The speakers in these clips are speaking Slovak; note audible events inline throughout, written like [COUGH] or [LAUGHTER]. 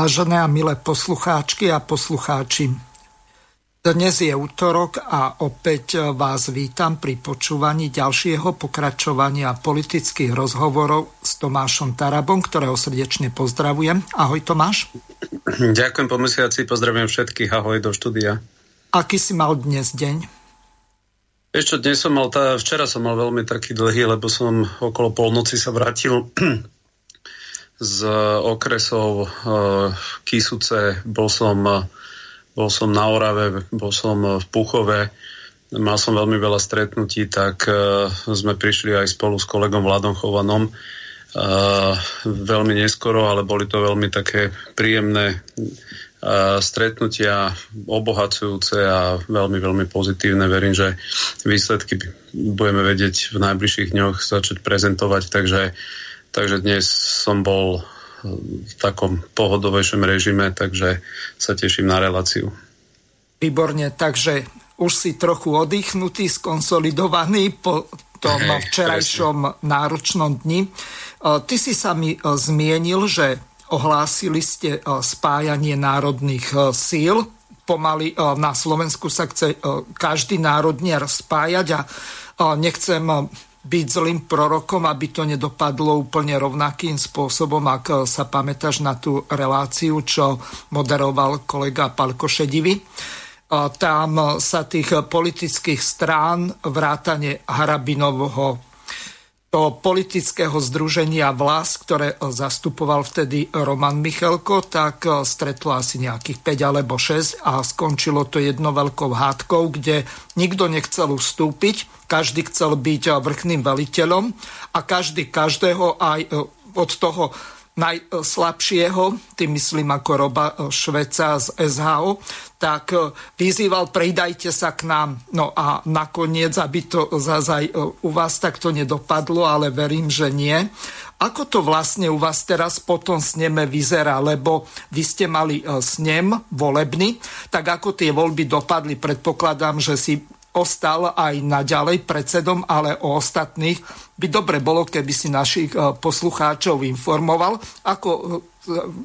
Vážené a milé poslucháčky a poslucháči, dnes je útorok a opäť vás vítam pri počúvaní ďalšieho pokračovania politických rozhovorov s Tomášom Tarabom, ktorého srdečne pozdravujem. Ahoj Tomáš. Ďakujem po mesiaci, pozdravujem všetkých, ahoj do štúdia. Aký si mal dnes deň? Ešte dnes som mal, tá, včera som mal veľmi taký dlhý, lebo som okolo polnoci sa vrátil z okresov uh, Kisuce, bol som, bol som na Orave, bol som v Puchove, mal som veľmi veľa stretnutí, tak uh, sme prišli aj spolu s kolegom Vladom Chovanom veľmi neskoro, ale boli to veľmi také príjemné stretnutia, obohacujúce a veľmi, veľmi pozitívne. Verím, že výsledky budeme vedieť v najbližších dňoch začať prezentovať, takže Takže dnes som bol v takom pohodovejšom režime, takže sa teším na reláciu. Výborne, takže už si trochu oddychnutý, skonsolidovaný po tom hey, včerajšom presne. náročnom dni. E, ty si sa mi e, zmienil, že ohlásili ste spájanie národných síl. Pomaly na Slovensku sa chce každý národne spájať a nechcem byť zlým prorokom, aby to nedopadlo úplne rovnakým spôsobom, ak eh, sa pamätáš na tú reláciu, čo moderoval kolega Palko Šedivy. Tam sa tých politických strán vrátane Harabinovho to politického združenia Vlas, ktoré zastupoval vtedy Roman Michelko, tak eh, stretlo asi nejakých 5 alebo 6 a skončilo to jedno veľkou hádkou, kde nikto nechcel ustúpiť. Každý chcel byť vrchným veliteľom a každý každého aj e, od toho najslabšieho, tým myslím ako Roba e, Šveca z SHO, tak e, vyzýval, pridajte sa k nám. No a nakoniec, aby to zase u vás takto nedopadlo, ale verím, že nie. Ako to vlastne u vás teraz potom sneme vyzerá, lebo vy ste mali snem volebný, tak ako tie voľby dopadli, predpokladám, že si ostal aj naďalej predsedom, ale o ostatných by dobre bolo, keby si našich e, poslucháčov informoval, ako e,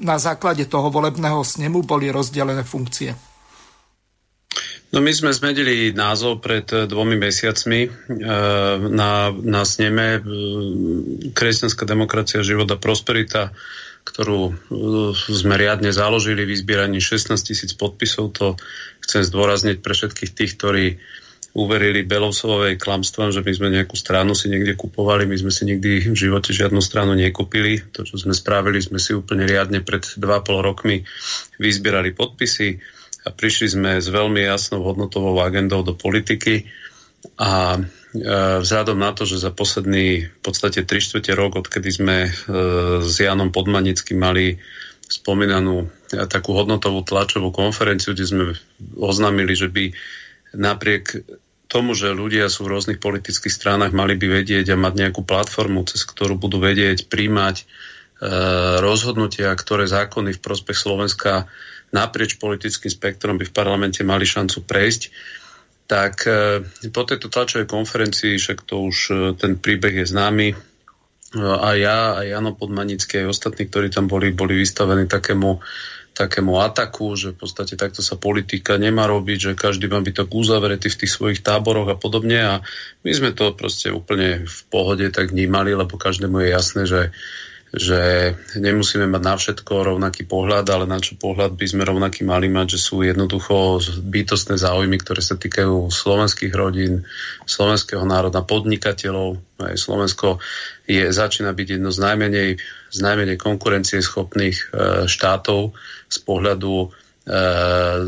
na základe toho volebného snemu boli rozdelené funkcie. No my sme zmenili názov pred e, dvomi mesiacmi na, na sneme Kresťanská demokracia, život a prosperita, ktorú sme riadne založili v izbieraní 16 tisíc podpisov. To chcem zdôrazniť pre všetkých tých, ktorí uverili Belousovej klamstvom, že my sme nejakú stranu si niekde kupovali, my sme si nikdy v živote žiadnu stranu nekúpili. To, čo sme spravili, sme si úplne riadne pred 2,5 rokmi vyzbierali podpisy a prišli sme s veľmi jasnou hodnotovou agendou do politiky a e, vzhľadom na to, že za posledný v podstate 3 čtvrte rok, odkedy sme e, s Janom Podmanickým mali spomínanú e, takú hodnotovú tlačovú konferenciu, kde sme oznámili, že by napriek tomu, že ľudia sú v rôznych politických stranách, mali by vedieť a mať nejakú platformu, cez ktorú budú vedieť príjmať e, rozhodnutia, ktoré zákony v prospech Slovenska naprieč politickým spektrom by v parlamente mali šancu prejsť. Tak e, po tejto tlačovej konferencii, však to už e, ten príbeh je známy, a ja, a Jano Podmanický, aj ostatní, ktorí tam boli, boli vystavení takému takému ataku, že v podstate takto sa politika nemá robiť, že každý má byť tak uzavretý v tých svojich táboroch a podobne. A my sme to proste úplne v pohode tak vnímali, lebo každému je jasné, že že nemusíme mať na všetko rovnaký pohľad, ale na čo pohľad by sme rovnaký mali mať, že sú jednoducho bytostné záujmy, ktoré sa týkajú slovenských rodín, slovenského národa, podnikateľov. Aj Slovensko je, začína byť jedno z najmenej, z najmenej konkurencieschopných e, štátov z pohľadu e,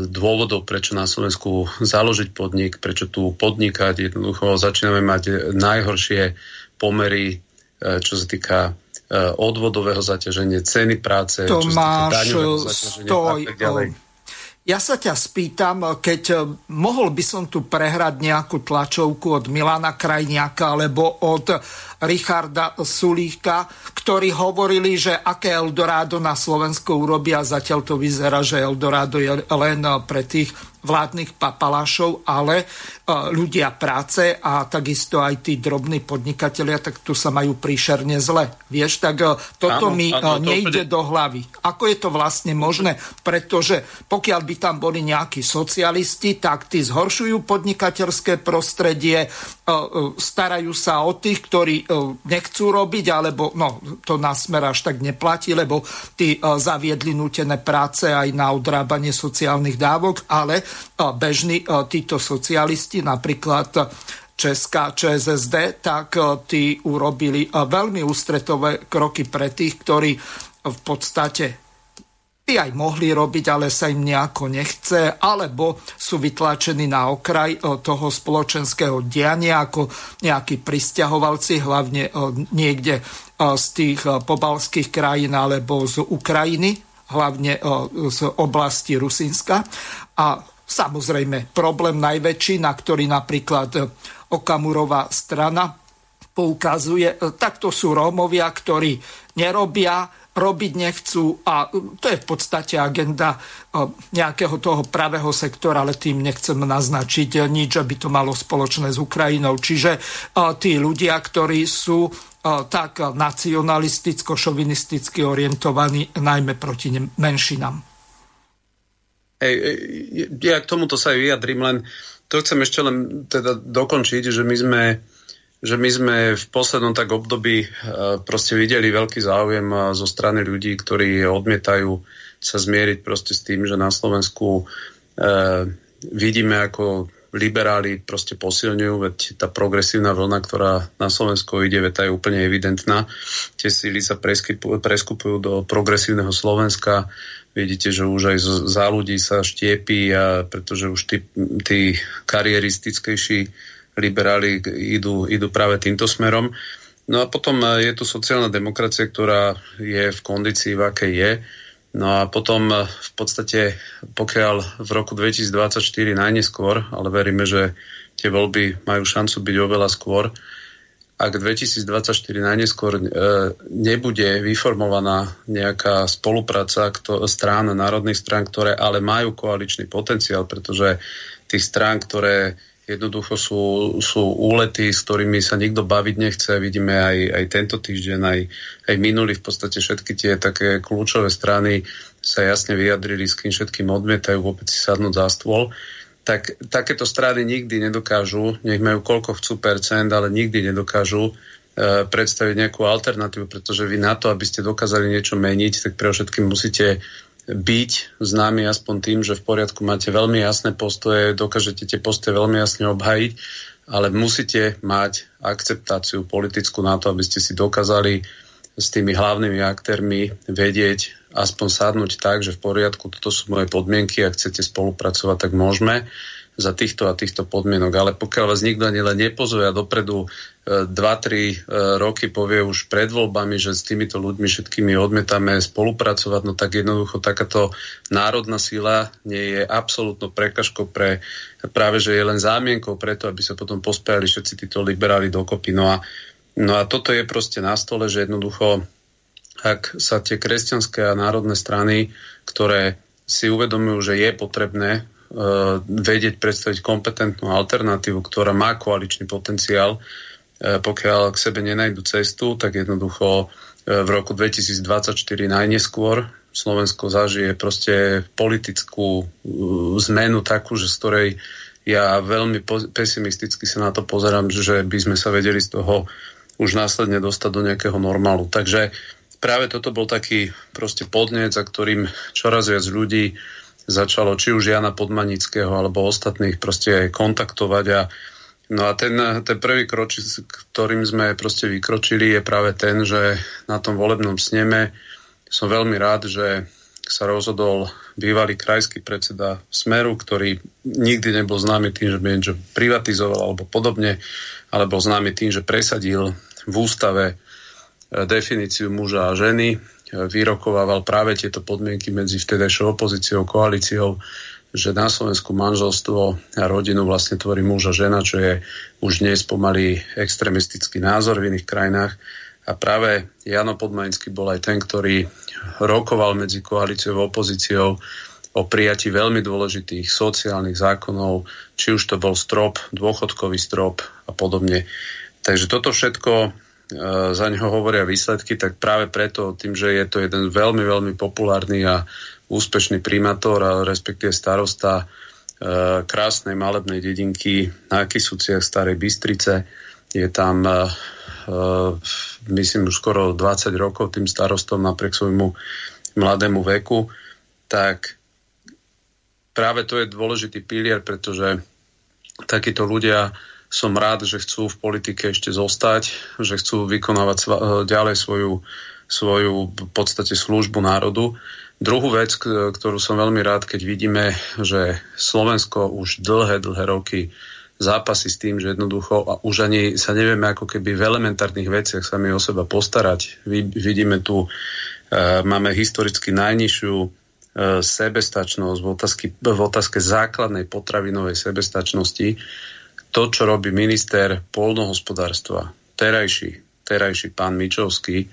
dôvodov, prečo na Slovensku založiť podnik, prečo tu podnikať. Jednoducho začíname mať najhoršie pomery, e, čo sa týka odvodového zaťaženia, ceny práce, Tomáš, stoj, a tak ďalej. Ja sa ťa spýtam, keď eh, mohol by som tu prehrať nejakú tlačovku od Milana Krajniaka alebo od Richarda Sulíka, ktorí hovorili, že aké Eldorado na Slovensko urobia. Zatiaľ to vyzerá, že Eldorado je len pre tých vládnych papalášov, ale e, ľudia práce a takisto aj tí drobní podnikatelia, tak tu sa majú príšerne zle. Vieš, tak e, toto áno, mi áno, e, nejde to... do hlavy. Ako je to vlastne možné? Pretože pokiaľ by tam boli nejakí socialisti, tak tí zhoršujú podnikateľské prostredie, starajú sa o tých, ktorí nechcú robiť, alebo no, to na smer až tak neplatí, lebo tí zaviedli nutené práce aj na odrábanie sociálnych dávok, ale bežní títo socialisti, napríklad Česká ČSSD, tak tí urobili veľmi ústretové kroky pre tých, ktorí v podstate by aj mohli robiť, ale sa im nejako nechce, alebo sú vytlačení na okraj toho spoločenského diania ako nejakí pristahovalci, hlavne niekde z tých pobalských krajín alebo z Ukrajiny, hlavne z oblasti Rusinska. A Samozrejme, problém najväčší, na ktorý napríklad e, Okamurová strana poukazuje, e, tak to sú Rómovia, ktorí nerobia, robiť nechcú a e, to je v podstate agenda nejakého toho pravého sektora, ale tým nechcem naznačiť nič, aby to malo spoločné s Ukrajinou. Čiže tí ľudia, ktorí sú tak nacionalisticko-šovinisticky orientovaní najmä proti menšinám. Ej, ja k tomuto sa aj vyjadrím, len to chcem ešte len teda dokončiť, že my sme, že my sme v poslednom tak období e, proste videli veľký záujem e, zo strany ľudí, ktorí odmietajú sa zmieriť proste s tým, že na Slovensku e, vidíme ako liberáli proste posilňujú, veď tá progresívna vlna, ktorá na Slovensku ide, veď tá je úplne evidentná. Tie síly sa preskupujú do progresívneho Slovenska, Vidíte, že už aj za ľudí sa štiepí, a pretože už tí, tí karieristickejší liberáli idú, idú práve týmto smerom. No a potom e, je tu sociálna demokracia, ktorá je v kondícii, v akej je. No a potom e, v podstate, pokiaľ v roku 2024 najneskôr, ale veríme, že tie voľby majú šancu byť oveľa skôr, ak 2024 najneskôr e, nebude vyformovaná nejaká spolupráca strán, národných strán, ktoré ale majú koaličný potenciál, pretože tých strán, ktoré jednoducho sú, sú úlety, s ktorými sa nikto baviť nechce. Vidíme aj, aj tento týždeň, aj, aj minulý v podstate všetky tie také kľúčové strany sa jasne vyjadrili, s kým všetkým odmietajú vôbec si sadnúť za stôl tak takéto strany nikdy nedokážu, nech majú koľko chcú percent, ale nikdy nedokážu e, predstaviť nejakú alternatívu, pretože vy na to, aby ste dokázali niečo meniť, tak pre všetkým musíte byť známy aspoň tým, že v poriadku máte veľmi jasné postoje, dokážete tie postoje veľmi jasne obhajiť, ale musíte mať akceptáciu politickú na to, aby ste si dokázali s tými hlavnými aktérmi vedieť aspoň sadnúť tak, že v poriadku, toto sú moje podmienky, ak chcete spolupracovať, tak môžeme za týchto a týchto podmienok. Ale pokiaľ vás nikto ani len nepozuje a dopredu 2-3 e, e, roky povie už pred voľbami, že s týmito ľuďmi všetkými odmietame spolupracovať, no tak jednoducho takáto národná sila nie je absolútno prekažkou pre práve, že je len zámienkou preto, aby sa potom pospájali všetci títo liberáli dokopy. No a, no a toto je proste na stole, že jednoducho ak sa tie kresťanské a národné strany, ktoré si uvedomujú, že je potrebné vedieť predstaviť kompetentnú alternatívu, ktorá má koaličný potenciál, uh, pokiaľ k sebe nenajdu cestu, tak jednoducho uh, v roku 2024 najneskôr Slovensko zažije proste politickú zmenu takú, že z ktorej ja veľmi pesimisticky sa na to pozerám, že by sme sa vedeli z toho už následne dostať do nejakého normálu. Takže práve toto bol taký proste podnet, za ktorým čoraz viac ľudí začalo či už Jana Podmanického alebo ostatných proste aj kontaktovať a No a ten, ten prvý kroč, ktorým sme proste vykročili, je práve ten, že na tom volebnom sneme som veľmi rád, že sa rozhodol bývalý krajský predseda Smeru, ktorý nikdy nebol známy tým, že by niečo privatizoval alebo podobne, ale bol známy tým, že presadil v ústave e, definíciu muža a ženy, vyrokovával práve tieto podmienky medzi vtedajšou opozíciou, koalíciou že na Slovensku manželstvo a rodinu vlastne tvorí muž a žena, čo je už dnes pomaly extremistický názor v iných krajinách. A práve Jano Podmanický bol aj ten, ktorý rokoval medzi koalíciou a opozíciou o prijati veľmi dôležitých sociálnych zákonov, či už to bol strop, dôchodkový strop a podobne. Takže toto všetko za neho hovoria výsledky, tak práve preto, tým, že je to jeden veľmi, veľmi populárny a úspešný primátor, a respektíve starosta e, krásnej malebnej dedinky na Kisúciach Starej Bystrice. Je tam, e, e, myslím, už skoro 20 rokov tým starostom napriek svojmu mladému veku. Tak práve to je dôležitý pilier, pretože takíto ľudia som rád, že chcú v politike ešte zostať, že chcú vykonávať ďalej svoju, svoju v podstate službu národu Druhú vec, ktorú som veľmi rád, keď vidíme, že Slovensko už dlhé, dlhé roky zápasy s tým, že jednoducho a už ani sa nevieme ako keby v elementárnych veciach sami o seba postarať. Vidíme tu, e, máme historicky najnižšiu e, sebestačnosť v otázke, v otázke základnej potravinovej sebestačnosti. To, čo robí minister polnohospodárstva, terajší, terajší pán Mičovský,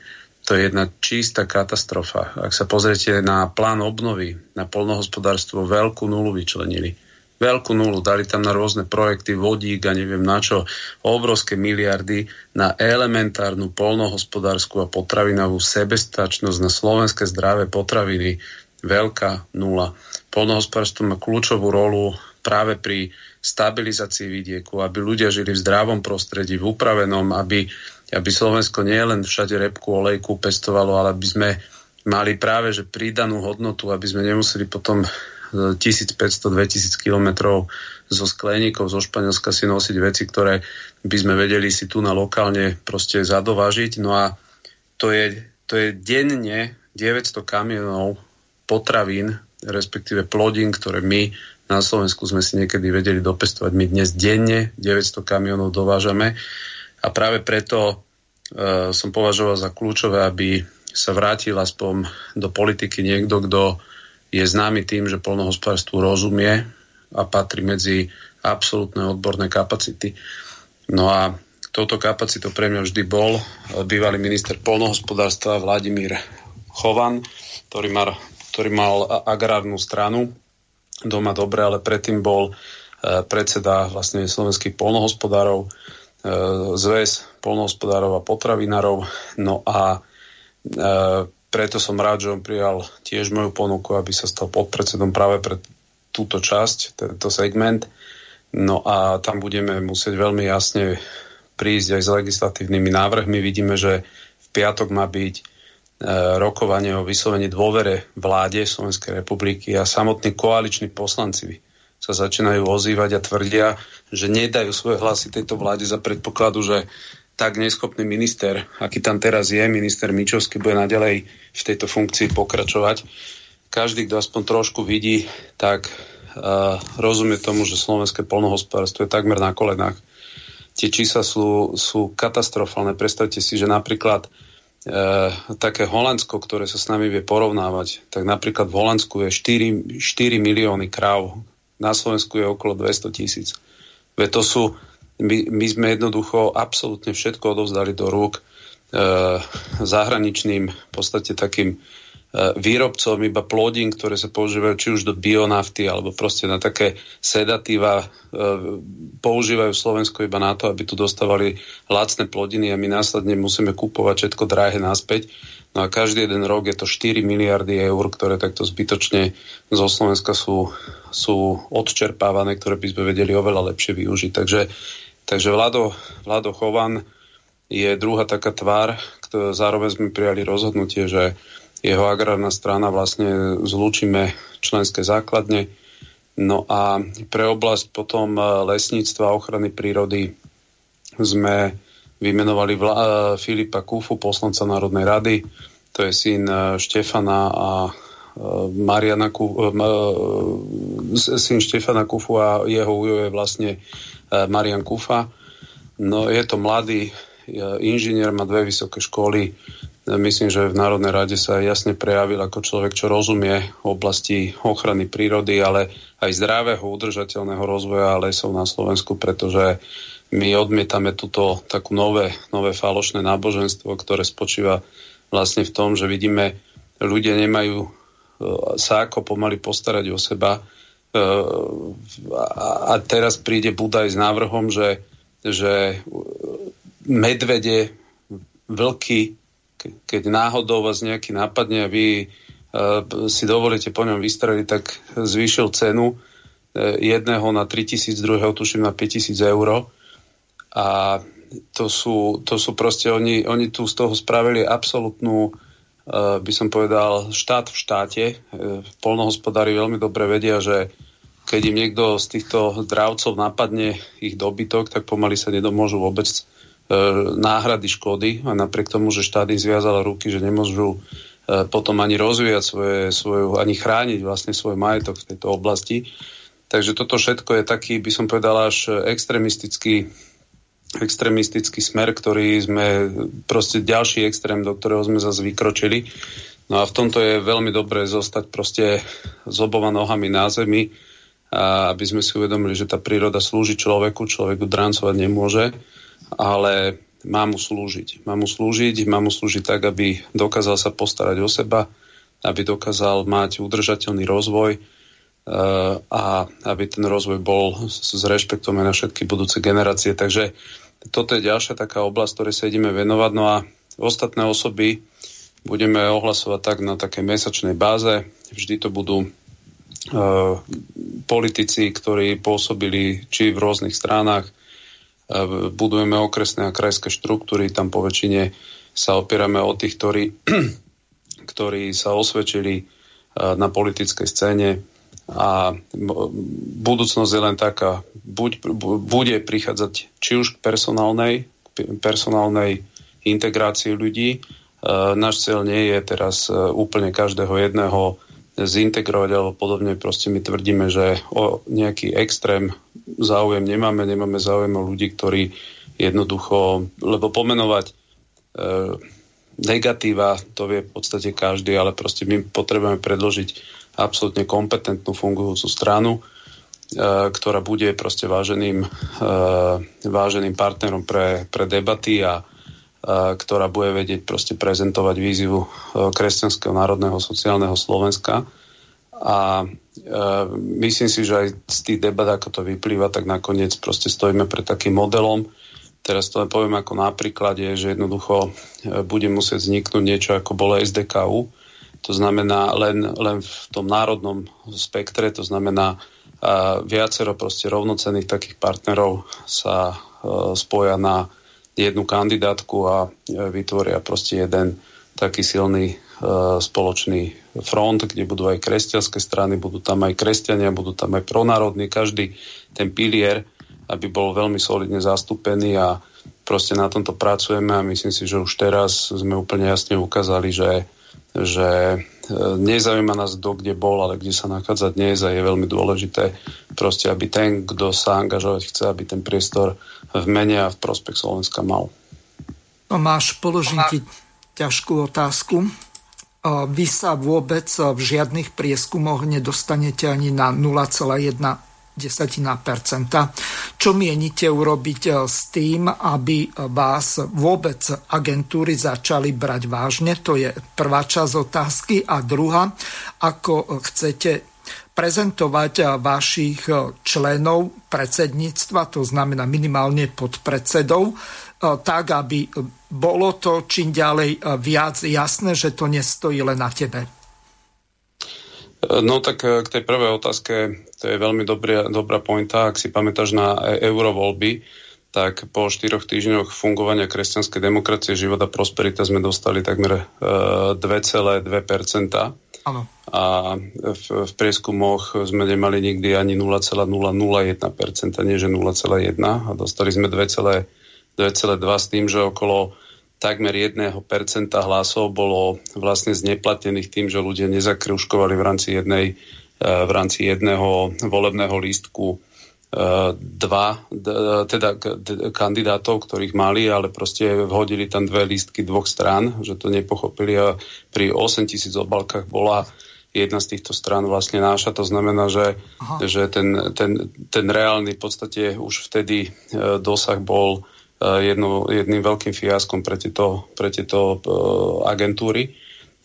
to je jedna čistá katastrofa. Ak sa pozriete na plán obnovy, na polnohospodárstvo, veľkú nulu vyčlenili. Veľkú nulu, dali tam na rôzne projekty, vodík a neviem na čo, obrovské miliardy na elementárnu polnohospodárskú a potravinovú sebestačnosť na slovenské zdravé potraviny. Veľká nula. Polnohospodárstvo má kľúčovú rolu práve pri stabilizácii vidieku, aby ľudia žili v zdravom prostredí, v upravenom, aby aby Slovensko nie len všade repku, olejku pestovalo, ale aby sme mali práve že pridanú hodnotu, aby sme nemuseli potom 1500-2000 kilometrov zo skleníkov zo Španielska si nosiť veci, ktoré by sme vedeli si tu na lokálne proste zadovážiť. No a to je, to je denne 900 kamionov potravín, respektíve plodín, ktoré my na Slovensku sme si niekedy vedeli dopestovať. My dnes denne 900 kamionov dovážame a práve preto e, som považoval za kľúčové, aby sa vrátil aspoň do politiky niekto, kto je známy tým, že polnohospodárstvu rozumie a patrí medzi absolútne odborné kapacity. No a touto kapacitou pre mňa vždy bol bývalý minister polnohospodárstva Vladimír Chovan, ktorý mal, ktorý mal agrárnu stranu doma dobre, ale predtým bol e, predseda vlastne slovenských polnohospodárov E, zväz polnohospodárov a potravinárov. No a e, preto som rád, že on prijal tiež moju ponuku, aby sa stal podpredsedom práve pre túto časť, tento segment. No a tam budeme musieť veľmi jasne prísť aj s legislatívnymi návrhmi. Vidíme, že v piatok má byť rokovanie o vyslovení dôvere vláde Slovenskej republiky a samotní koaliční poslanci sa začínajú ozývať a tvrdia, že nedajú svoje hlasy tejto vláde za predpokladu, že tak neschopný minister, aký tam teraz je, minister Mičovský, bude naďalej v tejto funkcii pokračovať. Každý, kto aspoň trošku vidí, tak uh, rozumie tomu, že slovenské polnohospodárstvo je takmer na kolenách. Tie čísla sú, sú katastrofálne. Predstavte si, že napríklad uh, také Holandsko, ktoré sa s nami vie porovnávať, tak napríklad v Holandsku je 4, 4 milióny kráv, na Slovensku je okolo 200 tisíc. Veď to sú, my, my sme jednoducho absolútne všetko odovzdali do rúk e, zahraničným, v podstate takým výrobcom iba plodín, ktoré sa používajú či už do bionafty alebo proste na také sedatíva e, používajú Slovensko iba na to, aby tu dostávali lacné plodiny a my následne musíme kúpovať všetko drahé naspäť. No a každý jeden rok je to 4 miliardy eur, ktoré takto zbytočne zo Slovenska sú, sú odčerpávané, ktoré by sme vedeli oveľa lepšie využiť. Takže, takže Vlado, Vlado Chovan je druhá taká tvár, zároveň sme prijali rozhodnutie, že jeho agrárna strana vlastne zlúčime členské základne. No a pre oblasť potom lesníctva a ochrany prírody sme vymenovali Vla- Filipa Kufu, poslanca Národnej rady. To je syn Štefana a Mariana Kufu, syn Štefana Kufu a jeho ujo je vlastne Marian Kufa. No je to mladý inžinier, má dve vysoké školy. Myslím, že v Národnej rade sa jasne prejavil ako človek, čo rozumie v oblasti ochrany prírody, ale aj zdravého, udržateľného rozvoja lesov na Slovensku, pretože my odmietame túto takú nové, nové falošné náboženstvo, ktoré spočíva vlastne v tom, že vidíme, ľudia nemajú e, sa ako pomaly postarať o seba. E, a teraz príde Budaj s návrhom, že, že medvede, vlky, keď náhodou vás nejaký nápadne a vy uh, si dovolíte po ňom vystreliť, tak zvýšil cenu uh, jedného na 3000, druhého tuším na 5000 eur. A to sú, to sú proste, oni, oni tu z toho spravili absolútnu, uh, by som povedal, štát v štáte. Polnohospodári veľmi dobre vedia, že keď im niekto z týchto zdravcov napadne ich dobytok, tak pomaly sa nedomôžu vôbec E, náhrady škody a napriek tomu, že štát im zviazal ruky, že nemôžu e, potom ani rozvíjať svoje, svoju, ani chrániť vlastne svoj majetok v tejto oblasti. Takže toto všetko je taký, by som povedal, až extremistický, extremistický smer, ktorý sme, proste ďalší extrém, do ktorého sme zase vykročili. No a v tomto je veľmi dobré zostať proste s oboma nohami na zemi, a aby sme si uvedomili, že tá príroda slúži človeku, človeku drancovať nemôže ale má mu slúžiť. Má mu slúžiť, má mu slúžiť tak, aby dokázal sa postarať o seba, aby dokázal mať udržateľný rozvoj uh, a aby ten rozvoj bol s, rešpektom aj na všetky budúce generácie. Takže toto je ďalšia taká oblasť, ktorej sa ideme venovať. No a ostatné osoby budeme ohlasovať tak na takej mesačnej báze. Vždy to budú uh, politici, ktorí pôsobili či v rôznych stranách, budujeme okresné a krajské štruktúry, tam po väčšine sa opierame o tých, ktorí, [CLEARS THROAT] ktorí sa osvedčili na politickej scéne a budúcnosť je len taká, buď, bude prichádzať či už k personálnej, personálnej integrácii ľudí. Náš cieľ nie je teraz úplne každého jedného zintegrovať alebo podobne. Proste my tvrdíme, že o nejaký extrém záujem nemáme, nemáme záujem o ľudí, ktorí jednoducho, lebo pomenovať e, negatíva, to vie v podstate každý, ale proste my potrebujeme predložiť absolútne kompetentnú fungujúcu stranu, e, ktorá bude proste váženým, e, váženým partnerom pre, pre debaty a ktorá bude vedieť proste prezentovať víziu e, kresťanského národného sociálneho Slovenska. A e, myslím si, že aj z tých debat, ako to vyplýva, tak nakoniec proste stojíme pred takým modelom. Teraz to poviem ako napríklad že jednoducho e, bude musieť vzniknúť niečo ako bolo SDKU. To znamená len, len v tom národnom spektre, to znamená a viacero proste rovnocenných takých partnerov sa e, spoja na jednu kandidátku a e, vytvoria proste jeden taký silný e, spoločný front, kde budú aj kresťanské strany, budú tam aj kresťania, budú tam aj pronárodní, každý ten pilier, aby bol veľmi solidne zastúpený a proste na tomto pracujeme a myslím si, že už teraz sme úplne jasne ukázali, že že nezaujíma nás kto kde bol, ale kde sa nachádza dnes a je veľmi dôležité proste, aby ten, kto sa angažovať chce, aby ten priestor v mene a v prospech Slovenska mal. Máš, položím ti ťažkú otázku. Vy sa vôbec v žiadnych prieskumoch nedostanete ani na 0,1 desatina percenta. Čo mienite urobiť eh, s tým, aby vás vôbec agentúry začali brať vážne? To je prvá časť otázky. A druhá, ako chcete prezentovať eh, vašich eh, členov predsedníctva, to znamená minimálne pod predsedov, tak, aby bolo to čím ďalej viac jasné, že to nestojí len na tebe. No tak k tej prvej otázke to je veľmi dobrý, dobrá pointa. Ak si pamätáš na eurovoľby, tak po štyroch týždňoch fungovania kresťanskej demokracie, život a prosperita sme dostali takmer 2,2%. Ano. A v, v prieskumoch sme nemali nikdy ani 0,001%, nie že 0,1 a dostali sme 2,2 s tým, že okolo takmer 1% hlasov bolo vlastne zneplatených tým, že ľudia nezakruškovali v rámci jednej v rámci jedného volebného lístku dva teda kandidátov, ktorých mali, ale proste vhodili tam dve lístky dvoch strán, že to nepochopili a pri 8 tisíc obalkách bola jedna z týchto strán vlastne náša. To znamená, že, že ten, ten, ten reálny v podstate už vtedy e, dosah bol e, jedno, jedným veľkým fiaskom pre tieto, pre tieto e, agentúry.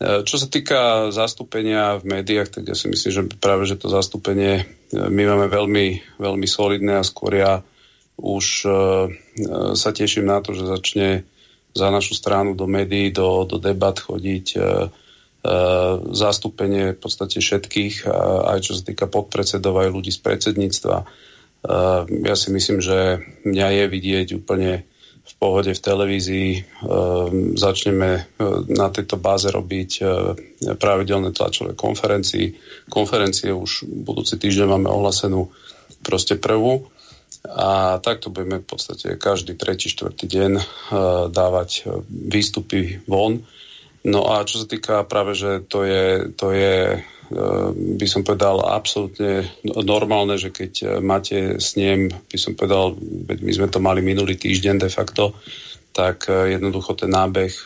Čo sa týka zastúpenia v médiách, tak ja si myslím, že práve že to zastúpenie my máme veľmi, veľmi solidné a skôr ja už sa teším na to, že začne za našu stranu do médií, do, do debat chodiť zastúpenie v podstate všetkých, aj čo sa týka podpredsedov, aj ľudí z predsedníctva. Ja si myslím, že mňa je vidieť úplne pohode v televízii. Ehm, začneme e, na tejto báze robiť e, pravidelné tlačové konferencie. Konferencie už budúci týždeň máme ohlasenú proste prvú. A takto budeme v podstate každý tretí, štvrtý deň e, dávať výstupy von. No a čo sa týka práve, že to je, to je by som povedal, absolútne normálne, že keď e, máte snem, by som povedal, my sme to mali minulý týždeň de facto, tak e, jednoducho ten nábeh e,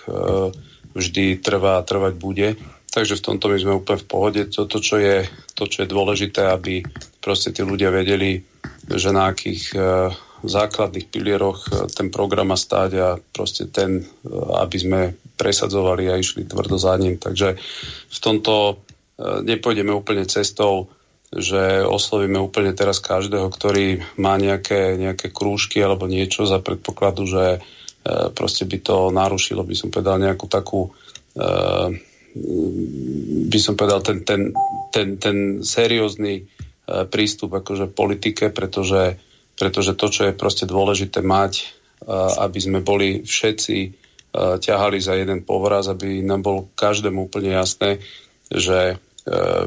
vždy trvá a trvať bude. Takže v tomto my sme úplne v pohode. Toto, čo je, to, čo je dôležité, aby proste tí ľudia vedeli, že na akých základných pilieroch ten program má stáť a proste ten, aby sme presadzovali a išli tvrdo za ním. Takže v tomto nepôjdeme úplne cestou, že oslovíme úplne teraz každého, ktorý má nejaké, nejaké krúžky alebo niečo za predpokladu, že e, proste by to narušilo, by som povedal, nejakú takú e, by som povedal ten, ten, ten, ten seriózny e, prístup akože politike, pretože, pretože to, čo je proste dôležité mať, aby sme boli všetci ťahali za jeden povraz, aby nám bolo každému úplne jasné, že Eh,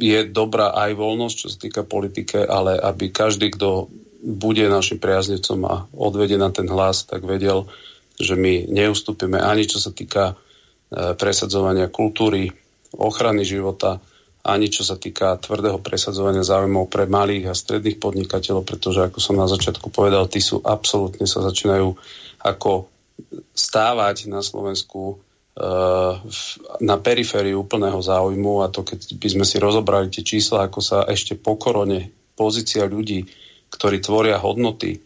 je dobrá aj voľnosť, čo sa týka politike, ale aby každý, kto bude našim priaznecom a odvede na ten hlas, tak vedel, že my neustúpime ani čo sa týka eh, presadzovania kultúry, ochrany života, ani čo sa týka tvrdého presadzovania záujmov pre malých a stredných podnikateľov, pretože ako som na začiatku povedal, tí sú absolútne sa začínajú ako stávať na Slovensku na perifériu úplného záujmu a to keď by sme si rozobrali tie čísla, ako sa ešte po korone pozícia ľudí, ktorí tvoria hodnoty,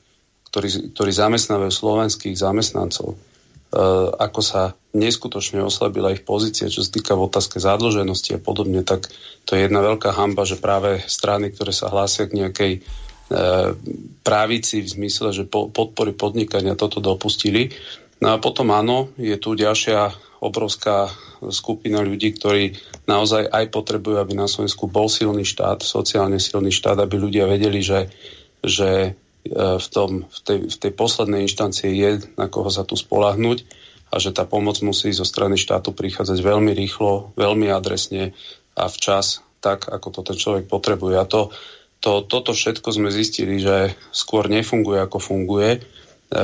ktorí, ktorí zamestnávajú slovenských zamestnancov, uh, ako sa neskutočne oslabila ich pozícia, čo sa týka v otázke zadlženosti a podobne, tak to je jedna veľká hamba, že práve strany, ktoré sa hlásia k nejakej uh, právici v zmysle, že po, podpory podnikania toto dopustili. No a potom áno, je tu ďalšia obrovská skupina ľudí, ktorí naozaj aj potrebujú, aby na Slovensku bol silný štát, sociálne silný štát, aby ľudia vedeli, že, že e, v, tom, v, tej, v tej poslednej inštancii je na koho sa tu spolahnuť a že tá pomoc musí zo strany štátu prichádzať veľmi rýchlo, veľmi adresne a včas, tak ako to ten človek potrebuje. A to, to, toto všetko sme zistili, že skôr nefunguje, ako funguje. E,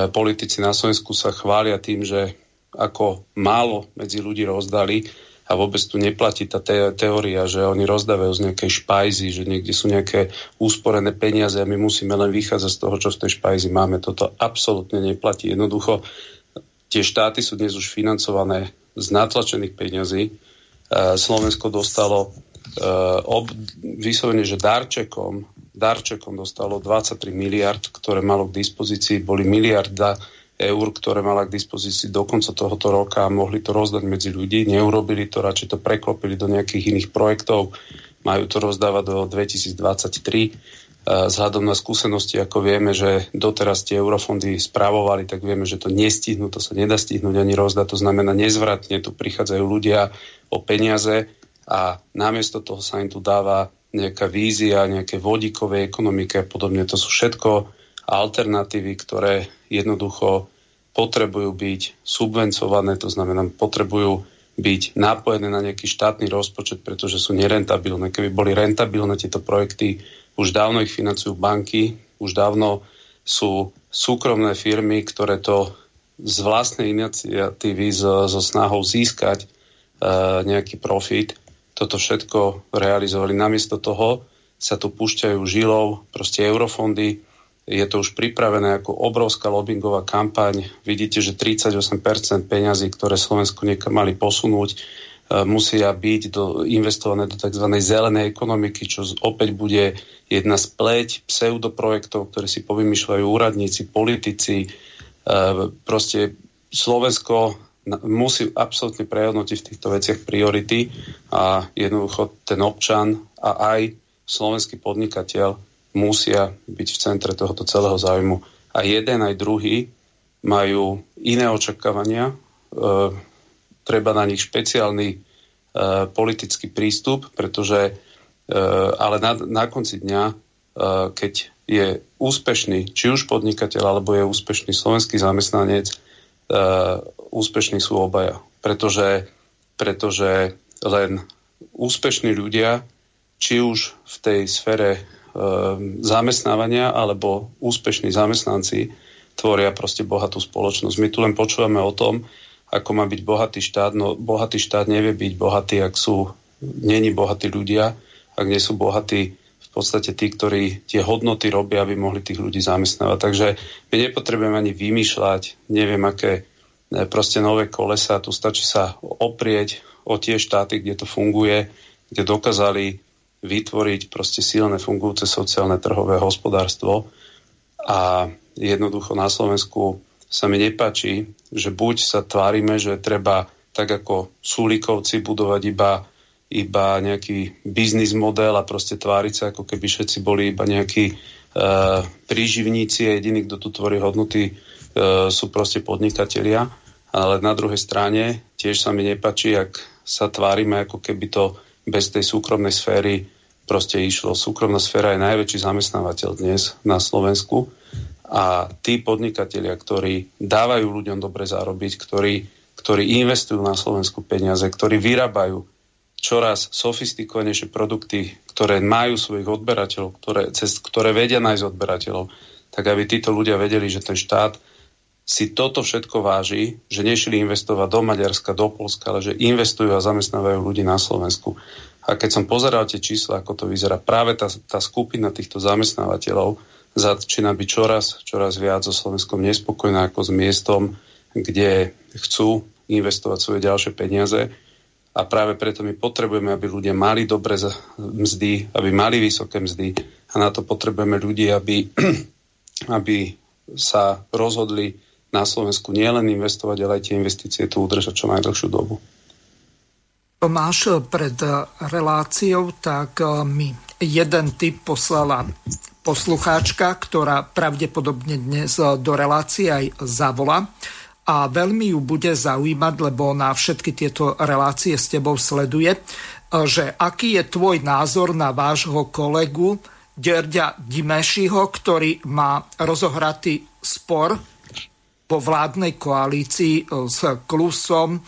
politici na Slovensku sa chvália tým, že ako málo medzi ľudí rozdali a vôbec tu neplatí tá te- teória, že oni rozdávajú z nejakej špajzy, že niekde sú nejaké úsporené peniaze a my musíme len vychádzať z toho, čo v tej špajzi máme. Toto absolútne neplatí. Jednoducho tie štáty sú dnes už financované z natlačených peňazí. E, Slovensko dostalo e, ob, vyslovene, že darčekom, darčekom dostalo 23 miliard, ktoré malo k dispozícii, boli miliarda eur, ktoré mala k dispozícii do konca tohoto roka a mohli to rozdať medzi ľudí. Neurobili to, radšej to preklopili do nejakých iných projektov. Majú to rozdávať do 2023. Vzhľadom na skúsenosti, ako vieme, že doteraz tie eurofondy správovali, tak vieme, že to nestihnú, to sa nedá stihnúť ani rozdať. To znamená, nezvratne tu prichádzajú ľudia o peniaze a namiesto toho sa im tu dáva nejaká vízia, nejaké vodíkové ekonomiky a podobne. To sú všetko alternatívy, ktoré jednoducho potrebujú byť subvencované, to znamená, potrebujú byť napojené na nejaký štátny rozpočet, pretože sú nerentabilné. Keby boli rentabilné tieto projekty, už dávno ich financujú banky, už dávno sú súkromné firmy, ktoré to z vlastnej iniciatívy, so, so snahou získať uh, nejaký profit, toto všetko realizovali. Namiesto toho sa tu púšťajú žilov, proste eurofondy, je to už pripravené ako obrovská lobbyingová kampaň. Vidíte, že 38% peňazí, ktoré Slovensko niekam mali posunúť, e, musia byť do, investované do tzv. zelenej ekonomiky, čo opäť bude jedna z pleť pseudoprojektov, ktoré si povymýšľajú úradníci, politici. E, proste Slovensko musí absolútne prehodnotiť v týchto veciach priority a jednoducho ten občan a aj slovenský podnikateľ musia byť v centre tohoto celého záujmu. A jeden aj druhý majú iné očakávania, e, treba na nich špeciálny e, politický prístup, pretože e, ale na, na konci dňa, e, keď je úspešný, či už podnikateľ, alebo je úspešný slovenský zamestnanec, e, úspešní sú obaja. Pretože, pretože len úspešní ľudia, či už v tej sfére Ehm, zamestnávania alebo úspešní zamestnanci tvoria proste bohatú spoločnosť. My tu len počúvame o tom, ako má byť bohatý štát, no bohatý štát nevie byť bohatý, ak sú, není bohatí ľudia, ak nie sú bohatí v podstate tí, ktorí tie hodnoty robia, aby mohli tých ľudí zamestnávať. Takže my nepotrebujeme ani vymýšľať, neviem aké e, proste nové kolesa, tu stačí sa oprieť o tie štáty, kde to funguje, kde dokázali vytvoriť proste silné fungujúce sociálne trhové hospodárstvo a jednoducho na Slovensku sa mi nepáči, že buď sa tvárime, že treba tak ako súlikovci budovať iba, iba nejaký biznis model a proste tváriť sa, ako keby všetci boli iba nejakí uh, príživníci a jediní, kto tu tvorí hodnoty, uh, sú proste podnikatelia. Ale na druhej strane tiež sa mi nepáči, ak sa tvárime, ako keby to bez tej súkromnej sféry proste išlo. Súkromná sféra je najväčší zamestnávateľ dnes na Slovensku a tí podnikatelia, ktorí dávajú ľuďom dobre zarobiť, ktorí, ktorí investujú na Slovensku peniaze, ktorí vyrábajú čoraz sofistikovanejšie produkty, ktoré majú svojich odberateľov, ktoré, cez ktoré vedia nájsť odberateľov, tak aby títo ľudia vedeli, že ten štát si toto všetko váži, že nešli investovať do Maďarska, do Polska, ale že investujú a zamestnávajú ľudí na Slovensku. A keď som pozeral tie čísla, ako to vyzerá, práve tá, tá skupina týchto zamestnávateľov začína byť čoraz, čoraz viac so Slovenskom nespokojná ako s miestom, kde chcú investovať svoje ďalšie peniaze. A práve preto my potrebujeme, aby ľudia mali dobre mzdy, aby mali vysoké mzdy a na to potrebujeme ľudí, aby, [CLEARS THROAT] aby sa rozhodli na Slovensku nielen investovať, ale aj tie investície tu udržať čo najdlhšiu dobu. Máš pred reláciou, tak e, mi jeden typ poslala poslucháčka, ktorá pravdepodobne dnes e, do relácie aj zavola a veľmi ju bude zaujímať, lebo na všetky tieto relácie s tebou sleduje, e, že aký je tvoj názor na vášho kolegu Derďa Dimešiho, ktorý má rozohratý spor vo vládnej koalícii e, s Klusom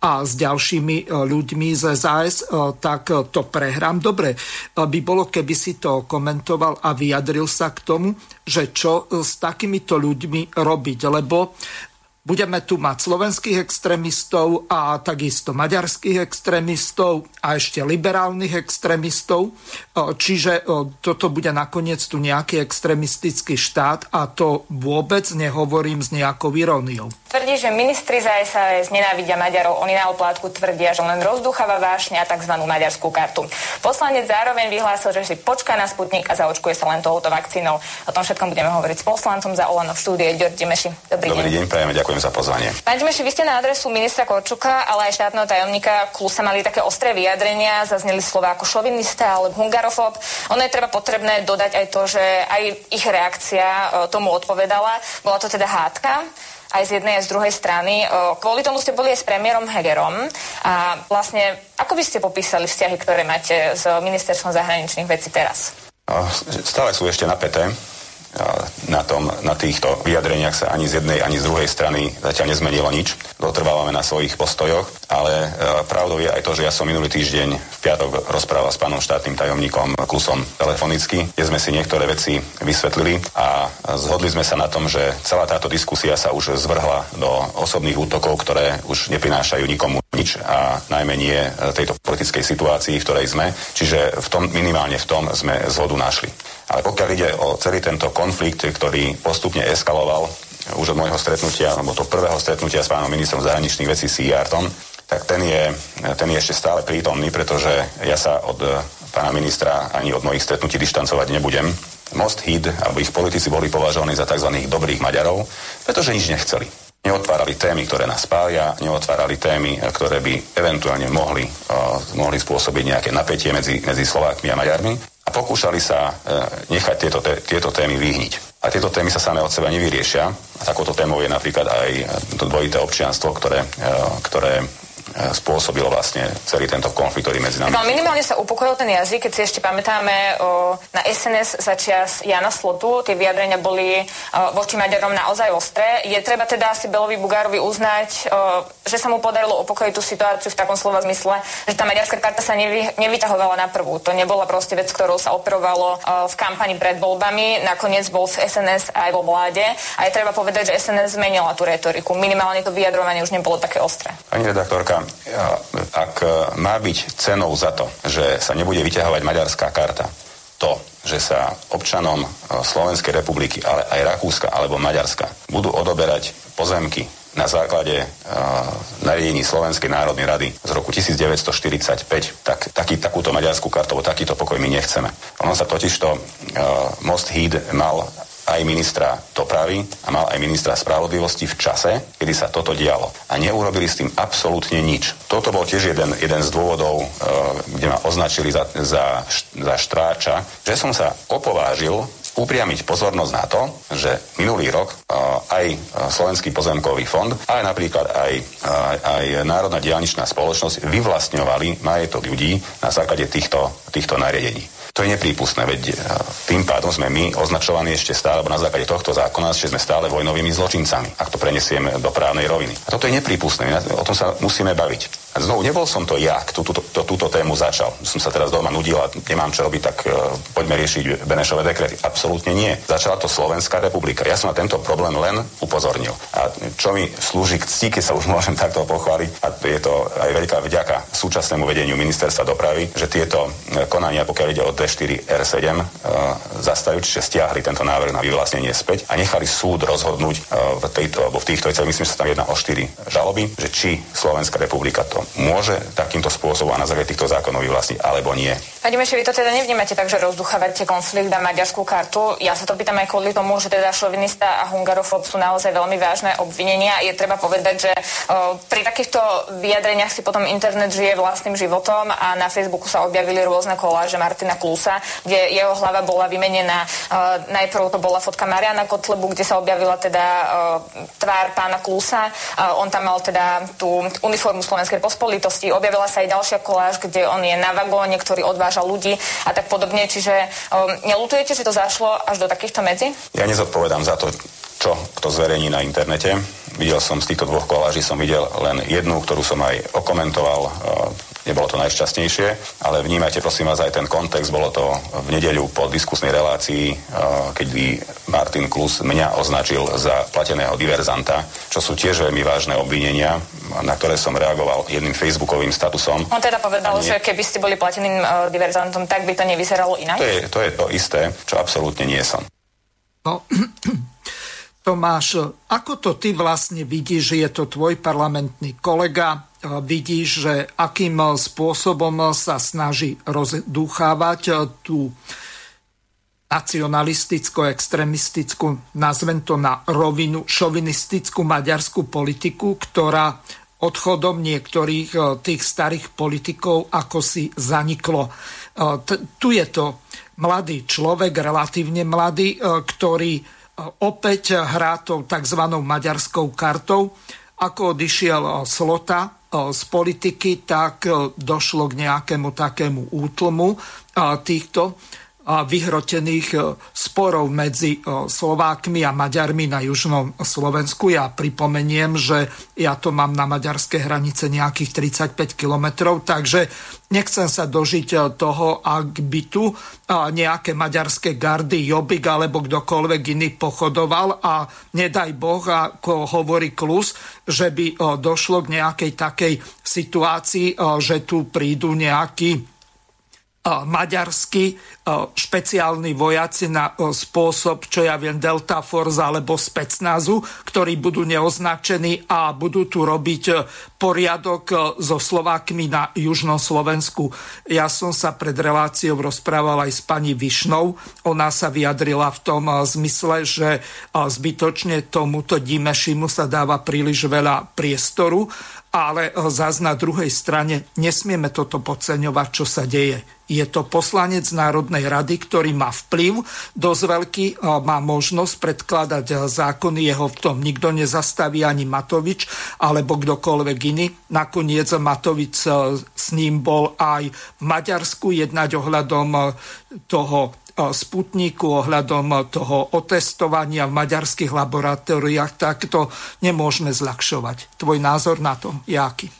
a s ďalšími e, ľuďmi z SAS, e, tak to prehrám. Dobre by bolo, keby si to komentoval a vyjadril sa k tomu, že čo s takýmito ľuďmi robiť, lebo Budeme tu mať slovenských extrémistov a takisto maďarských extrémistov a ešte liberálnych extrémistov. Čiže toto bude nakoniec tu nejaký extrémistický štát a to vôbec nehovorím s nejakou iróniou. Tvrdí, že ministri za SAS nenávidia Maďarov. Oni na oplátku tvrdia, že len rozducháva vášne a tzv. maďarskú kartu. Poslanec zároveň vyhlásil, že si počká na Sputnik a zaočkuje sa len touto vakcínou. O tom všetkom budeme hovoriť s poslancom za Olano v štúdie Ďordi Meši. Dobrý, Dobrý deň. deň, prajeme, ďakujem za pozvanie. Pán Dimeši, vy ste na adresu ministra Korčuka, ale aj štátneho tajomníka Klusa mali také ostré vyjadrenia, zazneli slova ako šovinista alebo hungarofób. Ono je treba potrebné dodať aj to, že aj ich reakcia e, tomu odpovedala. Bola to teda hádka aj z jednej, aj z druhej strany. Kvôli tomu ste boli aj s premiérom Hegerom. A vlastne, ako by ste popísali vzťahy, ktoré máte s ministerstvom zahraničných vecí teraz? Stále sú ešte napäté na, tom, na týchto vyjadreniach sa ani z jednej, ani z druhej strany zatiaľ nezmenilo nič. Dotrvávame na svojich postojoch, ale pravdou je aj to, že ja som minulý týždeň v piatok rozprával s pánom štátnym tajomníkom Klusom telefonicky, kde sme si niektoré veci vysvetlili a zhodli sme sa na tom, že celá táto diskusia sa už zvrhla do osobných útokov, ktoré už neprinášajú nikomu nič a najmä nie tejto politickej situácii, v ktorej sme. Čiže v tom, minimálne v tom sme zhodu našli. Ale pokiaľ ide o celý tento konflikt, ktorý postupne eskaloval už od môjho stretnutia, alebo to prvého stretnutia s pánom ministrom zahraničných vecí Siartom, tak ten je, ten je ešte stále prítomný, pretože ja sa od pána ministra ani od mojich stretnutí dištancovať nebudem. Most Hid, alebo ich politici boli považovaní za tzv. dobrých Maďarov, pretože nič nechceli. Neotvárali témy, ktoré nás spália, neotvárali témy, ktoré by eventuálne mohli, uh, mohli spôsobiť nejaké napätie medzi, medzi Slovákmi a Maďarmi a pokúšali sa e, nechať tieto, tieto témy vyhniť. A tieto témy sa samé od seba nevyriešia. A takouto témou je napríklad aj to dvojité občianstvo, ktoré, e, ktoré spôsobilo vlastne celý tento konflikt, ktorý medzi nami. No, minimálne sa upokojil ten jazyk, keď si ešte pamätáme o, na SNS za čias Jana Slotu, tie vyjadrenia boli o, voči Maďarom naozaj ostré. Je treba teda asi Belovi Bugárovi uznať, o, že sa mu podarilo upokojiť tú situáciu v takom slova zmysle, že tá maďarská karta sa nevy, nevytahovala na prvú. To nebola proste vec, ktorou sa operovalo o, v kampani pred voľbami. Nakoniec bol v SNS aj vo vláde. A je treba povedať, že SNS zmenila tú retoriku. Minimálne to vyjadrovanie už nebolo také ostré. Pani redaktorka, ak má byť cenou za to, že sa nebude vyťahovať maďarská karta, to, že sa občanom e, Slovenskej republiky, ale aj Rakúska alebo Maďarska budú odoberať pozemky na základe uh, nariadení Slovenskej národnej rady z roku 1945, tak taký, takúto maďarskú kartu, takýto pokoj my nechceme. Ono sa totižto uh, Most Heed mal aj ministra dopravy a mal aj ministra spravodlivosti v čase, kedy sa toto dialo. A neurobili s tým absolútne nič. Toto bol tiež jeden, jeden z dôvodov, e, kde ma označili za, za, za štráča, že som sa opovážil upriamiť pozornosť na to, že minulý rok uh, aj Slovenský pozemkový fond, ale napríklad aj, uh, aj Národná diálničná spoločnosť vyvlastňovali majetok ľudí na základe týchto, týchto nariadení. To je neprípustné, veď e, tým pádom sme my označovaní ešte stále, alebo na základe tohto zákona, že sme stále vojnovými zločincami, ak to prenesieme do právnej roviny. A toto je neprípustné, o tom sa musíme baviť. A znovu, nebol som to ja, kto túto, to, túto tému začal. Som sa teraz doma nudil a nemám čo robiť, tak uh, poďme riešiť Benešové dekrety. Absolútne nie. Začala to Slovenská republika. Ja som na tento problém len upozornil. A čo mi slúži k cti, keď sa už môžem takto pochváliť, a je to aj veľká vďaka súčasnému vedeniu ministerstva dopravy, že tieto e, konania, pokiaľ ide o D4 R7, uh, zastavujú, čiže stiahli tento návrh na vyvlastnenie späť a nechali súd rozhodnúť uh, v, tejto, alebo v týchto veciach, myslím, že sa tam jedná o štyri žaloby, že či Slovenská republika to môže takýmto spôsobom a na základe týchto zákonov vyvlastniť alebo nie. Pani Meševi, to teda nevnímate tak, že rozduchávate konflikt na maďarskú kartu. Ja sa to pýtam aj kvôli tomu, že teda šovinista a hungarofob sú naozaj veľmi vážne obvinenia. Je treba povedať, že o, pri takýchto vyjadreniach si potom internet žije vlastným životom a na Facebooku sa objavili rôzne koláže Martina Klusa, kde jeho hlava bola vymenená. O, najprv to bola fotka Mariana Kotlebu, kde sa objavila teda o, tvár pána Klusa. O, on tam mal teda tú uniformu Slovenskej pospolitosti. Objavila sa aj ďalšia koláž, kde on je na vagóne, ktorý odváža ľudí a tak podobne. Čiže um, nelutujete, že to zašlo až do takýchto medzi? Ja nezodpovedám za to, čo kto zverejní na internete. Videl som z týchto dvoch koláží, som videl len jednu, ktorú som aj okomentoval. Nebolo to najšťastnejšie, ale vnímajte prosím vás aj ten kontext. Bolo to v nedeľu po diskusnej relácii, uh, keď Martin Klus mňa označil za plateného diverzanta, čo sú tiež veľmi vážne obvinenia na ktoré som reagoval jedným facebookovým statusom. On teda povedal, nie... že keby ste boli plateným uh, diverzantom, tak by to nevyzeralo inak? To je, to je to isté, čo absolútne nie som. No, [CLEARS THROAT] Tomáš, ako to ty vlastne vidíš, že je to tvoj parlamentný kolega, vidíš, že akým spôsobom sa snaží rozdúchávať tú nacionalisticko-extremistickú, nazvem to na rovinu, šovinistickú maďarskú politiku, ktorá odchodom niektorých e, tých starých politikov ako si zaniklo. E, tu je to mladý človek, relatívne mladý, e, ktorý opäť hrá tou tzv. maďarskou kartou. Ako odišiel Slota z politiky, tak došlo k nejakému takému útlmu týchto vyhrotených sporov medzi Slovákmi a Maďarmi na južnom Slovensku. Ja pripomeniem, že ja to mám na maďarské hranice nejakých 35 kilometrov, takže nechcem sa dožiť toho, ak by tu nejaké maďarské gardy, Jobik alebo kdokoľvek iný pochodoval a nedaj Boh, ako hovorí Klus, že by došlo k nejakej takej situácii, že tu prídu nejakí maďarskí špeciálni vojaci na spôsob, čo ja viem, Delta Force alebo Specnazu, ktorí budú neoznačení a budú tu robiť poriadok so Slovákmi na južnom Slovensku. Ja som sa pred reláciou rozprával aj s pani Višnou. Ona sa vyjadrila v tom zmysle, že zbytočne tomuto Dimešimu sa dáva príliš veľa priestoru ale zás na druhej strane nesmieme toto podceňovať, čo sa deje. Je to poslanec Národnej rady, ktorý má vplyv dosť veľký, má možnosť predkladať zákony, jeho v tom nikto nezastaví ani Matovič alebo kdokoľvek iný. Nakoniec Matovič e, s ním bol aj v Maďarsku jednať ohľadom e, toho Sputniku ohľadom toho otestovania v maďarských laboratóriách, tak to nemôžeme zľahšovať. Tvoj názor na to je aký?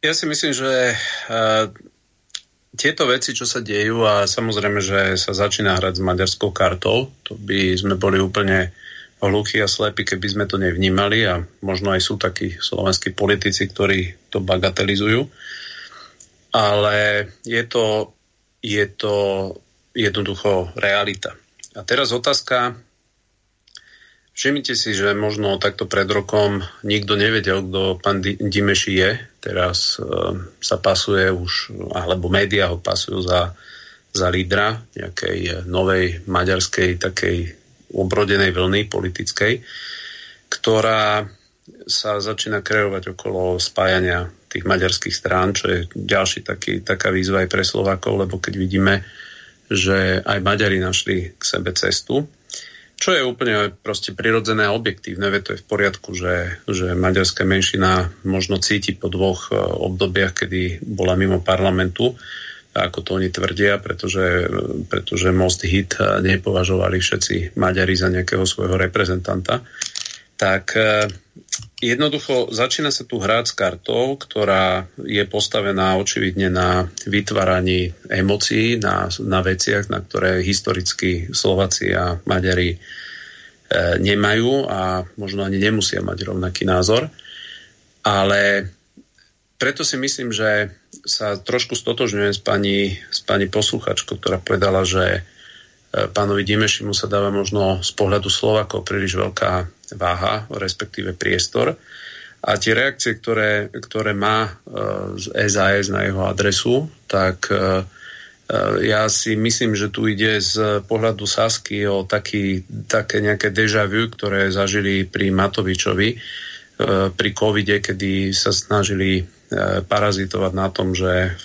Ja si myslím, že uh, tieto veci, čo sa dejú a samozrejme, že sa začína hrať s maďarskou kartou, to by sme boli úplne hluchí a slepí, keby sme to nevnímali a možno aj sú takí slovenskí politici, ktorí to bagatelizujú. Ale je to, je to jednoducho realita. A teraz otázka, všimnite si, že možno takto pred rokom nikto nevedel, kto pán Dimeši je. Teraz e, sa pasuje už, alebo médiá ho pasujú za, za lídra nejakej novej maďarskej takej obrodenej vlny politickej, ktorá sa začína kreovať okolo spájania tých maďarských strán, čo je ďalší taký, taká výzva aj pre Slovákov, lebo keď vidíme, že aj Maďari našli k sebe cestu, čo je úplne proste prirodzené a objektívne, veď to je v poriadku, že, že maďarská menšina možno cíti po dvoch e, obdobiach, kedy bola mimo parlamentu, ako to oni tvrdia, pretože, pretože Most Hit nepovažovali všetci Maďari za nejakého svojho reprezentanta. Tak e, jednoducho začína sa tu hrať s kartou, ktorá je postavená očividne na vytváraní emócií, na, na veciach, na ktoré historicky Slováci a Maďari e, nemajú a možno ani nemusia mať rovnaký názor. Ale preto si myslím, že sa trošku stotožňujem s pani, s pani posluchačkou, ktorá povedala, že pánovi Dimešimu sa dáva možno z pohľadu Slovakov príliš veľká váha, respektíve priestor. A tie reakcie, ktoré, ktoré má z SAS na jeho adresu, tak e, e, ja si myslím, že tu ide z pohľadu Sasky o taký, také nejaké deja vu, ktoré zažili pri Matovičovi e, pri covide, kedy sa snažili parazitovať na tom, že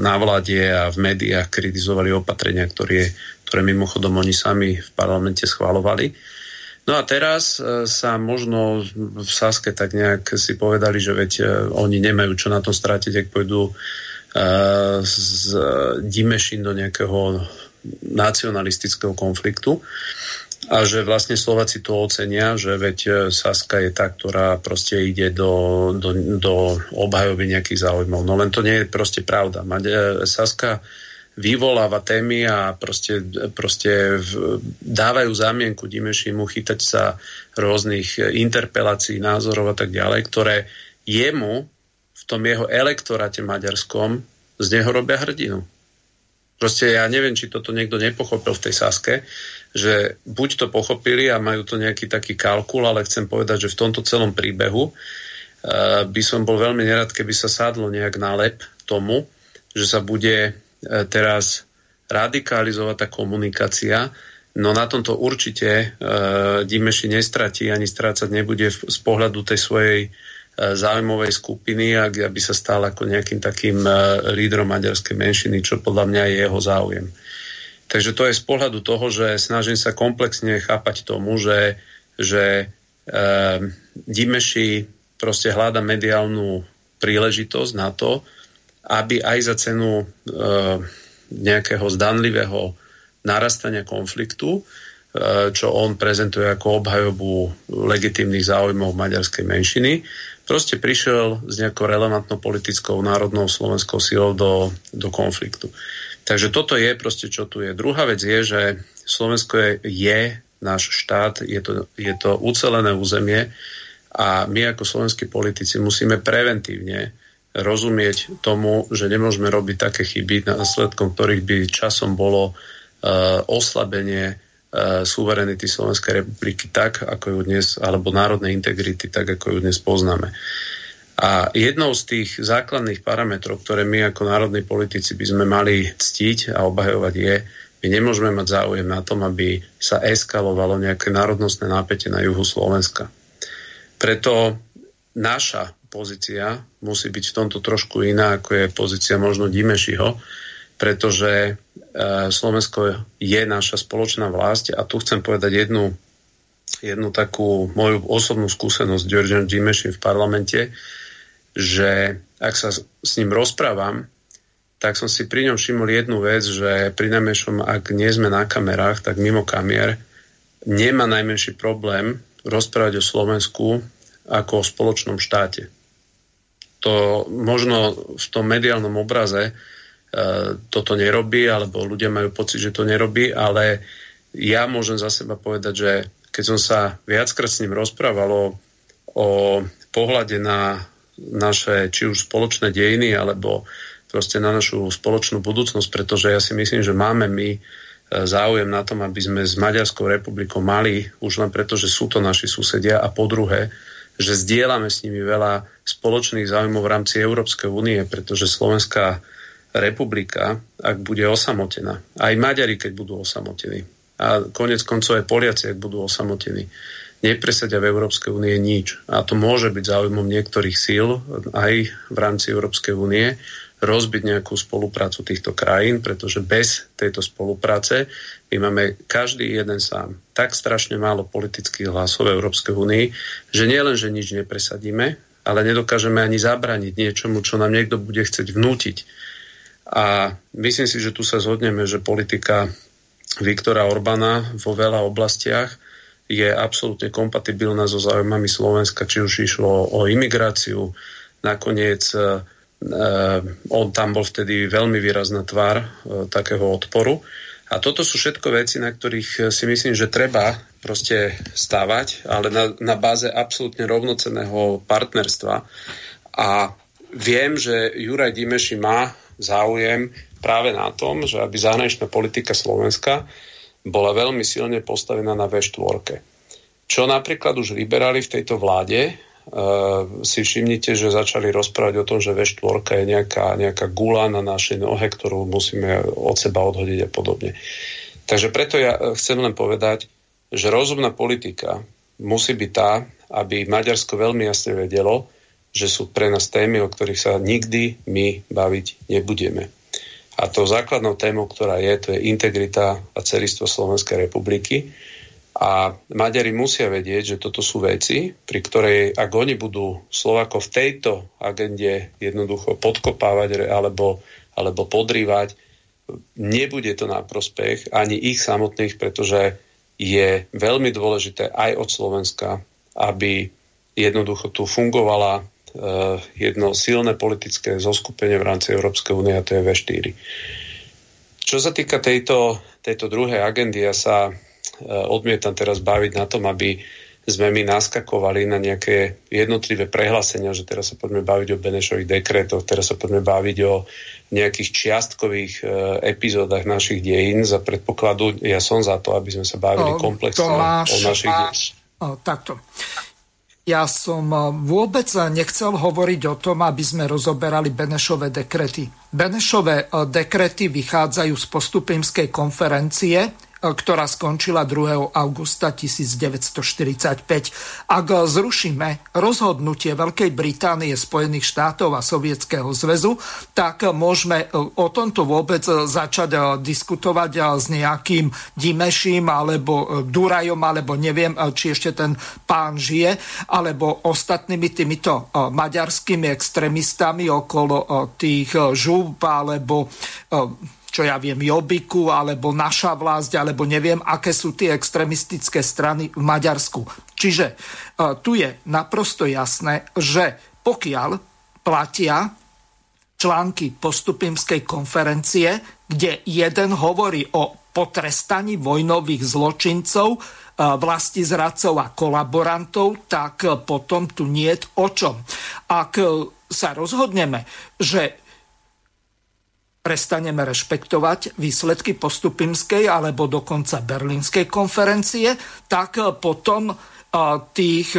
na vláde a v médiách kritizovali opatrenia, ktoré, ktoré mimochodom oni sami v parlamente schvalovali. No a teraz e, sa možno v Saske tak nejak si povedali, že veď e, oni nemajú čo na to strátiť, ak pôjdu e, z Dimešin do nejakého nacionalistického konfliktu a že vlastne Slováci to ocenia, že veď Saska je tá, ktorá proste ide do, do, do obhajoby nejakých záujmov. No len to nie je proste pravda. Saska vyvoláva témy a proste, proste dávajú zámienku Dimešimu chytať sa rôznych interpelácií, názorov a tak ďalej, ktoré jemu v tom jeho elektoráte maďarskom z neho robia hrdinu. Proste ja neviem, či toto niekto nepochopil v tej Saske, že buď to pochopili a majú to nejaký taký kalkul, ale chcem povedať, že v tomto celom príbehu uh, by som bol veľmi nerad, keby sa sadlo nejak na lep tomu, že sa bude E, teraz radikalizovať tá komunikácia, no na tomto určite e, Dimeši nestratí ani strácať nebude z pohľadu tej svojej záujmovej skupiny, ak, aby sa stal ako nejakým takým e, lídrom maďarskej menšiny, čo podľa mňa je jeho záujem. Takže to je z pohľadu toho, že snažím sa komplexne chápať tomu, že, že e, Dimeši proste hľada mediálnu príležitosť na to, aby aj za cenu e, nejakého zdanlivého narastania konfliktu, čo on prezentuje ako obhajobu legitímnych záujmov maďarskej menšiny. Proste prišiel s nejakou relevantnou politickou národnou slovenskou silou do, do konfliktu. Takže toto je proste, čo tu je. Druhá vec je, že Slovensko je, je náš štát, je to, je to ucelené územie a my ako slovenskí politici musíme preventívne rozumieť tomu, že nemôžeme robiť také chyby, následkom ktorých by časom bolo uh, oslabenie suverenity Slovenskej republiky tak, ako ju dnes, alebo národnej integrity, tak, ako ju dnes poznáme. A jednou z tých základných parametrov, ktoré my ako národní politici by sme mali ctiť a obhajovať je, my nemôžeme mať záujem na tom, aby sa eskalovalo nejaké národnostné nápetie na juhu Slovenska. Preto naša pozícia musí byť v tomto trošku iná, ako je pozícia možno Dimešiho, pretože Slovensko je naša spoločná vlast a tu chcem povedať jednu, jednu takú moju osobnú skúsenosť s Georgian Dimešim v parlamente, že ak sa s ním rozprávam, tak som si pri ňom všimol jednu vec, že pri najmenšom, ak nie sme na kamerách, tak mimo kamier, nemá najmenší problém rozprávať o Slovensku ako o spoločnom štáte. To možno v tom mediálnom obraze e, toto nerobí, alebo ľudia majú pocit, že to nerobí, ale ja môžem za seba povedať, že keď som sa viackrát s ním rozprával o, o pohľade na naše či už spoločné dejiny, alebo proste na našu spoločnú budúcnosť, pretože ja si myslím, že máme my e, záujem na tom, aby sme s Maďarskou republikou mali, už len preto, že sú to naši susedia a po druhé, že zdieľame s nimi veľa spoločných záujmov v rámci Európskej únie, pretože Slovenská republika, ak bude osamotená, aj Maďari, keď budú osamotení, a konec koncov aj Poliaci, ak budú osamotení, nepresadia v Európskej únie nič. A to môže byť záujmom niektorých síl aj v rámci Európskej únie, rozbiť nejakú spoluprácu týchto krajín, pretože bez tejto spolupráce my máme každý jeden sám tak strašne málo politických hlasov v Európskej únii, že nielen, že nič nepresadíme, ale nedokážeme ani zabraniť niečomu, čo nám niekto bude chcieť vnútiť. A myslím si, že tu sa zhodneme, že politika Viktora Orbána vo veľa oblastiach je absolútne kompatibilná so záujmami Slovenska, či už išlo o imigráciu, nakoniec Eh, on tam bol vtedy veľmi výrazná tvár eh, takého odporu. A toto sú všetko veci, na ktorých eh, si myslím, že treba proste stávať, ale na, na báze absolútne rovnoceného partnerstva. A viem, že Juraj Dimeši má záujem práve na tom, že aby zahraničná politika Slovenska bola veľmi silne postavená na V4. Čo napríklad už liberáli v tejto vláde Uh, si všimnite, že začali rozprávať o tom, že V4 je nejaká, nejaká gula na našej nohe, ktorú musíme od seba odhodiť a podobne. Takže preto ja eh, chcem len povedať, že rozumná politika musí byť tá, aby Maďarsko veľmi jasne vedelo, že sú pre nás témy, o ktorých sa nikdy my baviť nebudeme. A to základnou témou, ktorá je, to je integrita a celistvo Slovenskej republiky. A Maďari musia vedieť, že toto sú veci, pri ktorej, ak oni budú Slovako v tejto agende jednoducho podkopávať alebo, alebo podrývať, nebude to na prospech ani ich samotných, pretože je veľmi dôležité aj od Slovenska, aby jednoducho tu fungovala jedno silné politické zoskupenie v rámci Európskej únie a to je V4. Čo sa týka tejto, tejto druhej agendy, ja sa Eh, odmietam teraz baviť na tom, aby sme my naskakovali na nejaké jednotlivé prehlásenia, že teraz sa poďme baviť o Benešových dekretoch, teraz sa poďme baviť o nejakých čiastkových e, epizódach našich dejín za predpokladu, ja som za to, aby sme sa bavili no, komplexne o našich dejín. Takto. Ja som eh, vôbec nechcel hovoriť o tom, aby sme rozoberali Benešové dekrety. Benešové dekrety vychádzajú z postupimskej konferencie, ktorá skončila 2. augusta 1945. Ak zrušíme rozhodnutie Veľkej Británie, Spojených štátov a Sovietskeho zväzu, tak môžeme o tomto vôbec začať diskutovať s nejakým Dimeším alebo Durajom, alebo neviem, či ešte ten pán žije, alebo ostatnými týmito maďarskými extrémistami okolo tých žúb alebo čo ja viem, Jobiku, alebo naša vlast, alebo neviem, aké sú tie extremistické strany v Maďarsku. Čiže tu je naprosto jasné, že pokiaľ platia články postupimskej konferencie, kde jeden hovorí o potrestaní vojnových zločincov, vlasti zradcov a kolaborantov, tak potom tu nie je o čom. Ak sa rozhodneme, že prestaneme rešpektovať výsledky postupimskej alebo dokonca berlínskej konferencie, tak potom tých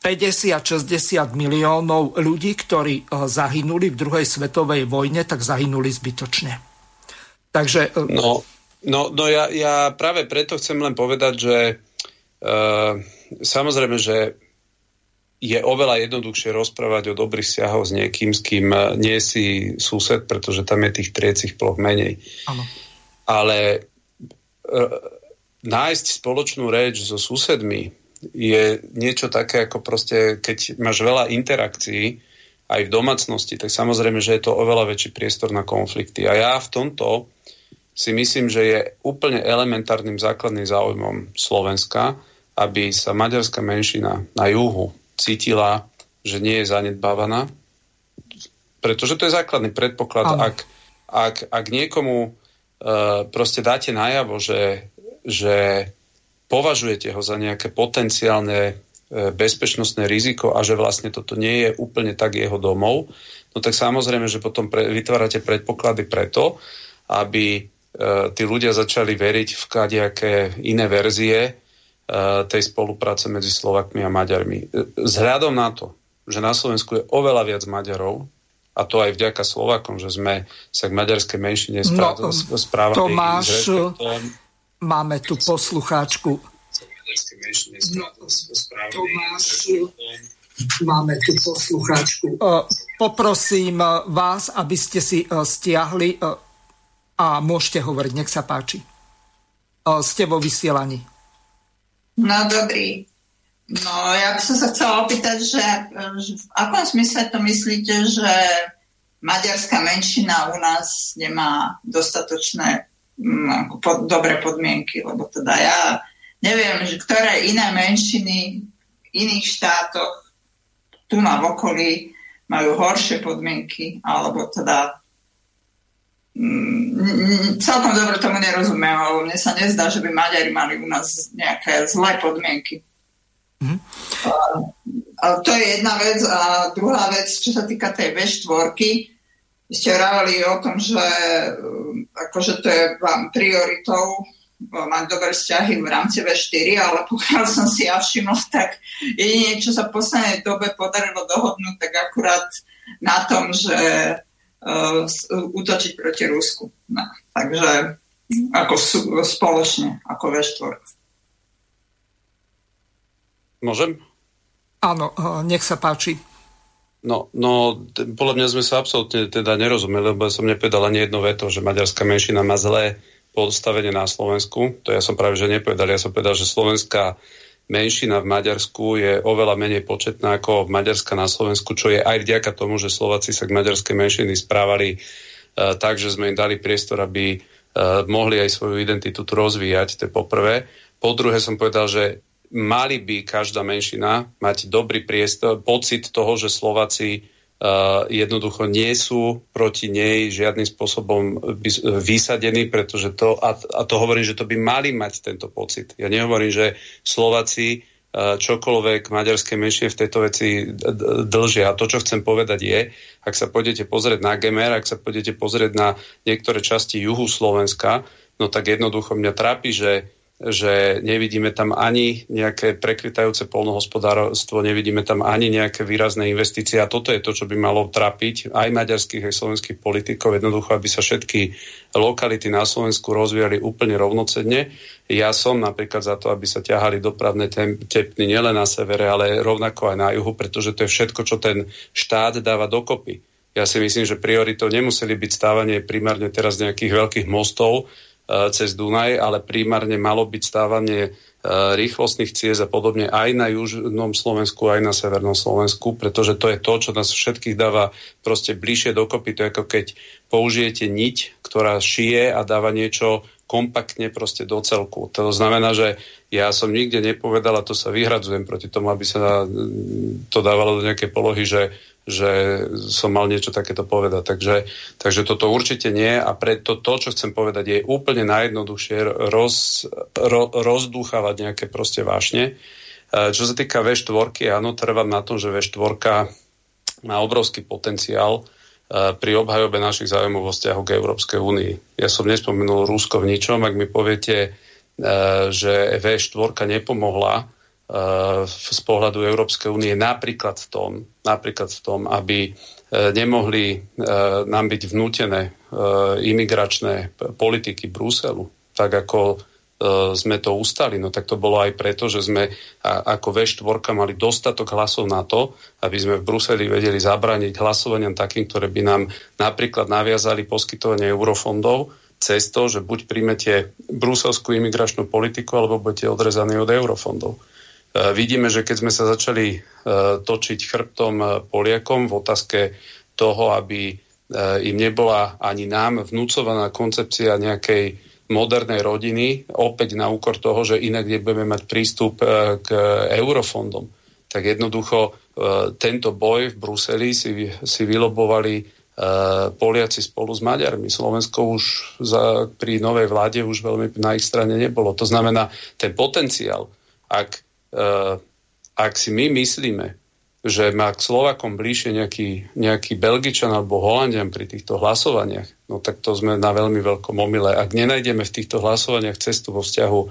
50-60 miliónov ľudí, ktorí zahynuli v druhej svetovej vojne, tak zahynuli zbytočne. Takže... No, no, no ja, ja práve preto chcem len povedať, že uh, samozrejme, že je oveľa jednoduchšie rozprávať o dobrých vzťahoch s niekým, s kým eh, nie si sused, pretože tam je tých triecich ploch menej. Ano. Ale e, nájsť spoločnú reč so susedmi je niečo také, ako proste, keď máš veľa interakcií aj v domácnosti, tak samozrejme, že je to oveľa väčší priestor na konflikty. A ja v tomto si myslím, že je úplne elementárnym základným záujmom Slovenska, aby sa maďarská menšina na juhu cítila, že nie je zanedbávaná. Pretože to je základný predpoklad. Ak, ak, ak niekomu uh, proste dáte najavo, že, že považujete ho za nejaké potenciálne uh, bezpečnostné riziko a že vlastne toto nie je úplne tak jeho domov, no tak samozrejme, že potom pre, vytvárate predpoklady preto, aby uh, tí ľudia začali veriť v kadejaké iné verzie tej spolupráce medzi Slovakmi a Maďarmi. Zhľadom na to, že na Slovensku je oveľa viac Maďarov, a to aj vďaka Slovakom, že sme sa k maďarskej menšine no, správali. Tomáš, máme tu poslucháčku. No, Tomáš, máme tu poslucháčku. Eh, poprosím eh, vás, aby ste si stiahli a môžete hovoriť, nech sa páči. Ste vo vysielaní. No dobrý. No ja by som sa chcela opýtať, že, že v akom smysle to myslíte, že maďarská menšina u nás nemá dostatočné m, mm, pod, dobré podmienky, lebo teda ja neviem, že ktoré iné menšiny v iných štátoch tu na v okolí majú horšie podmienky, alebo teda celkom dobre tomu nerozumiem, ale mne sa nezdá, že by Maďari mali u nás nejaké zlé podmienky. Mm. A, a to je jedna vec. A druhá vec, čo sa týka tej V4, ste hovorili o tom, že mm, akože to je vám prioritou mať dobré vzťahy v rámci V4, ale pokiaľ som si ja všimol, tak jedine, čo sa v poslednej dobe podarilo dohodnúť, tak akurát na tom, že útočiť proti Rusku. No, takže ako spoločne, ako V4. Môžem? Áno, uh, nech sa páči. No, no podľa mňa sme sa absolútne teda nerozumeli, lebo ja som nepovedal ani jedno veto, že maďarská menšina má zlé postavenie na Slovensku. To ja som práve že nepovedal. Ja som povedal, že slovenská menšina v Maďarsku je oveľa menej početná ako Maďarska na Slovensku, čo je aj vďaka tomu, že Slováci sa k maďarskej menšiny správali uh, tak, že sme im dali priestor, aby uh, mohli aj svoju identitu tu rozvíjať, to je poprvé. Po druhé som povedal, že mali by každá menšina mať dobrý priestor, pocit toho, že Slováci jednoducho nie sú proti nej žiadnym spôsobom vysadení, pretože to, a, to hovorím, že to by mali mať tento pocit. Ja nehovorím, že Slováci uh, čokoľvek maďarskej menšine v tejto veci dlžia. A to, čo chcem povedať je, ak sa pôjdete pozrieť na Gemer, ak sa pôjdete pozrieť na niektoré časti juhu Slovenska, no tak jednoducho mňa trápi, že že nevidíme tam ani nejaké prekrytajúce polnohospodárstvo, nevidíme tam ani nejaké výrazné investície a toto je to, čo by malo trapiť aj maďarských, aj slovenských politikov, jednoducho, aby sa všetky lokality na Slovensku rozvíjali úplne rovnocenne. Ja som napríklad za to, aby sa ťahali dopravné tepny nielen na severe, ale rovnako aj na juhu, pretože to je všetko, čo ten štát dáva dokopy. Ja si myslím, že prioritou nemuseli byť stávanie primárne teraz nejakých veľkých mostov, cez Dunaj, ale primárne malo byť stávanie rýchlostných ciest a podobne aj na južnom Slovensku, aj na severnom Slovensku, pretože to je to, čo nás všetkých dáva proste bližšie dokopy. To je ako keď použijete niť, ktorá šije a dáva niečo kompaktne proste do celku. To znamená, že ja som nikde nepovedal, a to sa vyhradzujem proti tomu, aby sa to dávalo do nejakej polohy, že že som mal niečo takéto povedať. Takže, takže toto určite nie a preto to, čo chcem povedať, je úplne najjednoduchšie roz, ro, rozdúchavať nejaké proste vášne. E, čo sa týka V4, áno, trvám na tom, že V4 má obrovský potenciál e, pri obhajobe našich záujmov vo vzťahu k Európskej únii. Ja som nespomenul Rusko v ničom, ak mi poviete, e, že V4 nepomohla z pohľadu Európskej únie napríklad v tom, napríklad v tom, aby e, nemohli e, nám byť vnútené e, imigračné politiky Bruselu, tak ako sme to ustali. No tak to bolo aj preto, že sme ako V4 mali dostatok hlasov na to, aby sme v Bruseli vedeli zabrániť hlasovaniam takým, ktoré by nám napríklad naviazali poskytovanie eurofondov cez to, že buď príjmete bruselskú imigračnú politiku, alebo budete odrezaní od eurofondov. E, vidíme, že keď sme sa začali e, točiť chrbtom e, Poliakom v otázke toho, aby im nebola ani nám vnúcovaná koncepcia nejakej modernej rodiny, opäť na úkor toho, že inak nebudeme mať prístup k eurofondom. Tak jednoducho tento boj v Bruseli si, si vylobovali Poliaci spolu s Maďarmi. Slovensko už za, pri novej vláde už veľmi na ich strane nebolo. To znamená, ten potenciál, ak ak si my myslíme, že má k Slovakom bližšie nejaký, nejaký Belgičan alebo Holandian pri týchto hlasovaniach, no tak to sme na veľmi veľkom omyle. Ak nenájdeme v týchto hlasovaniach cestu vo vzťahu uh,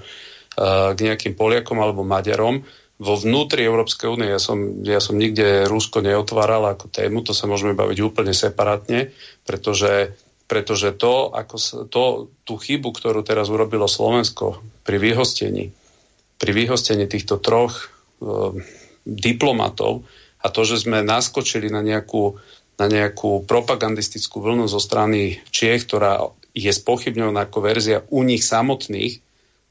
k nejakým Poliakom alebo Maďarom, vo vnútri Európskej únie, ja som, ja som nikde Rusko neotváral ako tému, to sa môžeme baviť úplne separátne, pretože, pretože to, ako to, tú chybu, ktorú teraz urobilo Slovensko pri vyhostení, pri vyhostení týchto troch e, diplomatov a to, že sme naskočili na nejakú, na nejakú propagandistickú vlnu zo strany Čiech, ktorá je spochybňovaná ako verzia u nich samotných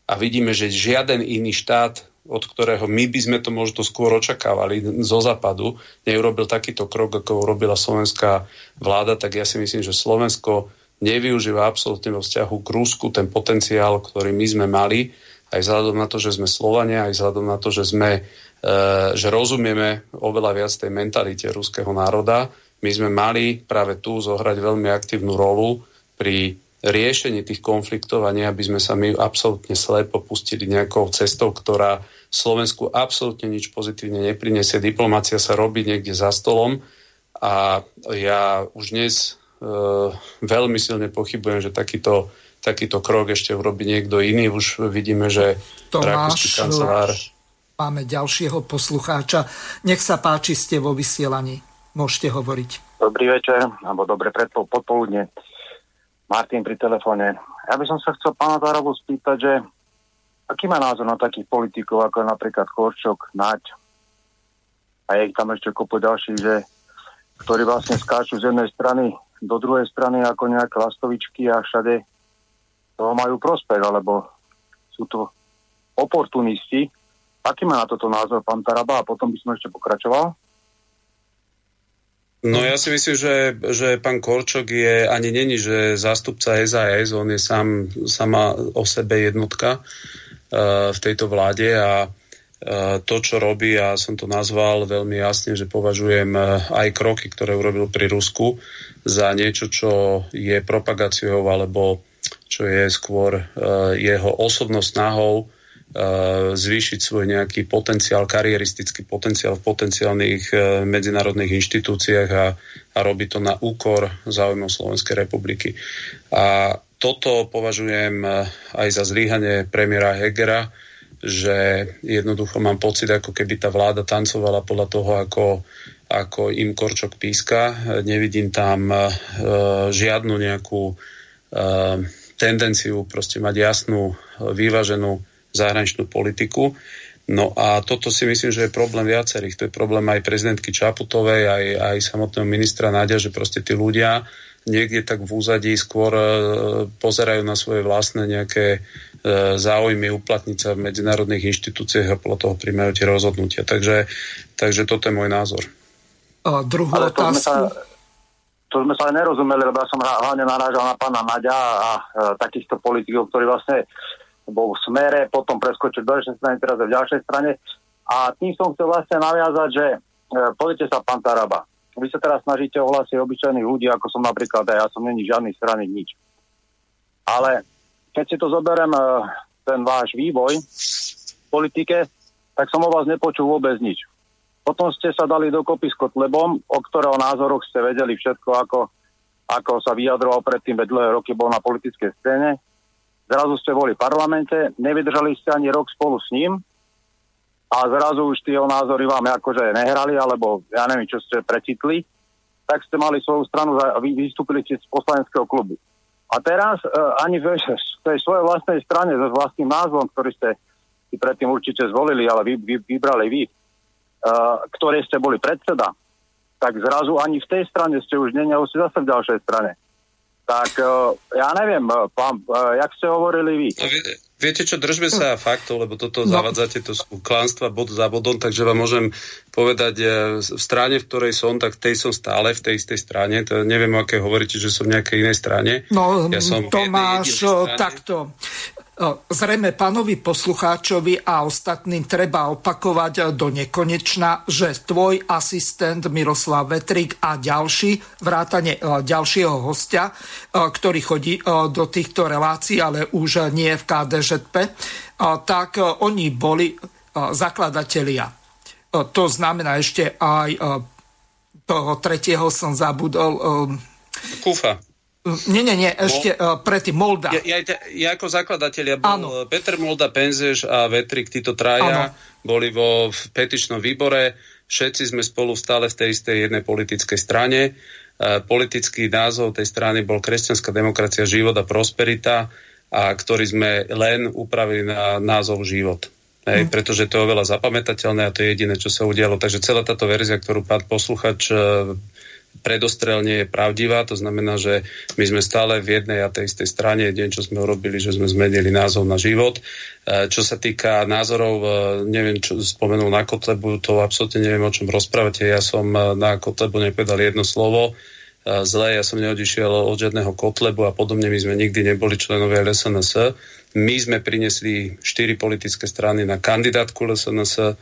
a vidíme, že žiaden iný štát, od ktorého my by sme to možno skôr očakávali zo západu, neurobil takýto krok, ako urobila slovenská vláda, tak ja si myslím, že Slovensko nevyužíva absolútne vo vzťahu k Rusku ten potenciál, ktorý my sme mali aj vzhľadom na to, že sme Slovania, aj vzhľadom na to, že sme, e, že rozumieme oveľa viac tej mentalite ruského národa. My sme mali práve tu zohrať veľmi aktívnu rolu pri riešení tých konfliktov a nie, aby sme sa my absolútne slepo pustili nejakou cestou, ktorá Slovensku absolútne nič pozitívne neprinesie. Diplomácia sa robí niekde za stolom a ja už dnes e, veľmi silne pochybujem, že takýto takýto krok ešte urobí niekto iný. Už vidíme, že Tomáš, kancelár... Máme ďalšieho poslucháča. Nech sa páči, ste vo vysielaní. Môžete hovoriť. Dobrý večer, alebo dobre predpol, podpoludne. Martin pri telefóne. Ja by som sa chcel pána Zarabu spýtať, že aký má názor na takých politikov, ako napríklad Korčok, Naď a je ich tam ešte kopu ďalších, že, ktorí vlastne skáču z jednej strany do druhej strany ako nejaké lastovičky a všade toho majú prospech, alebo sú to oportunisti. Aký má na toto názor pán Taraba a potom by som ešte pokračoval? No ja si myslím, že, že pán Korčok je ani není, že zástupca SAS, on je sám, sama o sebe jednotka uh, v tejto vláde a uh, to, čo robí, ja som to nazval veľmi jasne, že považujem uh, aj kroky, ktoré urobil pri Rusku za niečo, čo je propagáciou alebo čo je skôr uh, jeho osobnou snahou uh, zvýšiť svoj nejaký potenciál, karieristický potenciál v potenciálnych uh, medzinárodných inštitúciách a, a robí to na úkor záujmov Slovenskej republiky. A toto považujem aj za zlíhanie premiéra Hegera, že jednoducho mám pocit, ako keby tá vláda tancovala podľa toho, ako, ako im Korčok píska. Nevidím tam uh, žiadnu nejakú tendenciu proste mať jasnú, vyváženú zahraničnú politiku. No a toto si myslím, že je problém viacerých. To je problém aj prezidentky Čaputovej, aj, aj samotného ministra Náďa, že proste tí ľudia niekde tak v úzadí skôr e, pozerajú na svoje vlastné nejaké záujmy uplatniť sa v medzinárodných inštitúciách a podľa toho príjmajú tie rozhodnutia. Takže, takže toto je môj názor. A druhú Ale otázku. Sa, to sme sa aj nerozumeli, lebo ja som hlavne narážal na pána Naďa a e, takýchto politikov, ktorí vlastne bol v smere, potom preskočil do ďalšej strany, teraz je v ďalšej strane. A tým som chcel vlastne naviazať, že e, pozrite sa, pán Taraba, vy sa teraz snažíte ohlásiť obyčajných ľudí, ako som napríklad, ja som není žiadny strany nič. Ale keď si to zoberiem, e, ten váš vývoj v politike, tak som o vás nepočul vôbec nič. Potom ste sa dali dokopy s Kotlebom, o ktorého názoroch ste vedeli všetko, ako, ako sa vyjadroval predtým, veď dlhé roky bol na politickej scéne. Zrazu ste boli v parlamente, nevydržali ste ani rok spolu s ním a zrazu už tie názory vám akože nehrali, alebo ja neviem, čo ste precitli, tak ste mali svoju stranu a vystúpili z poslaneckého klubu. A teraz uh, ani v tej svojej vlastnej strane so vlastným názvom, ktorý ste si predtým určite zvolili, ale vy, vy, vybrali vy, uh, ktoré ste boli predseda, tak zrazu ani v tej strane ste už nie, ste zase v ďalšej strane. Tak uh, ja neviem, pán, uh, jak ste hovorili vy. Viete čo, držme sa faktov, lebo toto no. zavadzate, to sú klánstva bod za bodom, takže vám môžem povedať, v strane, v ktorej som, tak tej som stále v tej istej strane. To neviem, aké hovoríte, že som v nejakej inej strane. No, ja som to máš takto. Zrejme pánovi poslucháčovi a ostatným treba opakovať do nekonečna, že tvoj asistent Miroslav Vetrik a ďalší, vrátane ďalšieho hostia, ktorý chodí do týchto relácií, ale už nie v KDŽP, tak oni boli zakladatelia. To znamená ešte aj toho tretieho som zabudol. Kufa. Nie, nie, nie, ešte uh, predtým Molda. Ja, ja, ja ako zakladateľ, ja bol ano. Peter Molda, Penzeš a Vetrik, títo traja ano. boli vo v petičnom výbore, všetci sme spolu stále v tej istej jednej politickej strane. Uh, politický názov tej strany bol Kresťanská demokracia, život a prosperita, a ktorý sme len upravili na názov život. Hej, mm. pretože to je oveľa zapamätateľné a to je jediné, čo sa udialo. Takže celá táto verzia, ktorú pán posluchač predostrelne je pravdivá, to znamená, že my sme stále v jednej a tej istej strane. Deň, čo sme urobili, že sme zmenili názov na život. E, čo sa týka názorov, e, neviem, čo spomenul na Kotlebu, to absolútne neviem, o čom rozprávate. Ja som e, na Kotlebu nepovedal jedno slovo zle, ja som neodišiel od žiadneho Kotlebu a podobne, my sme nikdy neboli členovia LSNS. My sme prinesli štyri politické strany na kandidátku LSNS,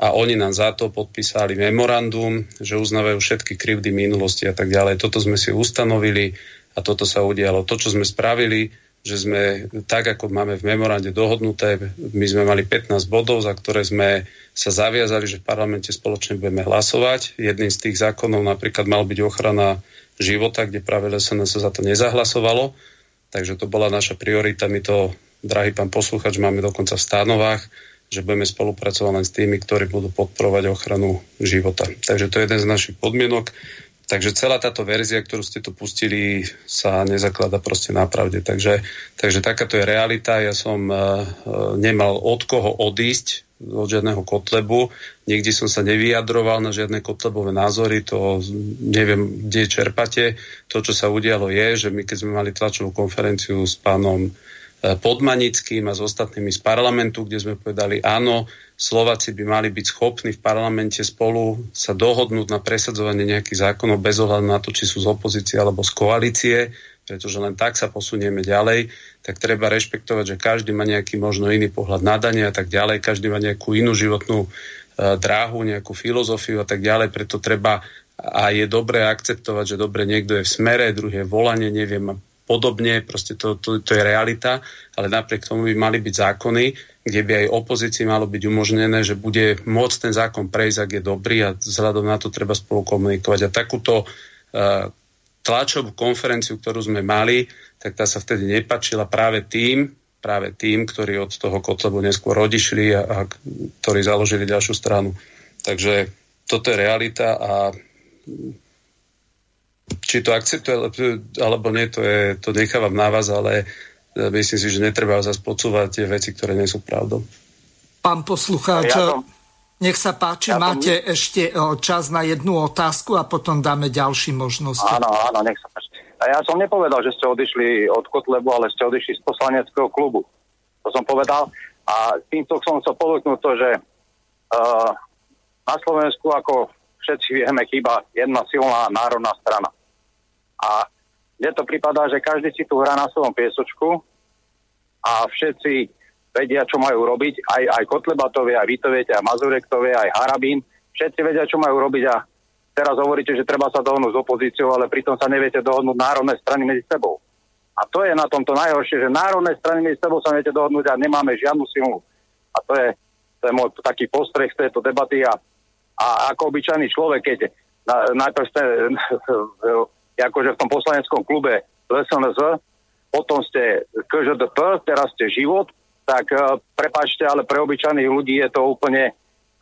a oni nám za to podpísali memorandum, že uznávajú všetky krivdy minulosti a tak ďalej. Toto sme si ustanovili a toto sa udialo. To, čo sme spravili, že sme tak, ako máme v memorande dohodnuté, my sme mali 15 bodov, za ktoré sme sa zaviazali, že v parlamente spoločne budeme hlasovať. Jedným z tých zákonov napríklad mal byť ochrana života, kde práve SNS za to nezahlasovalo. Takže to bola naša priorita. My to, drahý pán posluchač, máme dokonca v stanovách že budeme spolupracovať len s tými, ktorí budú podporovať ochranu života. Takže to je jeden z našich podmienok. Takže celá táto verzia, ktorú ste tu pustili, sa nezaklada proste na pravde. Takže, takže takáto je realita. Ja som uh, nemal od koho odísť, od žiadneho kotlebu. Nikdy som sa nevyjadroval na žiadne kotlebové názory, to neviem, kde čerpate. To, čo sa udialo je, že my keď sme mali tlačovú konferenciu s pánom Podmanickým a s ostatnými z parlamentu, kde sme povedali áno, Slováci by mali byť schopní v parlamente spolu sa dohodnúť na presadzovanie nejakých zákonov bez ohľadu na to, či sú z opozície alebo z koalície, pretože len tak sa posunieme ďalej, tak treba rešpektovať, že každý má nejaký možno iný pohľad na dane a tak ďalej, každý má nejakú inú životnú e, dráhu, nejakú filozofiu a tak ďalej, preto treba a je dobré akceptovať, že dobre niekto je v smere, druhý je volanie, neviem, podobne, proste to, to, to je realita, ale napriek tomu by mali byť zákony, kde by aj opozícii malo byť umožnené, že bude môcť ten zákon prejsť, ak je dobrý a vzhľadom na to treba spolu komunikovať. A takúto uh, tlačovú konferenciu, ktorú sme mali, tak tá sa vtedy nepačila práve tým, práve tým, ktorí od toho Kotlebu neskôr odišli a, a ktorí založili ďalšiu stranu. Takže toto je realita a či to akceptuje alebo nie, to, je, to nechávam na vás, ale e, myslím si, že netreba zase počúvať tie veci, ktoré nie sú pravdou. Pán poslucháč, ja nech sa páči, ja máte som... ešte e, čas na jednu otázku a potom dáme ďalší možnosti. Áno, áno, nech sa páči. A ja som nepovedal, že ste odišli od Kotlebu, ale ste odišli z poslaneckého klubu. To som povedal. A týmto som chcel povedať to, že uh, na Slovensku, ako všetci vieme, chýba jedna silná národná strana. A mne to prípada, že každý si tu hrá na svojom piesočku a všetci vedia, čo majú robiť. Aj, aj Kotlebatovia, aj Vitoviete, aj Mazurektovia, aj Harabín. Všetci vedia, čo majú robiť a teraz hovoríte, že treba sa dohodnúť s opozíciou, ale pritom sa neviete dohodnúť národné strany medzi sebou. A to je na tomto najhoršie, že národné strany medzi sebou sa neviete dohodnúť a nemáme žiadnu silu. A to je, to je môj taký postreh z tejto debaty a, a ako obyčajný človek, keď na, najprv ste [LAUGHS] akože v tom poslaneckom klube SNS, potom ste KŽDP, teraz ste život, tak uh, prepačte, ale pre obyčajných ľudí je to úplne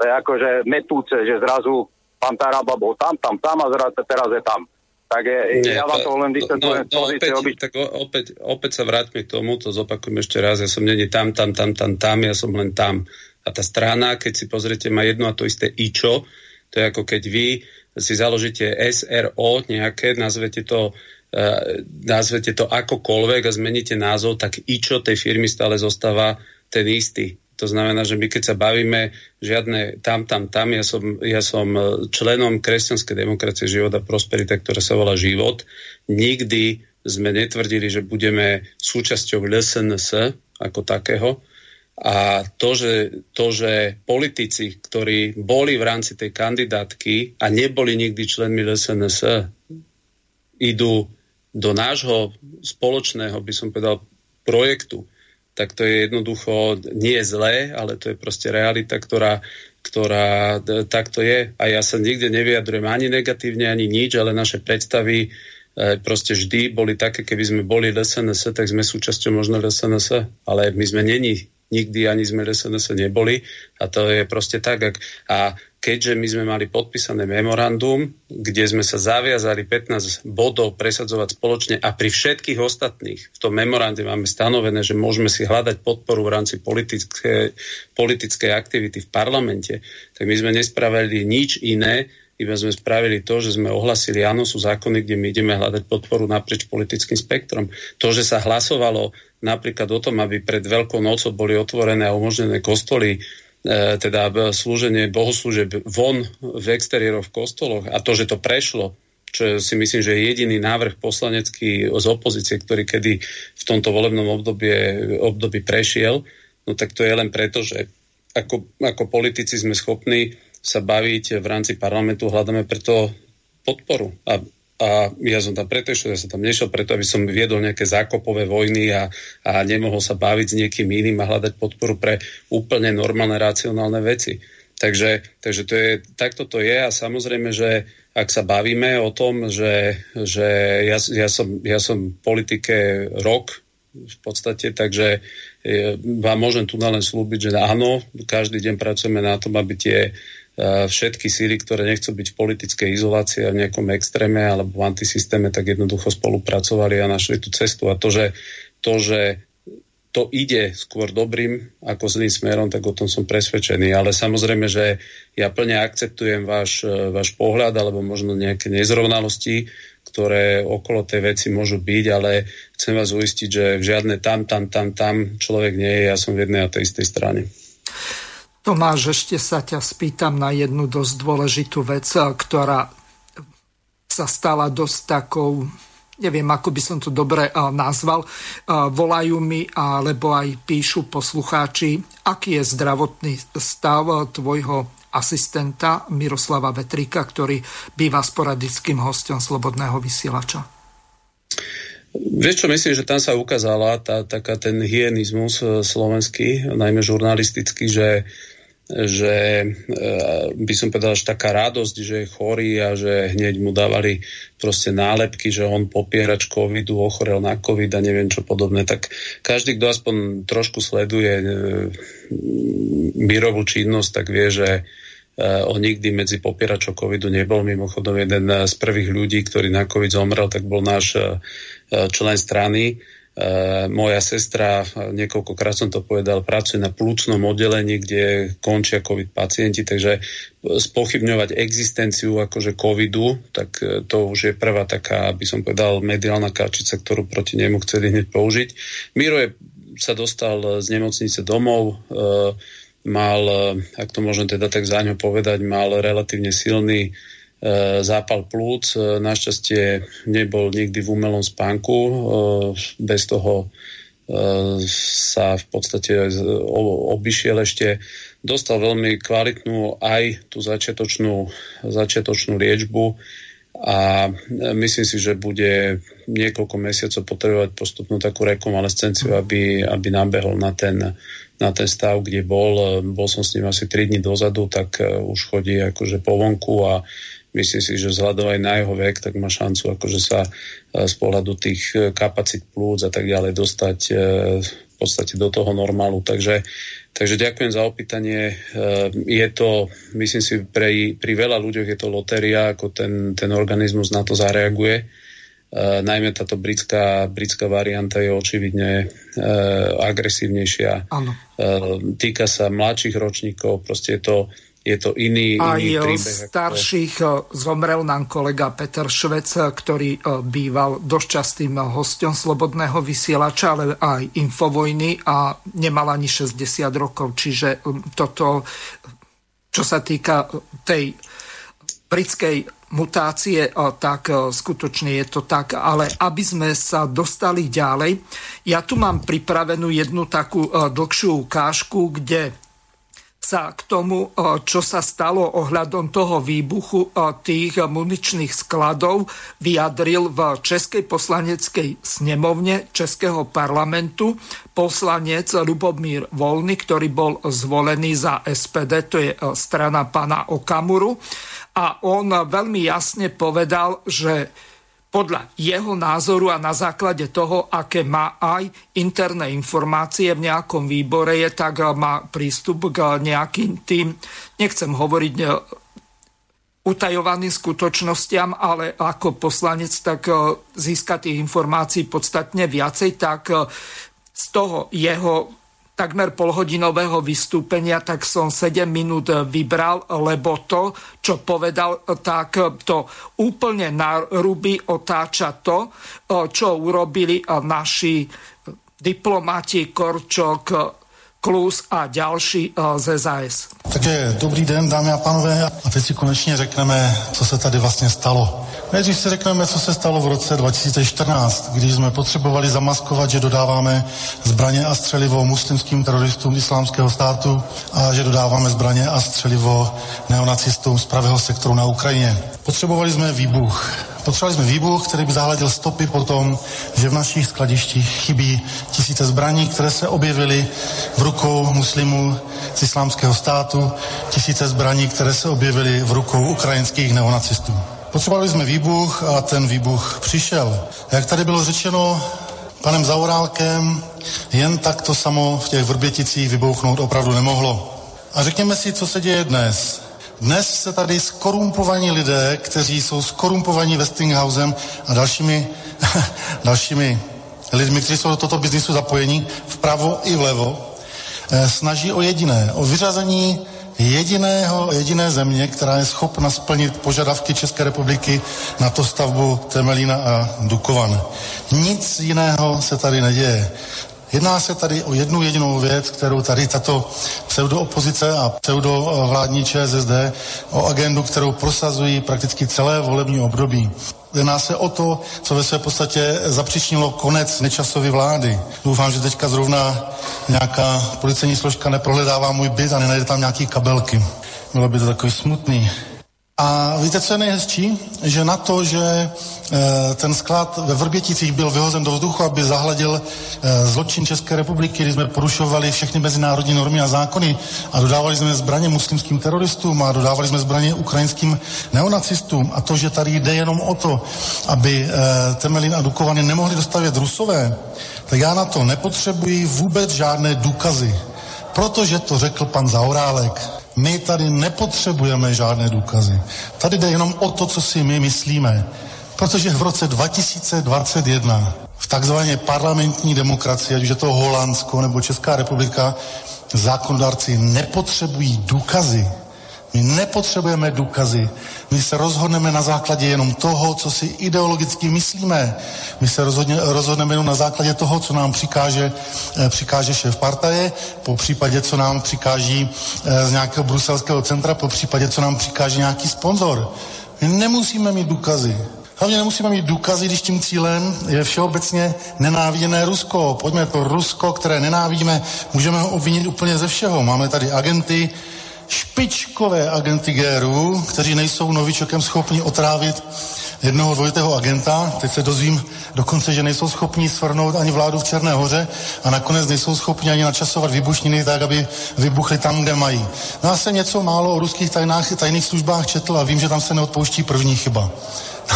to je akože metúce, že zrazu pán Taraba bol tam, tam, tam a zrazu teraz je tam. Tak je, Nie, ja vám to len vysvetľujem no, no, opäť, obyč... tak opäť, opäť sa vráťme k tomu, to zopakujem ešte raz, ja som není tam, tam, tam, tam, tam, ja som len tam. A tá strana, keď si pozriete, má jedno a to isté ičo, to je ako keď vy si založíte SRO nejaké, nazvete to, uh, nazvete to akokoľvek a zmeníte názov, tak ičo tej firmy stále zostáva ten istý. To znamená, že my keď sa bavíme žiadne tam, tam, tam, ja som, ja som členom kresťanskej demokracie život a prosperita, ktorá sa volá život. Nikdy sme netvrdili, že budeme súčasťou LSNS ako takého. A to že, to, že politici, ktorí boli v rámci tej kandidátky a neboli nikdy členmi LSNS, idú do nášho spoločného, by som povedal, projektu, tak to je jednoducho nie zlé, ale to je proste realita, ktorá, ktorá takto je. A ja sa nikde nevyjadrujem ani negatívne, ani nič, ale naše predstavy e, proste vždy boli také, keby sme boli LSNS, tak sme súčasťou možno LSNS, ale my sme není nikdy ani sme SNS neboli a to je proste tak. Ak, a keďže my sme mali podpísané memorandum, kde sme sa zaviazali 15 bodov presadzovať spoločne a pri všetkých ostatných v tom memorande máme stanovené, že môžeme si hľadať podporu v rámci politické, politickej aktivity v parlamente, tak my sme nespravili nič iné, iba sme spravili to, že sme ohlasili, áno, sú zákony, kde my ideme hľadať podporu naprieč politickým spektrom. To, že sa hlasovalo napríklad o tom, aby pred Veľkou nocou boli otvorené a umožnené kostoly, e, teda slúženie bohoslúžeb von v exteriéroch v kostoloch a to, že to prešlo, čo si myslím, že je jediný návrh poslanecký z opozície, ktorý kedy v tomto volebnom obdobie, období prešiel, no tak to je len preto, že ako, ako politici sme schopní sa baviť v rámci parlamentu, hľadáme preto podporu. A, a ja som tam preto išiel, ja som tam nešiel preto, aby som viedol nejaké zákopové vojny a, a nemohol sa baviť s niekým iným a hľadať podporu pre úplne normálne, racionálne veci. Takže, takže to je, takto to je a samozrejme, že ak sa bavíme o tom, že, že ja, ja, som, ja som v politike rok v podstate, takže e, vám môžem tu len slúbiť, že áno, každý deň pracujeme na tom, aby tie všetky síly, ktoré nechcú byť v politickej izolácii a v nejakom extréme alebo v antisystéme, tak jednoducho spolupracovali a našli tú cestu. A to, že, to, že to ide skôr dobrým ako zlým smerom, tak o tom som presvedčený. Ale samozrejme, že ja plne akceptujem váš, váš pohľad alebo možno nejaké nezrovnalosti, ktoré okolo tej veci môžu byť, ale chcem vás uistiť, že žiadne tam, tam, tam, tam človek nie je, ja som v jednej a tej istej strane. Tomáš, ešte sa ťa spýtam na jednu dosť dôležitú vec, ktorá sa stala dosť takou, neviem, ako by som to dobre nazval, volajú mi, alebo aj píšu poslucháči, aký je zdravotný stav tvojho asistenta Miroslava Vetrika, ktorý býva sporadickým hostom Slobodného vysielača. Vieš čo, myslím, že tam sa ukázala tá, taká ten hyenizmus e, slovenský, najmä žurnalistický, že že e, by som povedal, že taká radosť, že je chorý a že hneď mu dávali proste nálepky, že on popierač covidu, ochorel na covid a neviem čo podobné. Tak každý, kto aspoň trošku sleduje e, mírovú činnosť, tak vie, že e, on nikdy medzi popieračov covidu nebol. Mimochodom, jeden z prvých ľudí, ktorý na covid zomrel, tak bol náš člen strany moja sestra, niekoľkokrát som to povedal, pracuje na plúcnom oddelení, kde končia COVID pacienti, takže spochybňovať existenciu akože covidu, tak e, to už je prvá taká, aby som povedal, mediálna kačica, ktorú proti nemu chceli hneď použiť. Miro je sa dostal z nemocnice domov, mal, ak to môžem teda tak za ňo povedať, mal relatívne silný zápal plúc. Našťastie nebol nikdy v umelom spánku. Bez toho sa v podstate obišiel ešte, dostal veľmi kvalitnú aj tú začiatočnú, začiatočnú liečbu a myslím si, že bude niekoľko mesiacov potrebovať postupnú takú rekonvalescenciu, aby, aby nabehol na ten, na ten stav, kde bol. Bol som s ním asi 3 dní dozadu, tak už chodí akože po vonku a myslím si, že vzhľadom aj na jeho vek, tak má šancu akože sa e, z pohľadu tých e, kapacít plúc a tak ďalej dostať e, v podstate do toho normálu. Takže, takže ďakujem za opýtanie. Je to, myslím si, pre, pri veľa ľuďoch je to lotéria, ako ten, ten organizmus na to zareaguje. Uh, najmä táto britská, britská varianta je očividne uh, agresívnejšia. Áno. Uh, týka sa mladších ročníkov, proste je to, je to iný, Aj iný príbeh. starších ako... zomrel nám kolega Peter Švec, ktorý e, býval dosť častým hostom Slobodného vysielača, ale aj Infovojny a nemal ani 60 rokov. Čiže e, toto, čo sa týka tej britskej mutácie, e, tak skutočne je to tak. Ale aby sme sa dostali ďalej, ja tu mám pripravenú jednu takú dlhšiu ukážku, kde sa k tomu, čo sa stalo ohľadom toho výbuchu tých muničných skladov, vyjadril v Českej poslaneckej snemovne Českého parlamentu poslanec Lubomír Volny, ktorý bol zvolený za SPD, to je strana pana Okamuru. A on veľmi jasne povedal, že podľa jeho názoru a na základe toho, aké má aj interné informácie v nejakom výbore, je tak má prístup k nejakým tým, nechcem hovoriť e, utajovaným skutočnostiam, ale ako poslanec tak získa tých informácií podstatne viacej, tak z toho jeho takmer polhodinového vystúpenia, tak som 7 minút vybral, lebo to, čo povedal, tak to úplne na ruby otáča to, čo urobili naši diplomati Korčok, Klus a ďalší z SAS. Takže dobrý den, dámy a pánové. A teď si konečně řekneme, co se tady vlastně stalo. Nejdřív si řekneme, co se stalo v roce 2014, když jsme potřebovali zamaskovat, že dodáváme zbraně a střelivo muslimským teroristům islámského státu a že dodáváme zbraně a střelivo neonacistům z pravého sektoru na Ukrajině. Potřebovali jsme výbuch. Potřebovali jsme výbuch, který by zahladil stopy po tom, že v našich skladištích chybí tisíce zbraní, které se objevily v rukou muslimů z islámského státu, tisíce zbraní, které se objevily v rukou ukrajinských neonacistů. Potřebovali jsme výbuch a ten výbuch přišel. Jak tady bylo řečeno panem Zaurálkem, jen tak to samo v těch Vrběticích vybouchnout opravdu nemohlo. A řekněme si, co se děje dnes. Dnes se tady skorumpovaní lidé, kteří jsou skorumpovaní Westinghousem a dalšími, [LAUGHS] dalšími lidmi, kteří jsou do tohoto biznisu zapojení vpravo i vlevo, snaží o jediné, o vyřazení jediného, jediné země, která je schopna splnit požadavky České republiky na to stavbu Temelína a Dukovan. Nic jiného se tady neděje. Jedná se tady o jednu jedinou věc, kterou tady tato pseudoopozice a pseudovládní ČSSD o agendu, kterou prosazují prakticky celé volební období. Jedná se o to, co ve své podstatě zapřičnilo konec nečasové vlády. Doufám, že teďka zrovna nějaká policejní složka neprohledává můj byt a nenajde tam nějaký kabelky. Bylo by to takový smutný. A víte, co je nejhezčí? Že na to, že e, ten sklad ve Vrběticích byl vyhozen do vzduchu, aby zahladil e, zločin České republiky, kdy jsme porušovali všechny mezinárodní normy a zákony a dodávali jsme zbraně muslimským teroristům a dodávali jsme zbraně ukrajinským neonacistům. A to, že tady jde jenom o to, aby e, Temelin a Dukovany nemohli dostavět Rusové, tak já na to nepotřebuji vůbec žádné důkazy. Protože to řekl pan Zaurálek. My tady nepotřebujeme žádné důkazy. Tady jde jenom o to, co si my myslíme. Protože v roce 2021 v takzvané parlamentní demokracii, ať už je to Holandsko nebo Česká republika, zákonodárci nepotřebují důkazy. My nepotřebujeme důkazy. My se rozhodneme na základě jenom toho, co si ideologicky myslíme. My se rozhodně, rozhodneme jenom na základě toho, co nám přikáže, eh, přikáže šéf partaje, po případě, co nám přikáží eh, z nějakého bruselského centra, po případě, co nám přikáže nějaký sponzor. My nemusíme mít důkazy. Hlavně nemusíme mít důkazy, když tím cílem je všeobecně nenáviděné Rusko. Pojďme to Rusko, které nenávidíme, můžeme ho obvinit úplně ze všeho. Máme tady agenty, špičkové agenty GRU, kteří nejsou novičokem schopni otrávit jednoho dvojitého agenta. Teď se dozvím dokonce, že nejsou schopni svrnout ani vládu v Černé hoře a nakonec nejsou schopni ani načasovat výbušniny tak, aby vybuchly tam, kde mají. No já jsem něco málo o ruských tajnách, tajných službách četl a vím, že tam se neodpouští první chyba.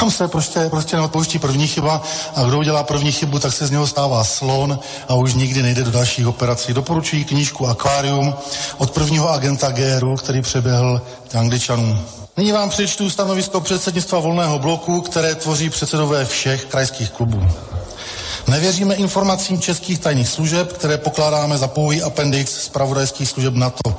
Tam se prostě, prostě neodpouští první chyba a kdo udělá první chybu, tak se z něho stává slon a už nikdy nejde do dalších operací. Doporučuji knížku Aquarium od prvního agenta GRU, který přeběhl Angličanům. Nyní vám přečtu stanovisko předsednictva volného bloku, které tvoří předsedové všech krajských klubů. Nevěříme informacím českých tajných služeb, které pokládáme za pouhý appendix zpravodajských služeb NATO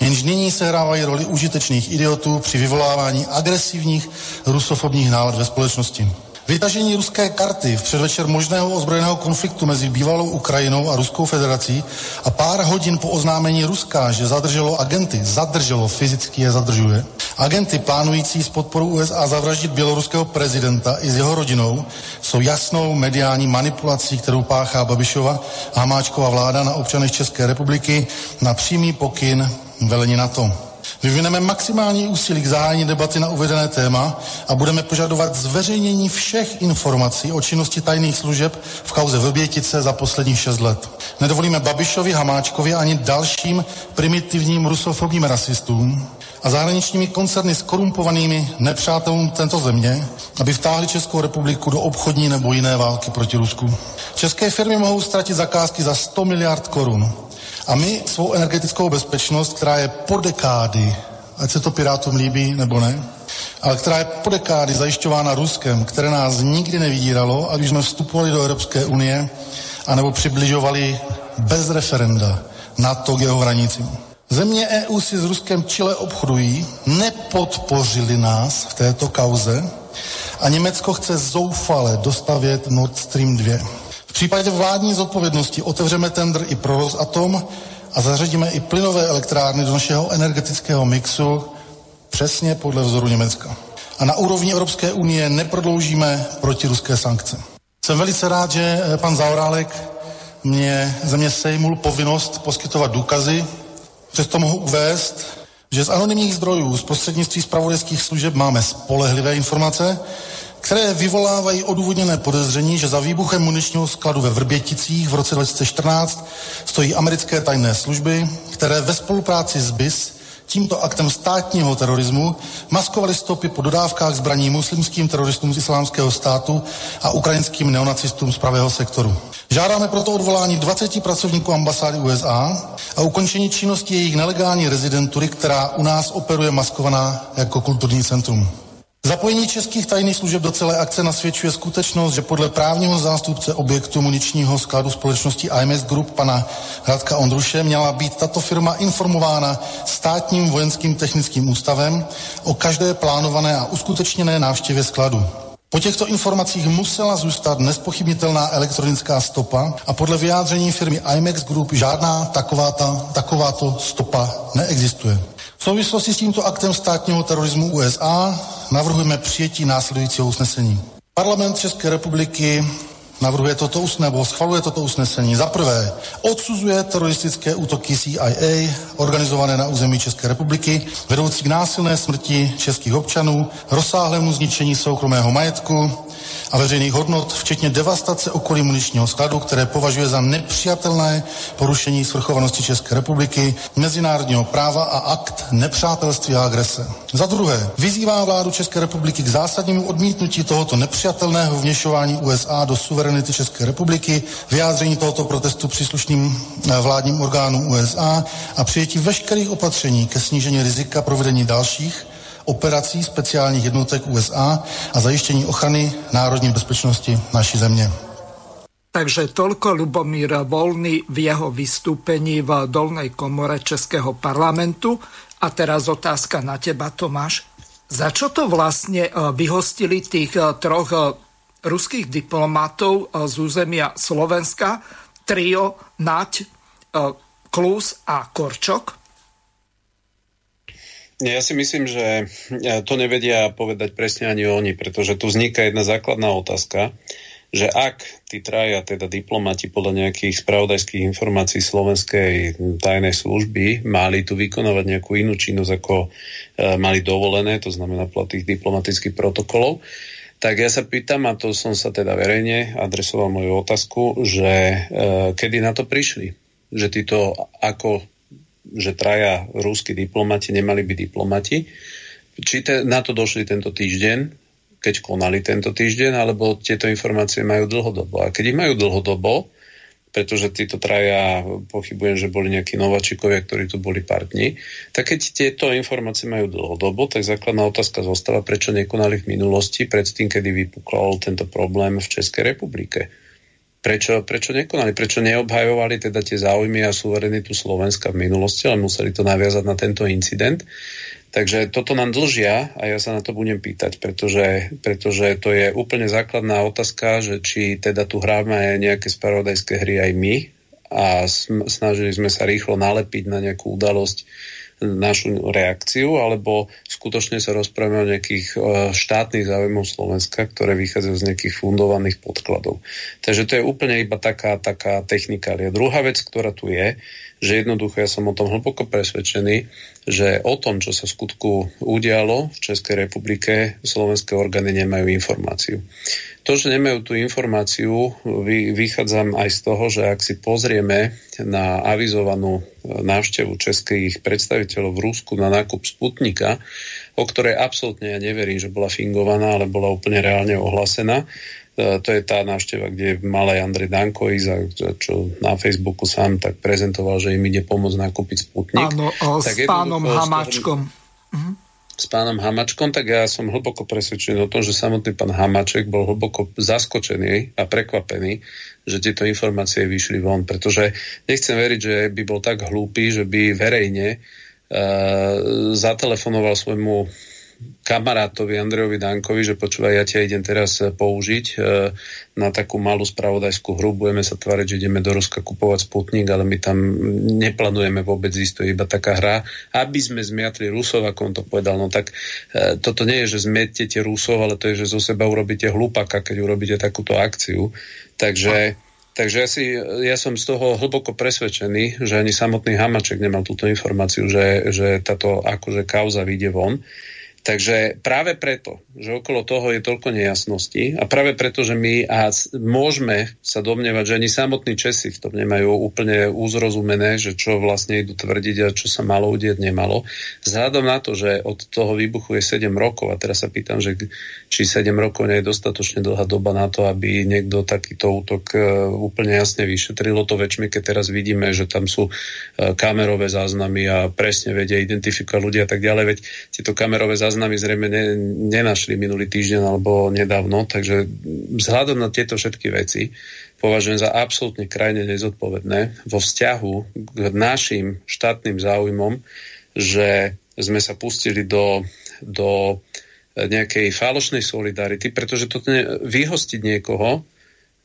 jenž nyní sehrávají roli užitečných idiotů při vyvolávání agresivních rusofobních nálad ve společnosti. Vytažení ruské karty v předvečer možného ozbrojeného konfliktu mezi bývalou Ukrajinou a Ruskou federací a pár hodin po oznámení Ruska, že zadrželo agenty, zadrželo, fyzicky je zadržuje, agenty plánující s podporou USA zavraždit běloruského prezidenta i s jeho rodinou, jsou jasnou mediální manipulací, kterou páchá Babišova a Hamáčková vláda na občanech České republiky na přímý pokyn velení na to. Vyvineme maximální úsilí k zahájení debaty na uvedené téma a budeme požadovat zveřejnění všech informací o činnosti tajných služeb v kauze Vrbětice za posledních šest let. Nedovolíme Babišovi, Hamáčkovi ani dalším primitivním rusofobním rasistům a zahraničními koncerny s korumpovanými nepřátelům této země, aby vtáhli Českou republiku do obchodní nebo jiné války proti Rusku. České firmy mohou ztratit zakázky za 100 miliard korun. A my svou energetickou bezpečnost, která je po dekády, ať se to Pirátům líbí nebo ne, ale která je po dekády zajišťována Ruskem, které nás nikdy nevydíralo, ať už jsme vstupovali do Evropské unie, anebo přibližovali bez referenda na to k jeho hranicím. Země EU si s Ruskem čile obchodují, nepodpořili nás v této kauze a Německo chce zoufale dostavět Nord Stream 2. V případě vládní zodpovědnosti otevřeme tender i pro Rosatom a zařadíme i plynové elektrárny do našeho energetického mixu přesně podle vzoru Německa. A na úrovni Evropské unie neprodloužíme protiruské sankce. Jsem velice rád, že eh, pan Zaorálek mě, ze mě sejmul povinnost poskytovat důkazy. Přesto mohu uvést, že z anonymních zdrojů z prostřednictví zpravodajských služeb máme spolehlivé informace, které vyvolávají odůvodněné podezření, že za výbuchem muničního skladu ve Vrběticích v roce 2014 stojí americké tajné služby, které ve spolupráci s BIS tímto aktem státního terorismu maskovali stopy po dodávkách zbraní muslimským teroristům z islámského státu a ukrajinským neonacistům z pravého sektoru. Žádáme proto odvolání 20 pracovníků ambasády USA a ukončení činnosti jejich nelegální rezidentury, která u nás operuje maskovaná jako kulturní centrum. Zapojení českých tajných služeb do celé akce nasvědčuje skutečnost, že podle právního zástupce objektu muničního skladu společnosti IMS Group pana Radka Ondruše měla být tato firma informována státním vojenským technickým ústavem o každé plánované a uskutečněné návštěvě skladu. Po těchto informacích musela zůstat nespochybnitelná elektronická stopa a podle vyjádření firmy IMEX Group žádná takováta, takováto stopa neexistuje. V souvislosti s tímto aktem státního terorismu USA navrhujeme přijetí následujícího usnesení. Parlament České republiky navrhuje toto usnesení, nebo schvaluje toto usnesení. Za prvé, odsuzuje teroristické útoky CIA organizované na území České republiky, vedoucí k násilné smrti českých občanů, rozsáhlému zničení soukromého majetku, a veřejných hodnot, včetně devastace okolí muničního skladu, které považuje za nepřijatelné porušení svrchovanosti České republiky, mezinárodního práva a akt nepřátelství a agrese. Za druhé, vyzývá vládu České republiky k zásadnímu odmítnutí tohoto nepřijatelného vněšování USA do suverenity České republiky, vyjádření tohoto protestu příslušným eh, vládním orgánům USA a přijetí veškerých opatření ke snížení rizika provedení dalších operací speciálních jednotek USA a zajištění ochrany národní bezpečnosti naší země. Takže toľko Lubomír Volný v jeho vystúpení v dolnej komore Českého parlamentu. A teraz otázka na teba, Tomáš. Za čo to vlastne e, vyhostili tých e, troch e, ruských diplomatov z územia Slovenska, trio Nať, Klus a Korčok? Ja si myslím, že to nevedia povedať presne ani oni, pretože tu vzniká jedna základná otázka že ak tí traja, teda diplomati podľa nejakých spravodajských informácií slovenskej tajnej služby mali tu vykonávať nejakú inú činnosť, ako e, mali dovolené, to znamená podľa tých diplomatických protokolov, tak ja sa pýtam, a to som sa teda verejne adresoval moju otázku, že e, kedy na to prišli? Že títo ako že traja rúsky diplomati nemali byť diplomati. Či te, na to došli tento týždeň, keď konali tento týždeň, alebo tieto informácie majú dlhodobo. A keď ich majú dlhodobo, pretože títo traja, pochybujem, že boli nejakí nováčikovia, ktorí tu boli partni, tak keď tieto informácie majú dlhodobo, tak základná otázka zostáva, prečo nekonali v minulosti, predtým, kedy vypukol tento problém v Českej republike. Prečo, prečo nekonali? Prečo neobhajovali teda tie záujmy a suverenitu Slovenska v minulosti, ale museli to naviazať na tento incident? Takže toto nám dlžia a ja sa na to budem pýtať, pretože, pretože to je úplne základná otázka, že či teda tu hráme nejaké spravodajské hry aj my a snažili sme sa rýchlo nalepiť na nejakú udalosť našu reakciu, alebo skutočne sa rozprávame o nejakých e, štátnych záujmov Slovenska, ktoré vychádzajú z nejakých fundovaných podkladov. Takže to je úplne iba taká, taká technikália. Druhá vec, ktorá tu je, že jednoducho ja som o tom hlboko presvedčený, že o tom, čo sa skutku udialo v Českej republike, slovenské orgány nemajú informáciu. To, že nemajú tú informáciu, vy, vychádzam aj z toho, že ak si pozrieme na avizovanú návštevu českých predstaviteľov v Rusku na nákup Sputnika, o ktorej absolútne ja neverím, že bola fingovaná, ale bola úplne reálne ohlásená, E, to je tá návšteva, kde mal aj Andrej Danko ísť, čo na Facebooku sám tak prezentoval, že im ide pomôcť nakúpiť Sputnik. Áno, tak s pánom Hamáčkom. Mhm. S pánom Hamačkom, tak ja som hlboko presvedčený o tom, že samotný pán Hamaček bol hlboko zaskočený a prekvapený, že tieto informácie vyšli von, pretože nechcem veriť, že by bol tak hlúpy, že by verejne uh, zatelefonoval svojmu kamarátovi Andrejovi Dankovi, že počúvaj, ja ťa idem teraz e, použiť e, na takú malú spravodajskú hru, budeme sa tváriť, že ideme do Ruska kupovať Sputnik, ale my tam neplánujeme vôbec ísť, to je iba taká hra, aby sme zmiatli Rusov, ako on to povedal. No tak e, toto nie je, že zmietete Rusov, ale to je, že zo seba urobíte hlupaka, keď urobíte takúto akciu. Takže Takže ja, si, ja som z toho hlboko presvedčený, že ani samotný Hamaček nemal túto informáciu, že, že táto akože kauza vyjde von. Takže práve preto, že okolo toho je toľko nejasností a práve preto, že my a môžeme sa domnievať, že ani samotní Česi v tom nemajú úplne uzrozumené, že čo vlastne idú tvrdiť a čo sa malo udieť nemalo. Vzhľadom na to, že od toho výbuchu je 7 rokov a teraz sa pýtam, že či 7 rokov nie je dostatočne dlhá doba na to, aby niekto takýto útok e, úplne jasne vyšetrilo to väčšmi, keď teraz vidíme, že tam sú e, kamerové záznamy a presne vedia identifikovať ľudia a tak ďalej, veď tieto kamerové záznamy záznamy zrejme ne, nenašli minulý týždeň alebo nedávno, takže vzhľadom na tieto všetky veci považujem za absolútne krajne nezodpovedné vo vzťahu k našim štátnym záujmom, že sme sa pustili do, do nejakej falošnej solidarity, pretože to vyhostiť niekoho,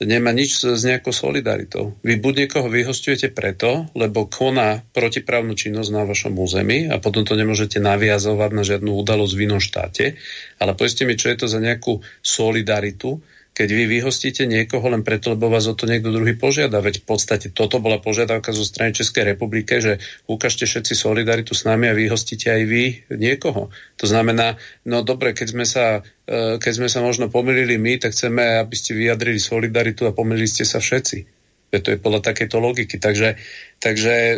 nemá nič s nejakou solidaritou. Vy buď niekoho vyhostujete preto, lebo koná protiprávnu činnosť na vašom území a potom to nemôžete naviazovať na žiadnu udalosť v inom štáte, ale povedzte mi, čo je to za nejakú solidaritu, keď vy vyhostíte niekoho len preto, lebo vás o to niekto druhý požiada. Veď v podstate toto bola požiadavka zo strany Českej republiky, že ukážte všetci solidaritu s nami a vyhostíte aj vy niekoho. To znamená, no dobre, keď sme sa, e, keď sme sa možno pomýlili my, tak chceme, aby ste vyjadrili solidaritu a pomýlili ste sa všetci. To je podľa takejto logiky. Takže, takže e,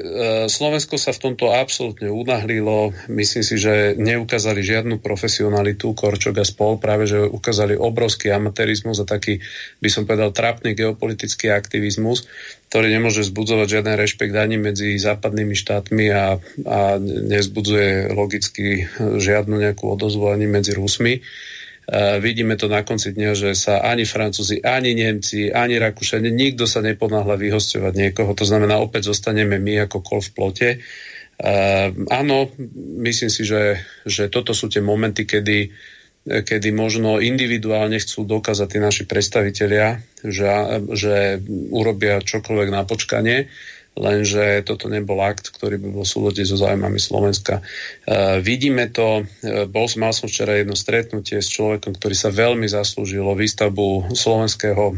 Slovensko sa v tomto absolútne unahlilo. Myslím si, že neukázali žiadnu profesionalitu Korčok a spol, práve že ukázali obrovský amatérizmus a taký, by som povedal, trapný geopolitický aktivizmus, ktorý nemôže zbudzovať žiaden rešpekt ani medzi západnými štátmi a, a nezbudzuje logicky žiadnu nejakú odozvu ani medzi Rusmi. Vidíme to na konci dňa, že sa ani Francúzi, ani Nemci, ani Rakúšania, nikto sa neponáhla vyhostovať niekoho. To znamená, opäť zostaneme my ako kol v plote. Áno, myslím si, že, že toto sú tie momenty, kedy, kedy možno individuálne chcú dokázať tí naši predstavitelia, že, že urobia čokoľvek na počkanie lenže toto nebol akt, ktorý by bol v súlade so zájmami Slovenska. Uh, vidíme to, uh, bol, mal som včera jedno stretnutie s človekom, ktorý sa veľmi zaslúžil o výstavbu slovenského uh,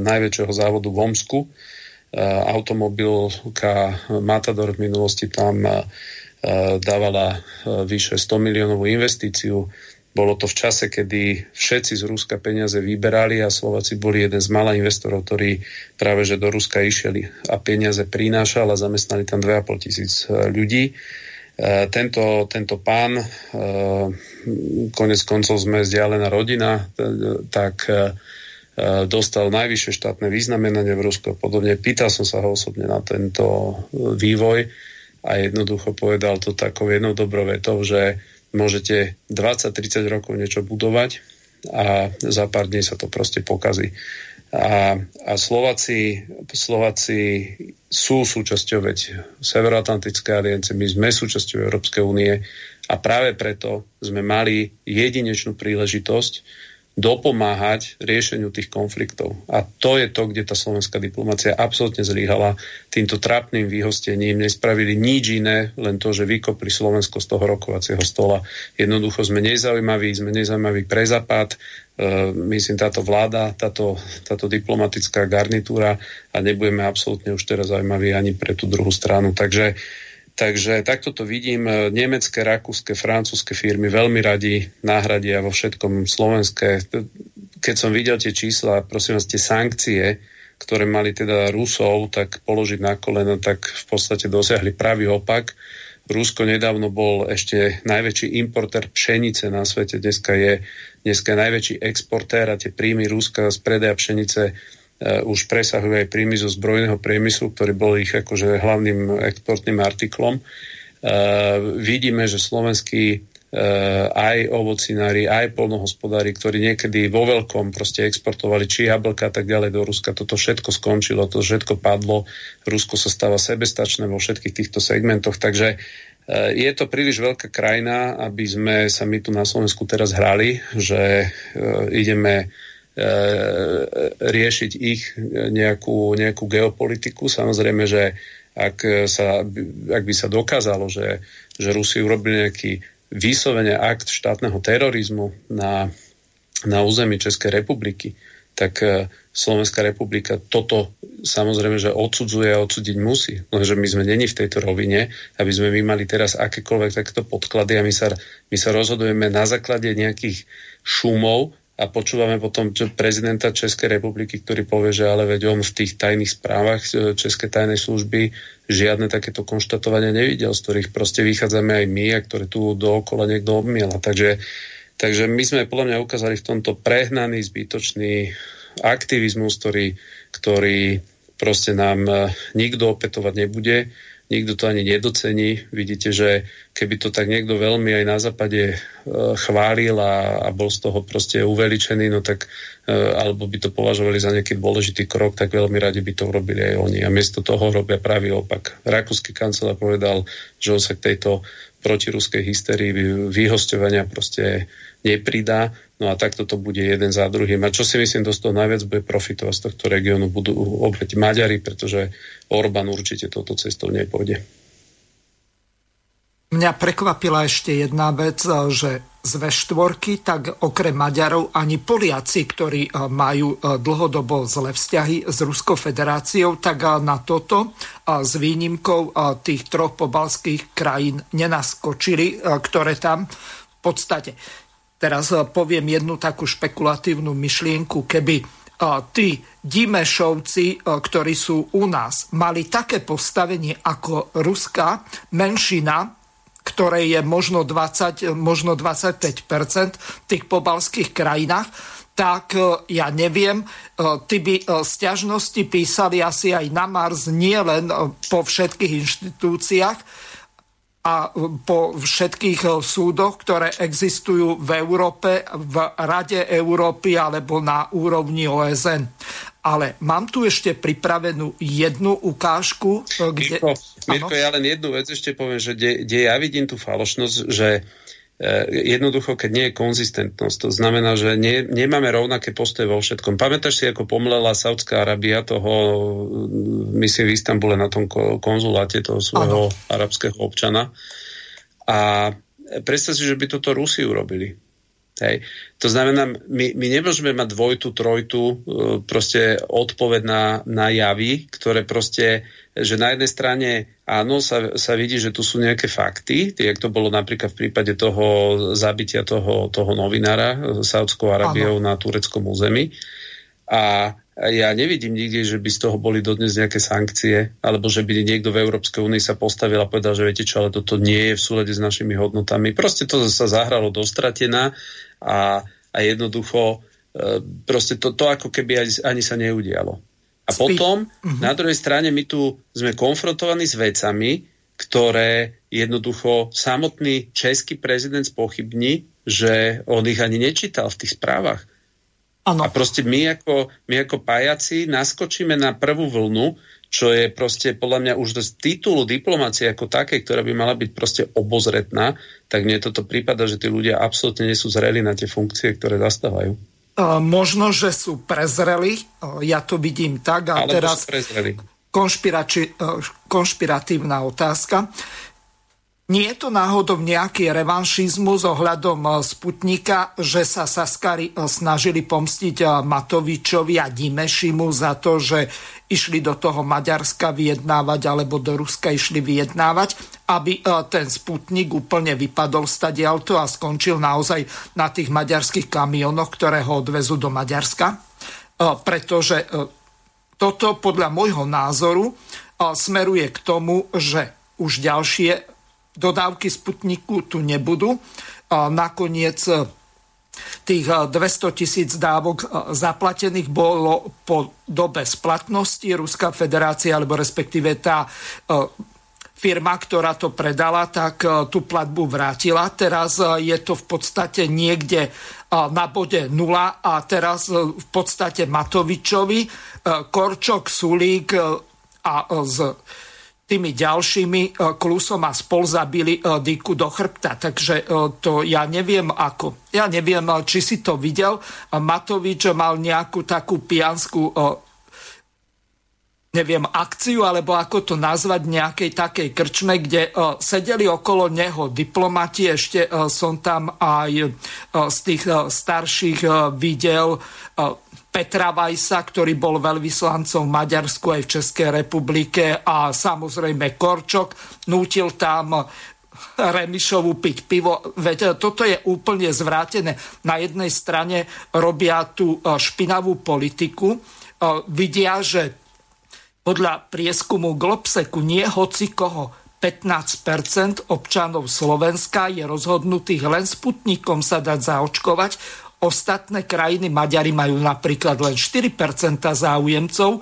najväčšieho závodu v Omsku. Uh, automobilka Matador v minulosti tam uh, dávala uh, vyše 100 miliónovú investíciu bolo to v čase, kedy všetci z Ruska peniaze vyberali a Slováci boli jeden z malých investorov, ktorí práve že do Ruska išli a peniaze prinášali a zamestnali tam 2,5 tisíc e, ľudí. E, tento, tento pán, e, konec koncov sme vzdialená rodina, tak dostal najvyššie štátne významenanie v Rusku a podobne. Pýtal som sa ho osobne na tento vývoj a jednoducho povedal to takou jednou dobrou vetou, že môžete 20-30 rokov niečo budovať a za pár dní sa to proste pokazí. A, a Slováci, Slováci sú súčasťou veď Severoatlantické aliance, my sme súčasťou Európskej únie a práve preto sme mali jedinečnú príležitosť dopomáhať riešeniu tých konfliktov. A to je to, kde tá slovenská diplomácia absolútne zlyhala. Týmto trapným vyhostením nespravili nič iné, len to, že vykopli Slovensko z toho rokovacieho stola. Jednoducho sme nezaujímaví, sme nezaujímaví pre Západ, e, myslím táto vláda, táto, táto diplomatická garnitúra a nebudeme absolútne už teraz zaujímaví ani pre tú druhú stranu. Takže Takže takto to vidím. Nemecké, rakúske, francúzske firmy veľmi radi náhradia vo všetkom slovenské. Keď som videl tie čísla, prosím vás, tie sankcie, ktoré mali teda Rusov, tak položiť na koleno, tak v podstate dosiahli pravý opak. Rusko nedávno bol ešte najväčší importer pšenice na svete. Dneska je, dneska je najväčší exportér a tie príjmy Ruska z predaja pšenice už presahujú aj príjmy zo zbrojného priemyslu, ktorý bol ich akože hlavným exportným artiklom. Uh, vidíme, že slovenskí uh, aj ovocinári, aj polnohospodári, ktorí niekedy vo veľkom proste exportovali či jablka a tak ďalej do Ruska, toto všetko skončilo, to všetko padlo. Rusko sa stáva sebestačné vo všetkých týchto segmentoch, takže je to príliš veľká krajina, aby sme sa my tu na Slovensku teraz hrali, že ideme riešiť ich nejakú, nejakú geopolitiku. Samozrejme, že ak, sa, ak by sa dokázalo, že, že Rusi urobili nejaký vyslovene akt štátneho terorizmu na, na území Českej republiky, tak e, Slovenská republika toto samozrejme, že odsudzuje a odsúdiť musí. Lenže my sme není v tejto rovine, aby sme my mali teraz akékoľvek takéto podklady a my sa, my sa rozhodujeme na základe nejakých šumov, a počúvame potom prezidenta Českej republiky, ktorý povie, že ale veď on v tých tajných správach e, Českej tajnej služby žiadne takéto konštatovania nevidel, z ktorých proste vychádzame aj my a ktoré tu dookola niekto obmiela. Takže, takže my sme podľa mňa ukázali v tomto prehnaný, zbytočný aktivizmus, ktorý, ktorý proste nám e, nikto opetovať nebude nikto to ani nedocení. Vidíte, že keby to tak niekto veľmi aj na západe e, chválil a, a bol z toho proste uveličený, no tak e, alebo by to považovali za nejaký dôležitý krok, tak veľmi radi by to urobili aj oni. A miesto toho robia pravý opak. Rakúsky kancelár povedal, že on sa k tejto protiruskej hysterii vyhosťovania proste nepridá. No a takto to bude jeden za druhým. A čo si myslím, dosť toho najviac bude profitovať z tohto regiónu budú opäť Maďari, pretože Orbán určite touto cestou nepôjde. Mňa prekvapila ešte jedna vec, že z V4, tak okrem Maďarov ani Poliaci, ktorí e, majú e, dlhodobo zlé vzťahy s Ruskou federáciou, tak e, na toto s výnimkou tých troch pobalských krajín nenaskočili, ktoré tam v podstate. Teraz poviem jednu takú špekulatívnu myšlienku, keby tí Dimešovci, ktorí sú u nás, mali také postavenie ako ruská menšina, ktoré je možno 20, možno 25 v tých pobalských krajinách, tak ja neviem, ty by stiažnosti písali asi aj na Mars, nie len po všetkých inštitúciách, a po všetkých súdoch, ktoré existujú v Európe, v Rade Európy alebo na úrovni OSN. Ale mám tu ešte pripravenú jednu ukážku. Kde... Mirko, Mirko ja len jednu vec ešte poviem, že kde, ja vidím tú falošnosť, že E, jednoducho, keď nie je konzistentnosť. To znamená, že nie, nemáme rovnaké postoje vo všetkom. Pamätáš si, ako pomlela Saudská Arábia toho, my si v Istambule na tom konzuláte toho svojho ano. arabského občana. A predstav si, že by toto Rusi urobili. Hej. To znamená, my, my nemôžeme mať dvojtu, trojtu, e, proste odpoveď na, na javy, ktoré proste že na jednej strane áno, sa, sa vidí, že tu sú nejaké fakty, jak to bolo napríklad v prípade toho zabitia toho, toho novinára Saudskou Arabiou na tureckom území. A ja nevidím nikde, že by z toho boli dodnes nejaké sankcie, alebo že by niekto v Európskej únii sa postavil a povedal, že viete čo, ale toto nie je v súlade s našimi hodnotami. Proste to sa zahralo dostratená a, a jednoducho e, proste to, to ako keby ani, ani sa neudialo. A potom uh-huh. na druhej strane my tu sme konfrontovaní s vecami, ktoré jednoducho samotný český prezident spochybní, že on ich ani nečítal v tých správach. Ano. A proste my ako, my ako pajaci naskočíme na prvú vlnu, čo je proste podľa mňa už z titulu diplomácie ako také, ktorá by mala byť proste obozretná, tak mne toto prípada, že tí ľudia absolútne nie sú zreli na tie funkcie, ktoré zastávajú. Možno, že sú prezreli, ja to vidím tak. A Alebo teraz konšpiratívna otázka. Nie je to náhodou nejaký revanšizmus ohľadom e, Sputnika, že sa Saskari e, snažili pomstiť e, Matovičovi a Dimešimu za to, že išli do toho Maďarska vyjednávať alebo do Ruska išli vyjednávať, aby ten Sputnik úplne vypadol stadialto a skončil naozaj na tých maďarských kamionoch, ktoré ho odvezú do Maďarska. Pretože toto podľa môjho názoru smeruje k tomu, že už ďalšie dodávky Sputniku tu nebudú. Nakoniec e, tých 200 e, tisíc dávok e, zaplatených bolo po dobe splatnosti. Ruská federácia, alebo respektíve tá firma, ktorá to predala, tak tú platbu vrátila. Teraz je to v podstate niekde na bode nula a teraz v podstate Matovičovi, Korčok, Sulík a z tými ďalšími e, klusom a spol zabili e, Diku do chrbta. Takže e, to ja neviem ako. Ja neviem, či si to videl. Matovič mal nejakú takú pianskú neviem, akciu, alebo ako to nazvať, nejakej takej krčme, kde sedeli okolo neho diplomati, ešte som tam aj z tých starších videl Petra Vajsa, ktorý bol veľvyslancom v Maďarsku aj v Českej republike a samozrejme Korčok nútil tam Remišovu piť pivo. Veď toto je úplne zvrátené. Na jednej strane robia tú e, špinavú politiku, e, vidia, že podľa prieskumu Globseku nie hoci koho 15% občanov Slovenska je rozhodnutých len Sputnikom sa dať zaočkovať. Ostatné krajiny, Maďari majú napríklad len 4% záujemcov, e,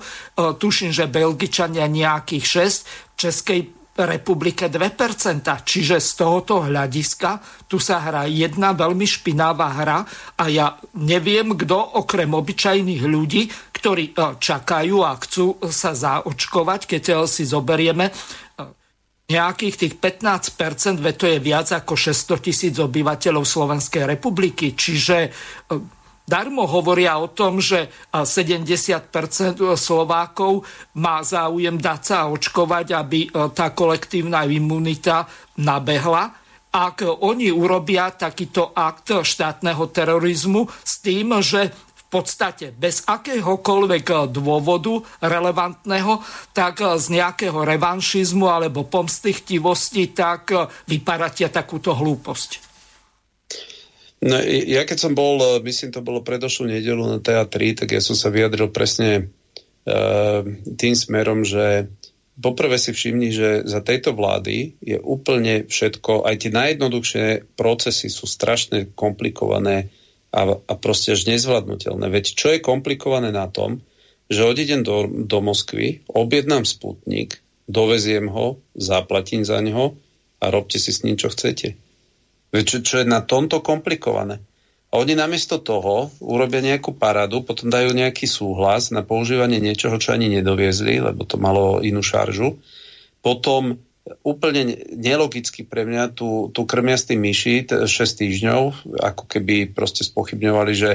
tuším, že Belgičania nejakých 6, v Českej republike 2%. Čiže z tohoto hľadiska tu sa hrá jedna veľmi špinavá hra a ja neviem, kto okrem obyčajných ľudí, ktorí e, čakajú a chcú sa zaočkovať, keď si zoberieme nejakých tých 15%, veď to je viac ako 600 tisíc obyvateľov Slovenskej republiky. Čiže e, darmo hovoria o tom, že 70% Slovákov má záujem dať sa očkovať, aby e, tá kolektívna imunita nabehla. Ak oni urobia takýto akt štátneho terorizmu s tým, že podstate bez akéhokoľvek dôvodu relevantného, tak z nejakého revanšizmu alebo pomstychtivosti, tak vyparatia takúto hlúposť. No, ja keď som bol, myslím, to bolo predošlú nedelu na teatri, tak ja som sa vyjadril presne uh, tým smerom, že poprvé si všimni, že za tejto vlády je úplne všetko, aj tie najjednoduchšie procesy sú strašne komplikované, a, a proste až nezvládnutelné. Veď čo je komplikované na tom, že odídem do, do Moskvy, objednám Sputnik, doveziem ho, zaplatím za neho a robte si s ním, čo chcete. Čo, čo je na tomto komplikované. A oni namiesto toho urobia nejakú paradu, potom dajú nejaký súhlas na používanie niečoho, čo ani nedoviezli, lebo to malo inú šaržu. Potom úplne nelogicky pre mňa tu, tu krmia s tým myši 6 týždňov, ako keby proste spochybňovali, že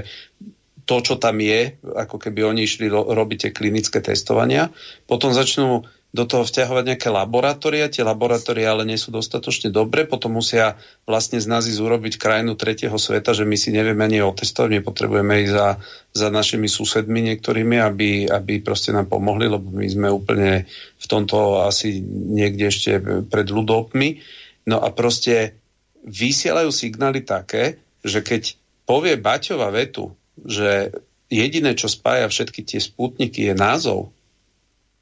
to, čo tam je, ako keby oni išli robiť tie klinické testovania. Potom začnú do toho vťahovať nejaké laboratória, tie laboratória ale nie sú dostatočne dobré, potom musia vlastne z nás ísť urobiť krajinu tretieho sveta, že my si nevieme ani otestovať, my potrebujeme ísť za, za našimi susedmi niektorými, aby, aby proste nám pomohli, lebo my sme úplne v tomto asi niekde ešte pred ľudopmi. No a proste vysielajú signály také, že keď povie Baťova vetu, že jediné, čo spája všetky tie sputniky je názov,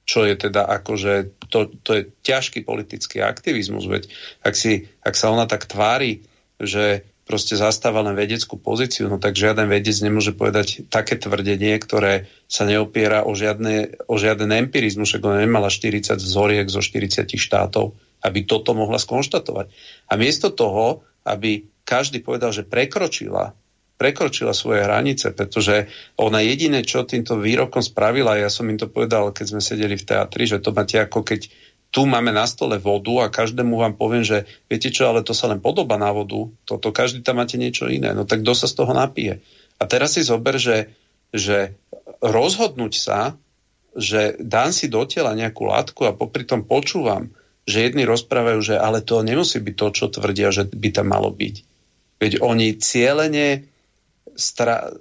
čo je teda akože, to, to je ťažký politický aktivizmus, veď ak, si, ak sa ona tak tvári, že proste zastáva len vedeckú pozíciu, no tak žiaden vedec nemôže povedať také tvrdenie, ktoré sa neopiera o, žiadne, o žiaden empirizmus, však ona nemala 40 vzoriek zo 40 štátov, aby toto mohla skonštatovať. A miesto toho, aby každý povedal, že prekročila prekročila svoje hranice, pretože ona jediné, čo týmto výrokom spravila, ja som im to povedal, keď sme sedeli v teatri, že to máte ako keď tu máme na stole vodu a každému vám poviem, že viete čo, ale to sa len podoba na vodu, toto každý tam máte niečo iné, no tak kto sa z toho napije. A teraz si zober, že, že rozhodnúť sa, že dám si do tela nejakú látku a popri tom počúvam, že jedni rozprávajú, že ale to nemusí byť to, čo tvrdia, že by tam malo byť. Veď oni cieľene stra-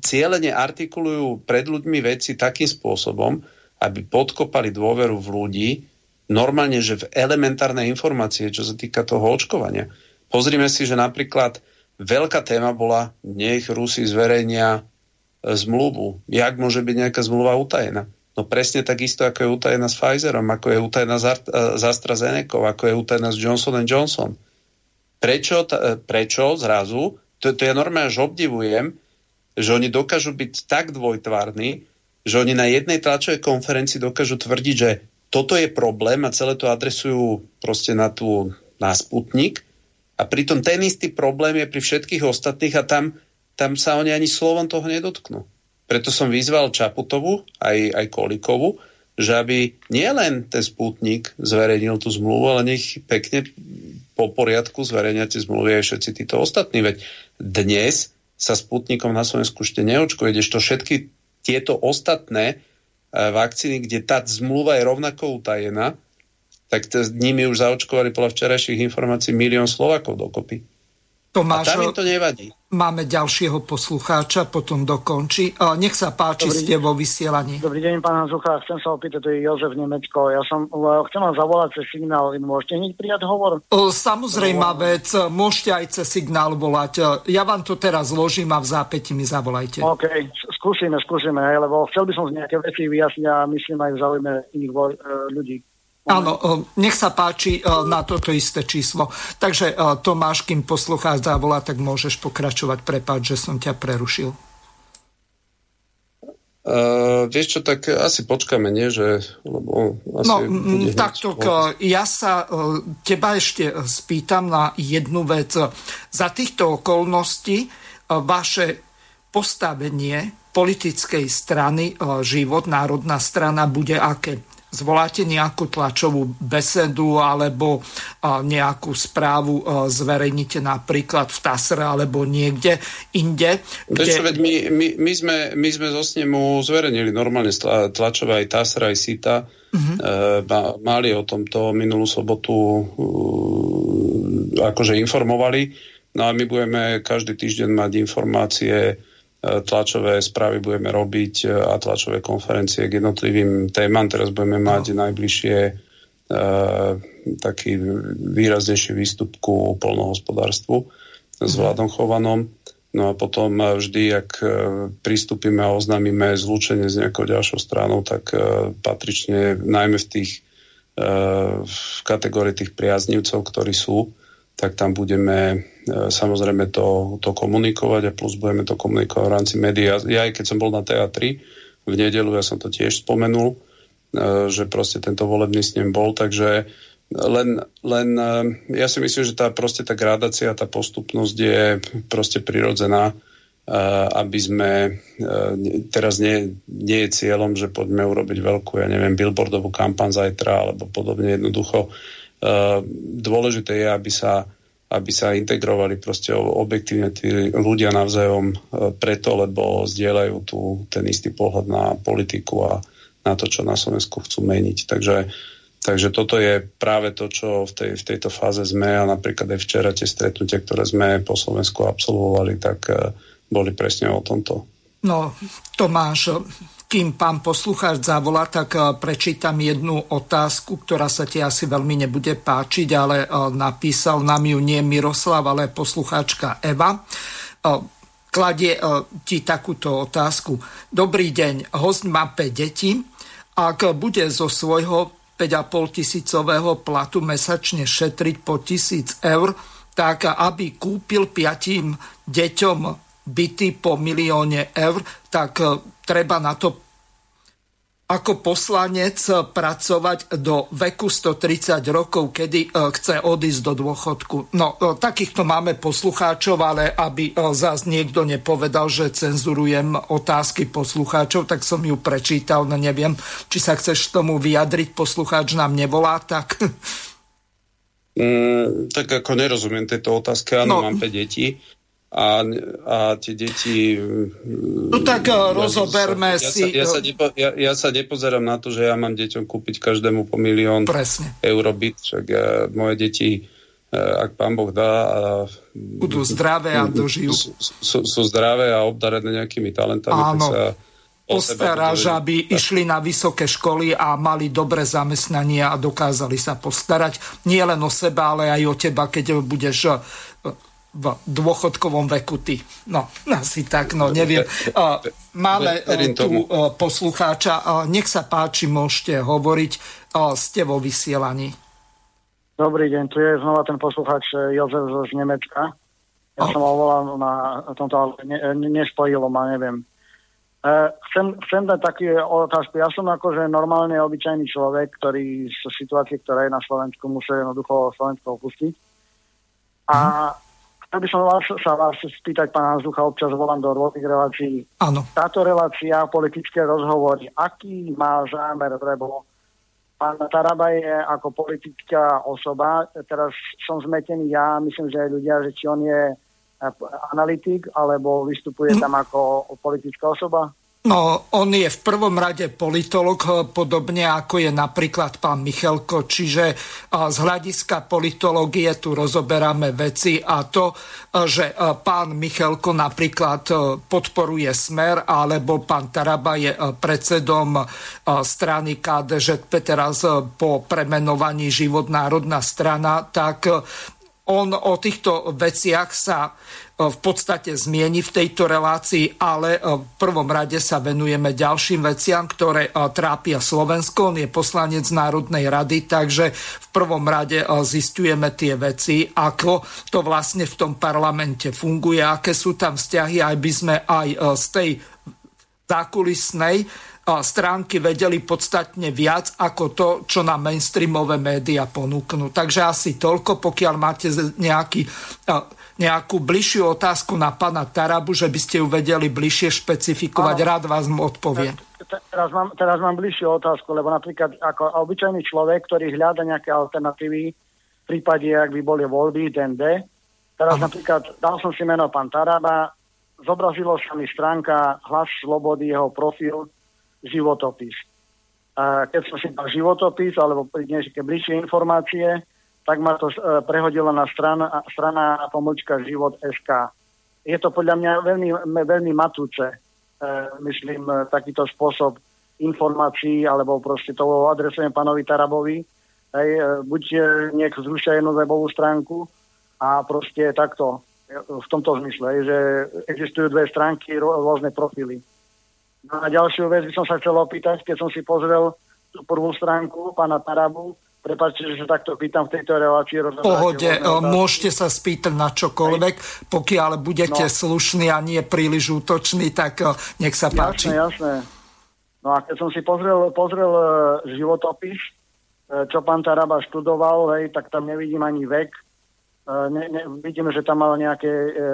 cieľene artikulujú pred ľuďmi veci takým spôsobom, aby podkopali dôveru v ľudí, normálne, že v elementárne informácie, čo sa týka toho očkovania. Pozrime si, že napríklad veľká téma bola, nech Rusi zverejnia e, zmluvu. Jak môže byť nejaká zmluva utajená? No presne takisto, ako je utajená s Pfizerom, ako je utajená s e, AstraZeneca, ako je utajená s Johnson Johnson. Prečo, e, prečo zrazu to, to ja normálne že obdivujem, že oni dokážu byť tak dvojtvárni, že oni na jednej tlačovej konferencii dokážu tvrdiť, že toto je problém a celé to adresujú proste na, tú, na Sputnik a pritom ten istý problém je pri všetkých ostatných a tam, tam sa oni ani slovom toho nedotknú. Preto som vyzval Čaputovu, aj, aj Kolikovu, že aby nielen ten Sputnik zverejnil tú zmluvu, ale nech pekne po poriadku zverejňať tie zmluvy aj všetci títo ostatní. Veď dnes sa Sputnikom na Slovensku ešte neočkuje, kdežto všetky tieto ostatné e, vakcíny, kde tá zmluva je rovnako utajená, tak s nimi už zaočkovali podľa včerajších informácií milión Slovakov dokopy. Tomáš, a tam im to nevadí. Máme ďalšieho poslucháča, potom dokončí. Nech sa páči, Dobrý ste vo vysielaní. Dobrý deň, pán Zucha. Chcem sa opýtať, to je Jozef Nemecko. Ja som chcem vám zavolať cez signál. Môžete hneď prijať hovor? Samozrejme vec. Môžete aj cez signál volať. Ja vám to teraz zložím a v zápäti mi zavolajte. OK, skúsime, skúsime, lebo chcel by som z nejaké veci vyjasniť a myslím aj v záujme iných e, ľudí. Áno, nech sa páči na toto isté číslo. Takže Tomáš, kým poslucháč zavolá, tak môžeš pokračovať. Prepáč, že som ťa prerušil. Uh, vieš čo, tak asi počkáme, nie? Že, lebo asi no, takto, ja sa teba ešte spýtam na jednu vec. Za týchto okolností vaše postavenie politickej strany Život, národná strana, bude aké? Zvoláte nejakú tlačovú besedu alebo nejakú správu zverejnite napríklad v TASR alebo niekde inde. Kde... Čo, veď my, my, my, sme, my sme zo snemu zverejnili normálne tlačové aj TASR, aj SITA. Uh-huh. E, mali o tomto minulú sobotu akože informovali. No a my budeme každý týždeň mať informácie tlačové správy budeme robiť e, a tlačové konferencie k jednotlivým témam. Teraz budeme mať no. najbližšie uh, taký výraznejší výstup ku polnohospodárstvu s mhm. Vladom Chovanom. No a potom vždy, ak e, pristúpime a oznámime zlúčenie s nejakou ďalšou stranou, tak patrične najmä v tých v kategórii tých priaznivcov, ktorí sú, tak tam budeme E, samozrejme to, to komunikovať a plus budeme to komunikovať v rámci médií. Ja aj keď som bol na teatri v nedelu, ja som to tiež spomenul, e, že proste tento volebný snem bol, takže len, len ja si myslím, že tá proste tá gradácia, tá postupnosť je proste prirodzená, aby sme teraz nie, nie je cieľom, že poďme urobiť veľkú, ja neviem, billboardovú kampan zajtra alebo podobne jednoducho. Dôležité je, aby sa aby sa integrovali proste objektívne tí ľudia navzájom e, preto, lebo zdieľajú tu ten istý pohľad na politiku a na to, čo na Slovensku chcú meniť. Takže, takže toto je práve to, čo v, tej, v tejto fáze sme a napríklad aj včera tie stretnutia, ktoré sme po Slovensku absolvovali, tak e, boli presne o tomto. No, Tomáš, kým pán poslucháč zavolá, tak eh, prečítam jednu otázku, ktorá sa ti asi veľmi nebude páčiť, ale eh, napísal nám ju nie Miroslav, ale poslucháčka Eva. Eh, kladie ti takúto otázku. Dobrý deň, host má 5 detí. Ak bude zo svojho 5,5 tisícového platu mesačne šetriť po tisíc eur, tak aby kúpil piatim deťom byty po milióne eur, tak treba na to ako poslanec pracovať do veku 130 rokov, kedy e, chce odísť do dôchodku. No, e, takýchto máme poslucháčov, ale aby e, zás niekto nepovedal, že cenzurujem otázky poslucháčov, tak som ju prečítal, no neviem, či sa chceš tomu vyjadriť, poslucháč nám nevolá, tak... Mm, tak ako nerozumiem tejto otázke, áno, no, mám 5 detí a, a tie deti... No tak ja rozoberme sa, si... Ja sa, ja, sa nepo, ja, ja sa nepozerám na to, že ja mám deťom kúpiť každému po milión Presne. byt, však ja, moje deti e, ak pán Boh dá a budú zdravé a dožijú. Sú, sú zdravé a obdarené nejakými talentami, Áno. tak sa postaráš, aby išli na vysoké školy a mali dobré zamestnanie a dokázali sa postarať nie len o seba, ale aj o teba, keď budeš v dôchodkovom veku ty. No, asi tak, no neviem. Máme tu poslucháča. Nech sa páči, môžete hovoriť. Ste vo vysielaní. Dobrý deň, tu je znova ten poslucháč e, Jozef z Nemecka. Ja oh. som ho volal na tomto, ale ne, nespojilo ma, neviem. E, chcem, chcem dať taký otázku. Ja som akože normálne obyčajný človek, ktorý z situácie, ktorá je na Slovensku, musí jednoducho Slovensko opustiť. A mm Chcel by som vás, sa vás spýtať, pán Zducha, občas volám do rôznych relácií. Áno. Táto relácia, politické rozhovory, aký má zámer, lebo pán Taraba je ako politická osoba, teraz som zmetený ja, myslím, že aj ľudia, že či on je analytik, alebo vystupuje hm. tam ako politická osoba? No, on je v prvom rade politolog, eh, podobne ako je napríklad pán Michelko, čiže eh, z hľadiska politológie tu rozoberáme veci a to, eh, že pán Michelko napríklad podporuje Smer, alebo pán Taraba je predsedom strany KDŽP teraz po premenovaní Život národná strana, tak on o týchto veciach sa v podstate zmieni v tejto relácii, ale e, v prvom rade sa venujeme ďalším veciam, ktoré e, trápia Slovensko. On je poslanec Národnej rady, takže v prvom rade zistujeme tie veci, ako to vlastne v tom parlamente funguje, aké sú tam vzťahy, aj by sme aj z tej zákulisnej stránky vedeli podstatne viac ako to, čo nám mainstreamové médiá ponúknú. Takže asi toľko, pokiaľ máte nejaký nejakú bližšiu otázku na pána Tarabu, že by ste ju vedeli bližšie špecifikovať, ano. rád vás mu odpoviem. Teraz mám, teraz mám bližšiu otázku, lebo napríklad ako obyčajný človek, ktorý hľada nejaké alternatívy v prípade, ak by boli voľby, DND, teraz ano. napríklad dal som si meno pán Taraba, zobrazilo sa mi stránka Hlas Slobody, jeho profil, životopis. A keď som si dal životopis, alebo nejaké bližšie informácie, tak ma to e, prehodilo na strana, strana pomočka život SK. Je to podľa mňa veľmi, veľmi matúce, e, myslím, e, takýto spôsob informácií, alebo proste to adresujem pánovi Tarabovi. Hej, buď nech zrušia jednu webovú stránku a proste takto, v tomto zmysle, že existujú dve stránky, rôzne profily. No a ďalšiu vec by som sa chcel opýtať, keď som si pozrel tú prvú stránku pána Tarabu, Prepačte, že takto pýtam v tejto relácii. Pohode, e, môžete sa spýtať na čokoľvek, pokiaľ budete no. slušní a nie príliš útoční, tak e, nech sa páči. Jasné, jasné. No a keď som si pozrel, pozrel e, životopis čo pán Taraba študoval, hej, tak tam nevidím ani vek. Ne, ne, vidím, že tam mal nejaké e, e,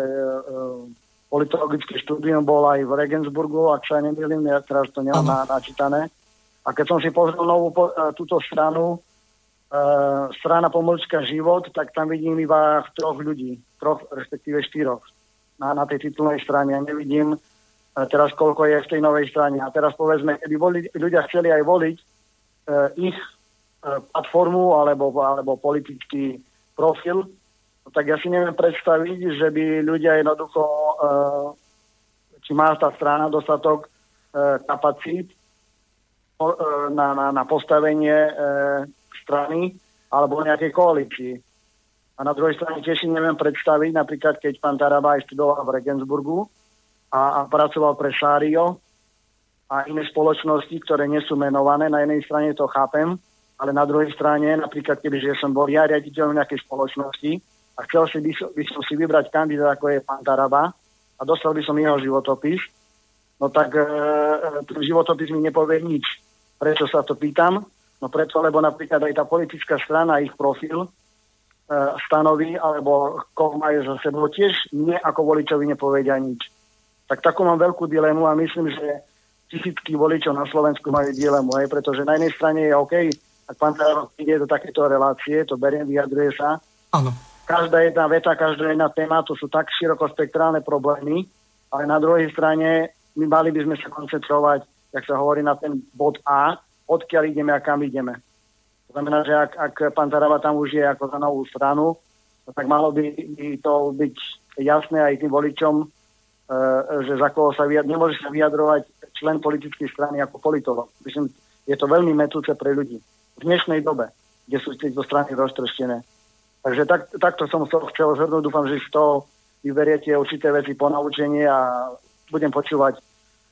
politologické štúdium, bol aj v Regensburgu, ak sa nemýlim, ja teraz to nemám na, načítané. A keď som si pozrel novú po, túto stranu, strana Pomorska život, tak tam vidím iba troch ľudí, troch, respektíve štyroch na, na tej titulnej strane. Ja nevidím a teraz koľko je v tej novej strane. A teraz povedzme, keby voli, ľudia chceli aj voliť e, ich e, platformu alebo, alebo politický profil, tak ja si neviem predstaviť, že by ľudia jednoducho, e, či má tá strana dostatok e, kapacít na, na, na postavenie e, strany alebo nejakej koalícii. A na druhej strane tiež si neviem predstaviť, napríklad keď pán Tarabaj študoval v Regensburgu, a, a pracoval pre Šário a iné spoločnosti, ktoré nie sú menované. Na jednej strane to chápem, ale na druhej strane, napríklad kebyže som bol ja riaditeľ nejakej spoločnosti a chcel si by, by som si vybrať kandidát, ako je pán Taraba a dostal by som jeho životopis, no tak e, e ten životopis mi nepovie nič. Prečo sa to pýtam? No preto, lebo napríklad aj tá politická strana, ich profil e, stanoví, alebo koho majú za sebou, tiež nie ako voličovi nepovedia nič tak takú mám veľkú dilemu a myslím, že tisícky voličov na Slovensku majú dilemu, aj, pretože na jednej strane je OK, ak pán Tarabov ide do takéto relácie, to beriem, vyjadruje sa. Áno. Každá jedna veta, každá jedna téma, to sú tak širokospektrálne problémy, ale na druhej strane my mali by sme sa koncentrovať, jak sa hovorí, na ten bod A, odkiaľ ideme a kam ideme. To znamená, že ak, ak pán Taraba tam už je ako za novú stranu, tak malo by, by to byť jasné aj tým voličom, E, že za koho sa vyjadrovať, nemôže sa vyjadrovať člen politickej strany ako politolog. Myslím, je to veľmi metúce pre ľudí. V dnešnej dobe, kde sú tieto strany roztreštené. Takže tak, takto som to chcel zhrnúť. Dúfam, že z toho vyberiete určité veci po naučenie a budem počúvať,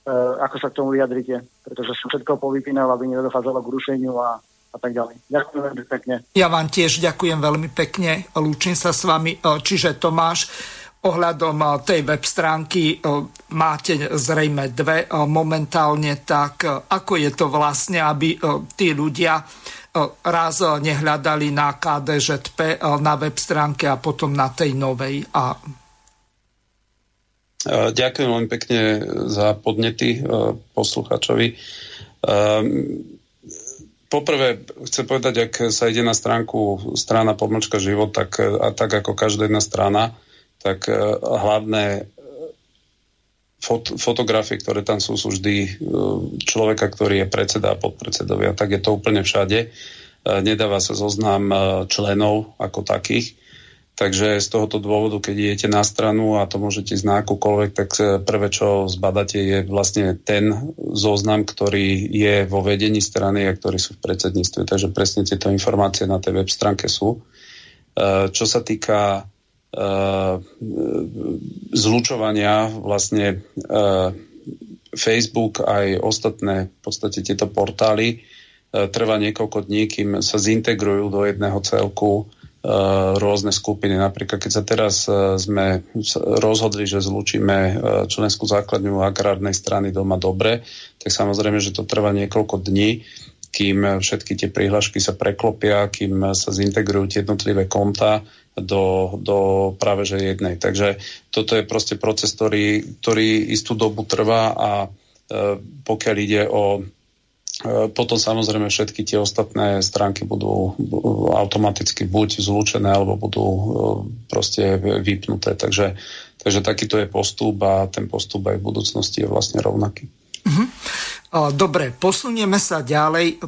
ako sa k tomu vyjadrite, pretože som všetko povypínal, aby nedochádzalo k rušeniu a, a tak ďalej. Ďakujem veľmi pekne. Ja vám tiež ďakujem veľmi pekne. Lúčim sa s vami. E, čiže Tomáš, Ohľadom eh, tej web stránky máte zrejme dve momentálne, tak ako je to vlastne, aby tí ľudia raz nehľadali na KDŽP na web stránke a potom na tej novej. A... Ďakujem veľmi pekne za podnety posluchačovi. Poprvé chcem povedať, ak sa ide na stránku strana pomlčka život, tak, a tak ako každá jedna strana, tak e, hlavné fot, fotografie, ktoré tam sú, sú vždy človeka, ktorý je predseda a podpredsedovia, tak je to úplne všade. Nedáva sa zoznam členov ako takých. Takže z tohoto dôvodu, keď idete na stranu a to môžete ísť na akúkoľvek, tak prvé, čo zbadáte, je vlastne ten zoznam, ktorý je vo vedení strany a ktorí sú v predsedníctve. Takže presne tieto informácie na tej web stránke sú. Čo sa týka Eh, zlučovania vlastne eh, Facebook aj ostatné v podstate tieto portály eh, trvá niekoľko dní, kým sa zintegrujú do jedného celku rôzne skupiny. Napríklad, keď sa teraz sme rozhodli, že zlučíme členskú základňu agrárnej strany doma dobre, tak samozrejme, že to trvá niekoľko dní, kým všetky tie prihlášky sa preklopia, kým sa zintegrujú tie jednotlivé konta do, do práve že jednej. Takže toto je proste proces, ktorý, ktorý istú dobu trvá a pokiaľ ide o potom samozrejme všetky tie ostatné stránky budú automaticky buď zlúčené, alebo budú e, proste vypnuté. Takže, takže takýto je postup a ten postup aj v budúcnosti je vlastne rovnaký. Mhm. Dobre, posunieme sa ďalej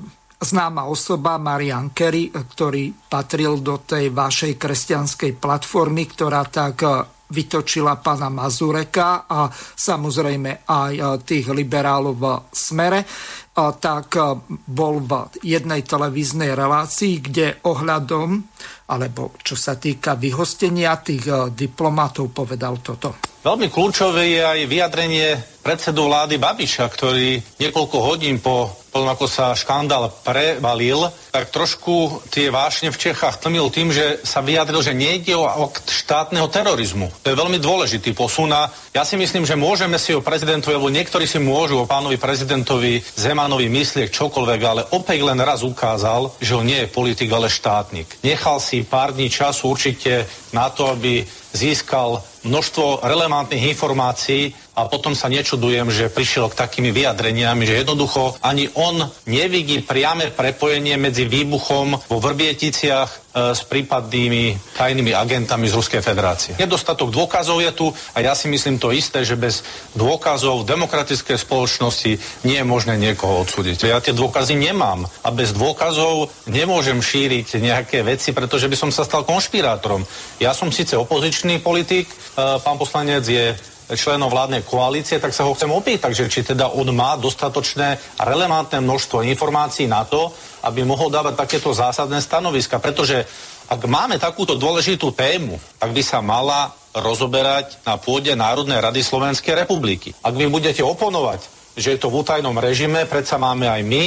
známa osoba Marian Kerry, ktorý patril do tej vašej kresťanskej platformy, ktorá tak e, vytočila pána Mazureka a samozrejme aj e, tých liberálov v smere, e, tak bol v jednej televíznej relácii, kde ohľadom, alebo čo sa týka vyhostenia tých diplomatov, povedal toto. Veľmi kľúčové je aj vyjadrenie predsedu vlády Babiša, ktorý niekoľko hodín po potom ako sa škandál prevalil, tak trošku tie vášne v Čechách tlmil tým, že sa vyjadril, že nejde o akt štátneho terorizmu. To je veľmi dôležitý posun a ja si myslím, že môžeme si o prezidentovi, alebo niektorí si môžu o pánovi prezidentovi Zemanovi myslieť čokoľvek, ale opäť len raz ukázal, že on nie je politik, ale štátnik. Nechal si pár dní času určite na to, aby získal množstvo relevantných informácií a potom sa nečudujem, že prišiel k takými vyjadreniami, že jednoducho ani on nevidí priame prepojenie medzi výbuchom vo Vrbieticiach e, s prípadnými tajnými agentami z Ruskej federácie. Nedostatok dôkazov je tu a ja si myslím to isté, že bez dôkazov v demokratickej spoločnosti nie je možné niekoho odsúdiť. Ja tie dôkazy nemám a bez dôkazov nemôžem šíriť nejaké veci, pretože by som sa stal konšpirátorom. Ja som síce opozičný politik, E, pán poslanec je členom vládnej koalície, tak sa ho chcem opýtať, že či teda on má dostatočné a relevantné množstvo informácií na to, aby mohol dávať takéto zásadné stanoviska. Pretože ak máme takúto dôležitú tému, tak by sa mala rozoberať na pôde Národnej rady Slovenskej republiky. Ak vy budete oponovať, že je to v útajnom režime, predsa máme aj my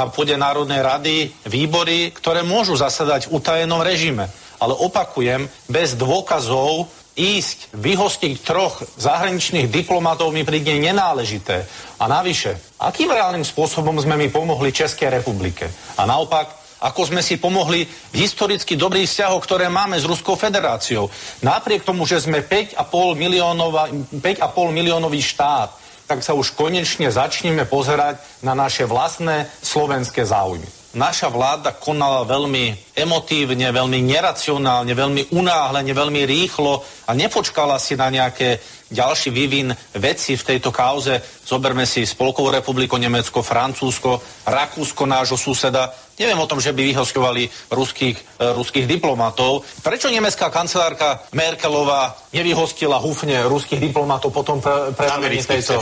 na pôde Národnej rady výbory, ktoré môžu zasadať v utajenom režime. Ale opakujem, bez dôkazov ísť, vyhostiť troch zahraničných diplomatov mi príde nenáležité. A navyše, akým reálnym spôsobom sme mi pomohli Českej republike? A naopak, ako sme si pomohli v historicky dobrých vzťahoch, ktoré máme s Ruskou federáciou. Napriek tomu, že sme 5,5 miliónový štát, tak sa už konečne začneme pozerať na naše vlastné slovenské záujmy naša vláda konala veľmi emotívne, veľmi neracionálne, veľmi unáhlene, veľmi rýchlo a nepočkala si na nejaké ďalší vývin veci v tejto kauze. Zoberme si Spolkovú republiku Nemecko, Francúzsko, Rakúsko, nášho suseda. Neviem o tom, že by vyhostovali ruských, e, ruských diplomatov. Prečo nemecká kancelárka Merkelová nevyhostila húfne ruských diplomatov potom pre, pre amerických tejto...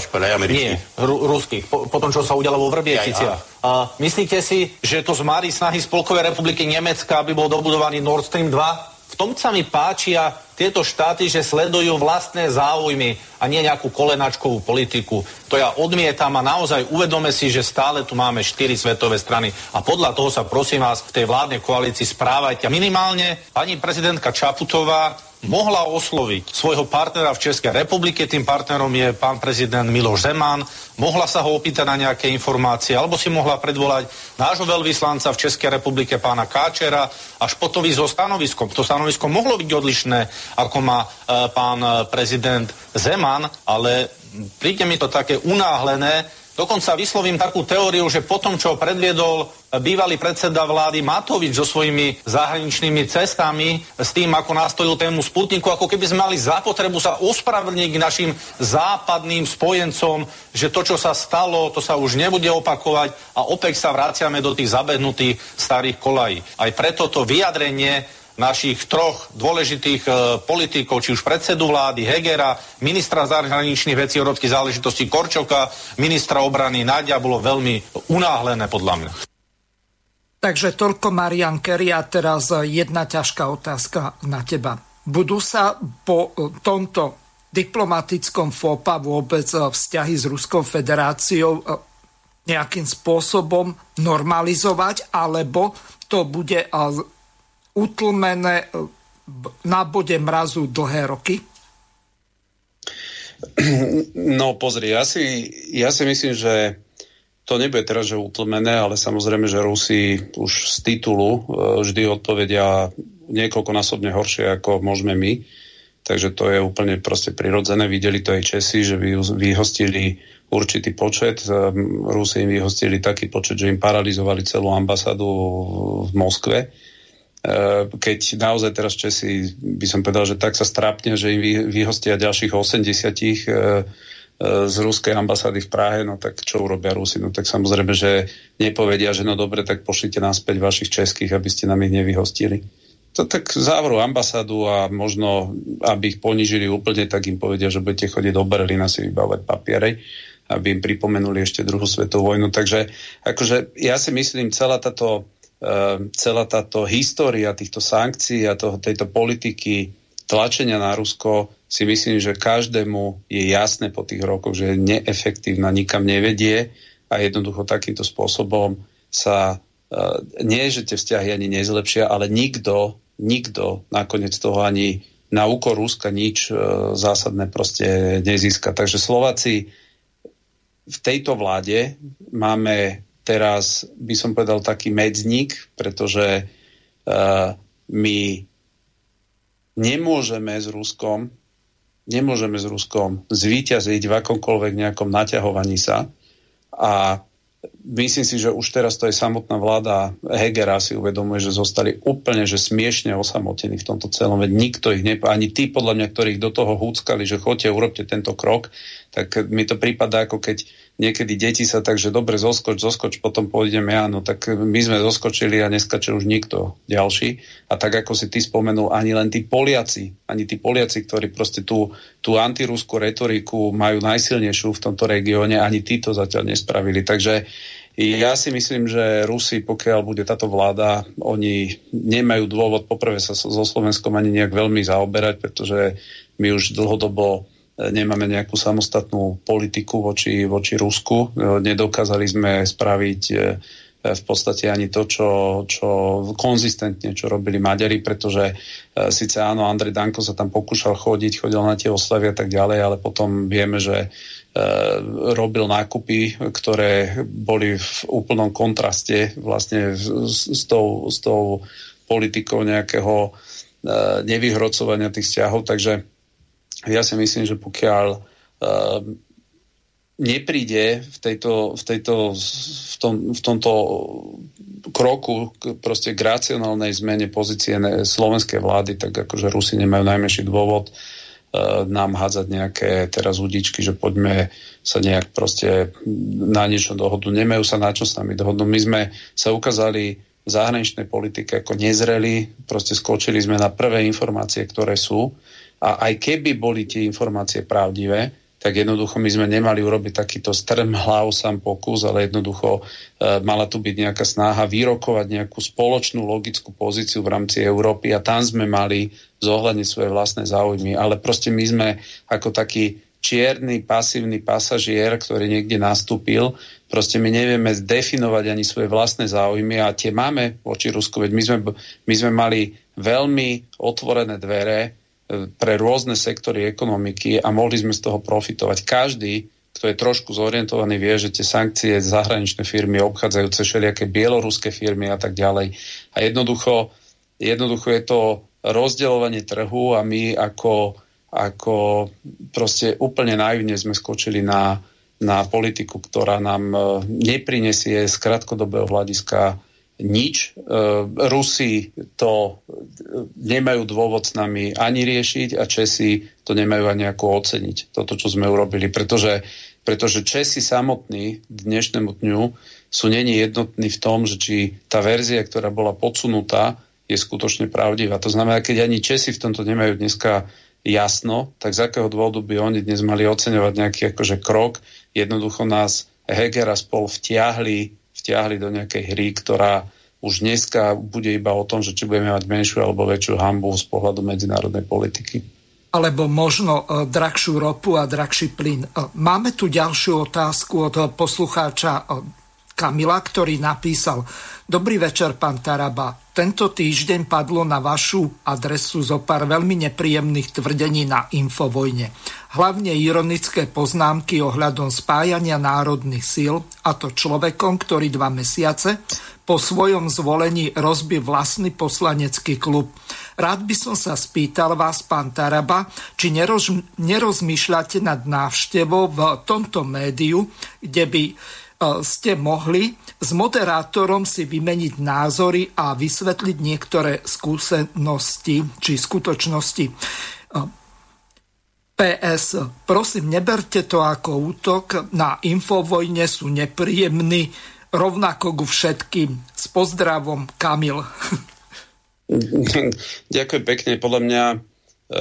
Nie, ru, ruských. Po, potom, čo sa udialo vo Vrbieticiach. A myslíte si, že to zmári snahy Spolkovej republiky Nemecka, aby bol dobudovaný Nord Stream 2? V tom sa mi páčia tieto štáty, že sledujú vlastné záujmy a nie nejakú kolenačkovú politiku. To ja odmietam a naozaj uvedome si, že stále tu máme štyri svetové strany a podľa toho sa prosím vás v tej vládnej koalícii správajte. Minimálne pani prezidentka Čaputová mohla osloviť svojho partnera v Českej republike, tým partnerom je pán prezident Miloš Zeman, mohla sa ho opýtať na nejaké informácie, alebo si mohla predvolať nášho veľvyslanca v Českej republike pána Káčera, až potom ísť so stanoviskom. To stanovisko mohlo byť odlišné, ako má e, pán prezident Zeman, ale príde mi to také unáhlené, Dokonca vyslovím takú teóriu, že potom, čo predviedol bývalý predseda vlády Matovič so svojimi zahraničnými cestami, s tým, ako nastolil tému Sputniku, ako keby sme mali zapotrebu sa ospravedlniť k našim západným spojencom, že to, čo sa stalo, to sa už nebude opakovať a opäť sa vraciame do tých zabehnutých starých kolají. Aj preto to vyjadrenie našich troch dôležitých e, politikov, či už predsedu vlády Hegera, ministra zahraničných vecí európskych záležitostí Korčoka, ministra obrany Náďa, bolo veľmi unáhlené podľa mňa. Takže toľko Marian Kerry a teraz jedna ťažká otázka na teba. Budú sa po e, tomto diplomatickom FOPA vôbec e, vzťahy s Ruskou federáciou e, nejakým spôsobom normalizovať, alebo to bude utlmené e, na bode mrazu dlhé roky? No pozri, ja si, ja si myslím, že to nebude teraz, že utlmené, ale samozrejme, že Rusi už z titulu e, vždy odpovedia niekoľkonásobne horšie, ako môžeme my. Takže to je úplne proste prirodzené. Videli to aj Česi, že vyhostili určitý počet. E, Rusi im vyhostili taký počet, že im paralizovali celú ambasádu v Moskve keď naozaj teraz Česi, by som povedal, že tak sa strápne, že im vyhostia ďalších 80 eh, eh, z ruskej ambasády v Prahe, no tak čo urobia Rusi? No tak samozrejme, že nepovedia, že no dobre, tak pošlite naspäť vašich českých, aby ste nám ich nevyhostili. To tak závrú ambasádu a možno, aby ich ponížili úplne, tak im povedia, že budete chodiť do Berlína si vybávať papiere, aby im pripomenuli ešte druhú svetovú vojnu. Takže akože ja si myslím, celá táto celá táto história týchto sankcií a toho, tejto politiky tlačenia na Rusko si myslím, že každému je jasné po tých rokoch, že je neefektívna, nikam nevedie a jednoducho takýmto spôsobom sa nie, že tie vzťahy ani nezlepšia, ale nikto, nikto nakoniec toho ani na úkor Ruska nič zásadné proste nezíska. Takže Slováci v tejto vláde máme teraz, by som povedal, taký medzník, pretože uh, my nemôžeme s Ruskom nemôžeme s Ruskom zvíťaziť v akomkoľvek nejakom naťahovaní sa a myslím si, že už teraz to je samotná vláda Hegera si uvedomuje, že zostali úplne že smiešne osamotení v tomto celom, veď nikto ich nepo... ani tí podľa mňa, ktorých do toho húckali, že chodte, urobte tento krok, tak mi to prípada ako keď niekedy deti sa tak, že dobre, zoskoč, zoskoč, potom pôjdeme ja, no tak my sme zoskočili a neskače už nikto ďalší. A tak ako si ty spomenul, ani len tí Poliaci, ani tí Poliaci, ktorí proste tú, tú antirúskú retoriku majú najsilnejšiu v tomto regióne, ani tí to zatiaľ nespravili. Takže ja si myslím, že Rusi, pokiaľ bude táto vláda, oni nemajú dôvod poprvé sa so Slovenskom ani nejak veľmi zaoberať, pretože my už dlhodobo nemáme nejakú samostatnú politiku voči, voči Rusku. Nedokázali sme spraviť e, v podstate ani to, čo, čo konzistentne, čo robili Maďari, pretože e, síce áno, Andrej Danko sa tam pokúšal chodiť, chodil na tie oslavy a tak ďalej, ale potom vieme, že e, robil nákupy, ktoré boli v úplnom kontraste vlastne s, s, tou, s tou politikou nejakého nevyhrocovania tých vzťahov, takže ja si myslím, že pokiaľ uh, nepríde v, tejto, v, tejto, v, tom, v tomto kroku k, proste k racionálnej zmene pozície slovenskej vlády, tak akože Rusi nemajú najmenší dôvod nám hádzať nejaké teraz udičky, že poďme sa nejak proste na niečo dohodnú. Nemajú sa na čo s nami dohodnúť. My sme sa ukázali v zahraničnej politike ako nezreli, proste skočili sme na prvé informácie, ktoré sú a aj keby boli tie informácie pravdivé, tak jednoducho my sme nemali urobiť takýto strm hlav sám pokus, ale jednoducho e, mala tu byť nejaká snaha vyrokovať nejakú spoločnú logickú pozíciu v rámci Európy a tam sme mali zohľadniť svoje vlastné záujmy. Ale proste my sme ako taký čierny, pasívny pasažier, ktorý niekde nastúpil, proste my nevieme zdefinovať ani svoje vlastné záujmy a tie máme voči Rusku, veď my sme, my sme mali veľmi otvorené dvere pre rôzne sektory ekonomiky a mohli sme z toho profitovať. Každý, kto je trošku zorientovaný, vie, že tie sankcie zahraničné firmy obchádzajúce všelijaké bieloruské firmy a tak ďalej. A jednoducho, jednoducho je to rozdeľovanie trhu a my ako, ako proste úplne naivne sme skočili na, na politiku, ktorá nám e, neprinesie z krátkodobého hľadiska nič. E, Rusi to nemajú dôvod s nami ani riešiť a Česi to nemajú ani ako oceniť, toto, čo sme urobili. Pretože, pretože Česi samotní dnešnému dňu sú není jednotní v tom, že či tá verzia, ktorá bola podsunutá, je skutočne pravdivá. To znamená, keď ani Česi v tomto nemajú dneska jasno, tak z akého dôvodu by oni dnes mali oceňovať nejaký akože krok. Jednoducho nás Heger a spol vtiahli vtiahli do nejakej hry, ktorá už dneska bude iba o tom, že či budeme mať menšiu alebo väčšiu hambu z pohľadu medzinárodnej politiky. Alebo možno uh, drahšiu ropu a drahší plyn. Uh, máme tu ďalšiu otázku od poslucháča uh, Kamila, ktorý napísal Dobrý večer, pán Taraba. Tento týždeň padlo na vašu adresu zo pár veľmi nepríjemných tvrdení na Infovojne. Hlavne ironické poznámky ohľadom spájania národných síl, a to človekom, ktorý dva mesiace po svojom zvolení rozbil vlastný poslanecký klub. Rád by som sa spýtal vás, pán Taraba, či neroz, nerozmýšľate nad návštevou v tomto médiu, kde by ste mohli s moderátorom si vymeniť názory a vysvetliť niektoré skúsenosti či skutočnosti. PS, prosím, neberte to ako útok. Na Infovojne sú nepríjemní, rovnako ku všetkým. S pozdravom, Kamil. [LAUGHS] Ďakujem pekne. Podľa mňa e,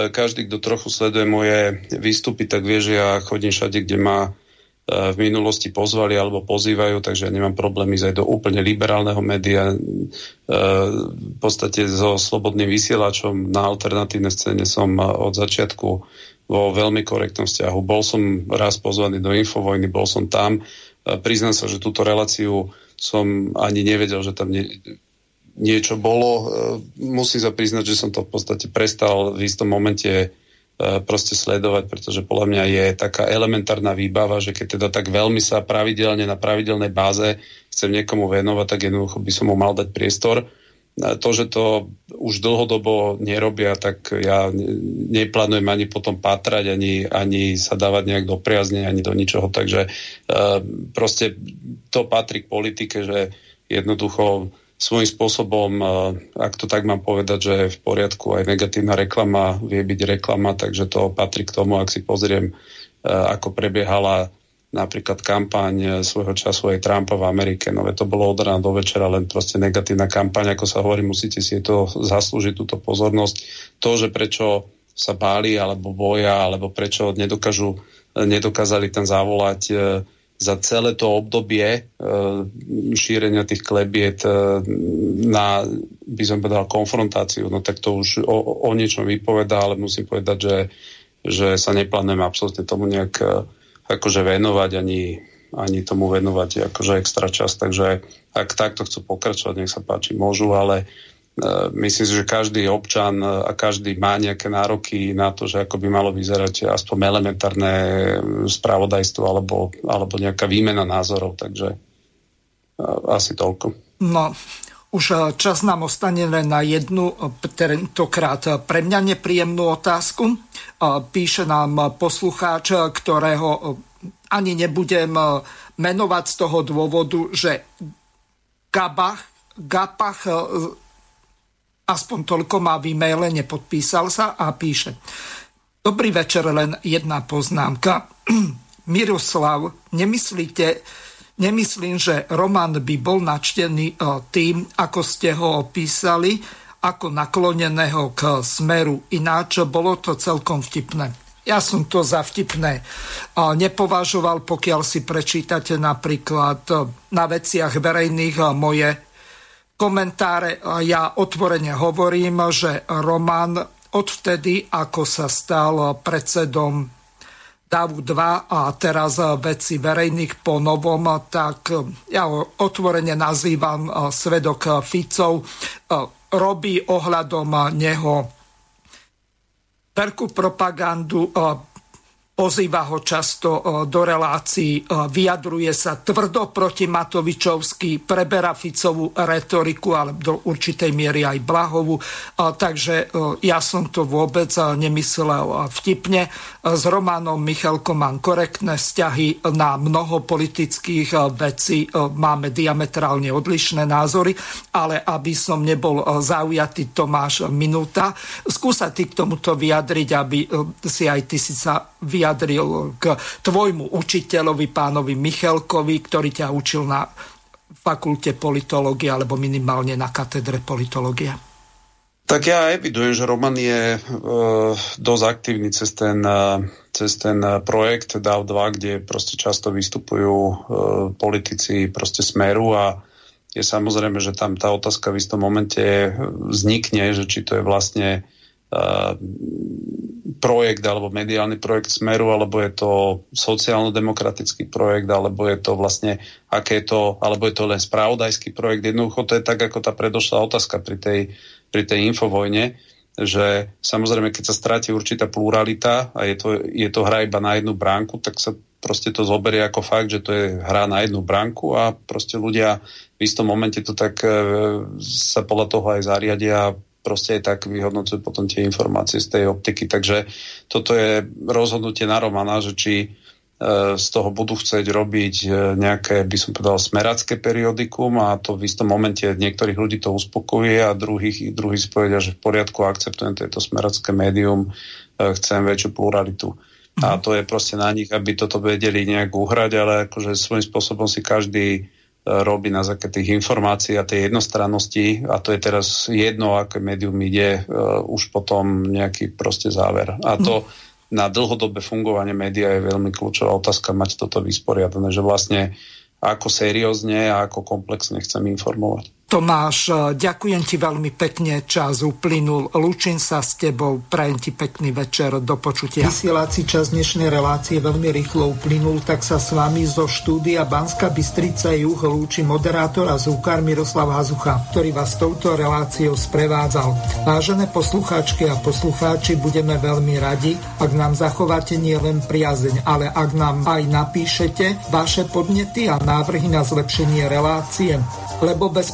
každý, kto trochu sleduje moje výstupy, tak vie, že ja chodím všade, kde ma v minulosti pozvali alebo pozývajú, takže nemám problém ísť aj do úplne liberálneho média. E, v podstate so slobodným vysielačom na alternatívnej scéne som od začiatku vo veľmi korektnom vzťahu. Bol som raz pozvaný do Infovojny, bol som tam. Priznám sa, že túto reláciu som ani nevedel, že tam nie, niečo bolo. Musím sa priznať, že som to v podstate prestal v istom momente proste sledovať, pretože podľa mňa je taká elementárna výbava, že keď teda tak veľmi sa pravidelne na pravidelnej báze chcem niekomu venovať, tak jednoducho by som mu mal dať priestor. To, že to už dlhodobo nerobia, tak ja neplánujem ani potom patrať, ani, ani sa dávať nejak do priazne, ani do ničoho. Takže proste to patrí k politike, že jednoducho svojím spôsobom, ak to tak mám povedať, že v poriadku aj negatívna reklama vie byť reklama, takže to patrí k tomu, ak si pozriem, ako prebiehala napríklad kampaň svojho času aj Trumpa v Amerike. No to bolo od rána do večera len proste negatívna kampaň, ako sa hovorí, musíte si to zaslúžiť, túto pozornosť. To, že prečo sa báli alebo boja, alebo prečo nedokážu, nedokázali tam zavolať za celé to obdobie e, šírenia tých klebiet e, na, by som povedal, konfrontáciu, no tak to už o, o niečom vypovedá, ale musím povedať, že, že sa neplánujem absolútne tomu nejak e, akože venovať, ani, ani tomu venovať akože extra čas, takže ak takto chcú pokračovať, nech sa páči, môžu, ale myslím si, že každý občan e, a každý má nejaké nároky na to, že ako by malo vyzerať aspoň elementárne spravodajstvo alebo, alebo nejaká výmena názorov, takže e, asi toľko. No, už čas nám ostane len na jednu, tentokrát pre mňa nepríjemnú otázku. Píše nám poslucháč, ktorého ani nebudem menovať z toho dôvodu, že Gabach, Gapach aspoň toľko má v e-maile, nepodpísal sa a píše. Dobrý večer, len jedna poznámka. [CLEARS THROAT] Miroslav, nemyslíte, nemyslím, že román by bol načtený e, tým, ako ste ho opísali, ako nakloneného k smeru. Ináč bolo to celkom vtipné. Ja som to za vtipné nepovažoval, pokiaľ si prečítate napríklad na veciach verejných moje komentáre. Ja otvorene hovorím, že Roman odvtedy, ako sa stal predsedom DAVu 2 a teraz veci verejných po novom, tak ja ho otvorene nazývam svedok Ficov. Robí ohľadom neho veľkú propagandu, Pozýva ho často e, do relácií, e, vyjadruje sa tvrdo proti Matovičovsky, preberá Ficovú retoriku, ale do určitej miery aj Blahovu. E, takže ja som to vôbec nemyslel vtipne. S Romanom Michalkom mám korektné vzťahy na mnoho politických vecí. Máme diametrálne odlišné názory, ale aby som nebol zaujatý Tomáš Minúta, skúsa ty k tomuto vyjadriť, aby si aj ty si sa vyjadril vyjadril k tvojmu učiteľovi, pánovi Michelkovi, ktorý ťa učil na fakulte politológie alebo minimálne na katedre politológie? Tak ja evidujem, že Roman je e, dosť aktívny cez ten, e, cez ten projekt DAO 2, kde proste často vystupujú e, politici proste smeru a je samozrejme, že tam tá otázka v istom momente vznikne, že či to je vlastne projekt alebo mediálny projekt Smeru, alebo je to sociálno-demokratický projekt, alebo je to vlastne, aké to, alebo je to len spravodajský projekt. Jednoducho to je tak, ako tá predošlá otázka pri tej, pri tej infovojne, že samozrejme, keď sa stráti určitá pluralita a je to, je to hra iba na jednu bránku, tak sa proste to zoberie ako fakt, že to je hra na jednu bránku a proste ľudia v istom momente to tak e, sa podľa toho aj zariadia proste aj tak vyhodnocujú potom tie informácie z tej optiky. Takže toto je rozhodnutie na Romana, že či e, z toho budú chcieť robiť e, nejaké, by som povedal, smeracké periodikum a to v istom momente niektorých ľudí to uspokojuje a druhých, druhý si povedia, že v poriadku akceptujem tieto smeracké médium, e, chcem väčšiu pluralitu. A to je proste na nich, aby toto vedeli nejak uhrať, ale akože svojím spôsobom si každý robí na základe tých informácií a tej jednostrannosti a to je teraz jedno, aké médium ide, uh, už potom nejaký proste záver. A to mm. na dlhodobé fungovanie média je veľmi kľúčová otázka mať toto vysporiadané, že vlastne ako seriózne a ako komplexne chcem informovať. Tomáš, ďakujem ti veľmi pekne, čas uplynul, lúčim sa s tebou, prajem ti pekný večer, do počutia. Vysielací čas dnešnej relácie veľmi rýchlo uplynul, tak sa s vami zo štúdia Banska Bystrica Juh lúči moderátor a zúkar Miroslav Hazucha, ktorý vás touto reláciou sprevádzal. Vážené poslucháčky a poslucháči, budeme veľmi radi, ak nám zachováte nie len priazeň, ale ak nám aj napíšete vaše podnety a návrhy na zlepšenie relácie, lebo bez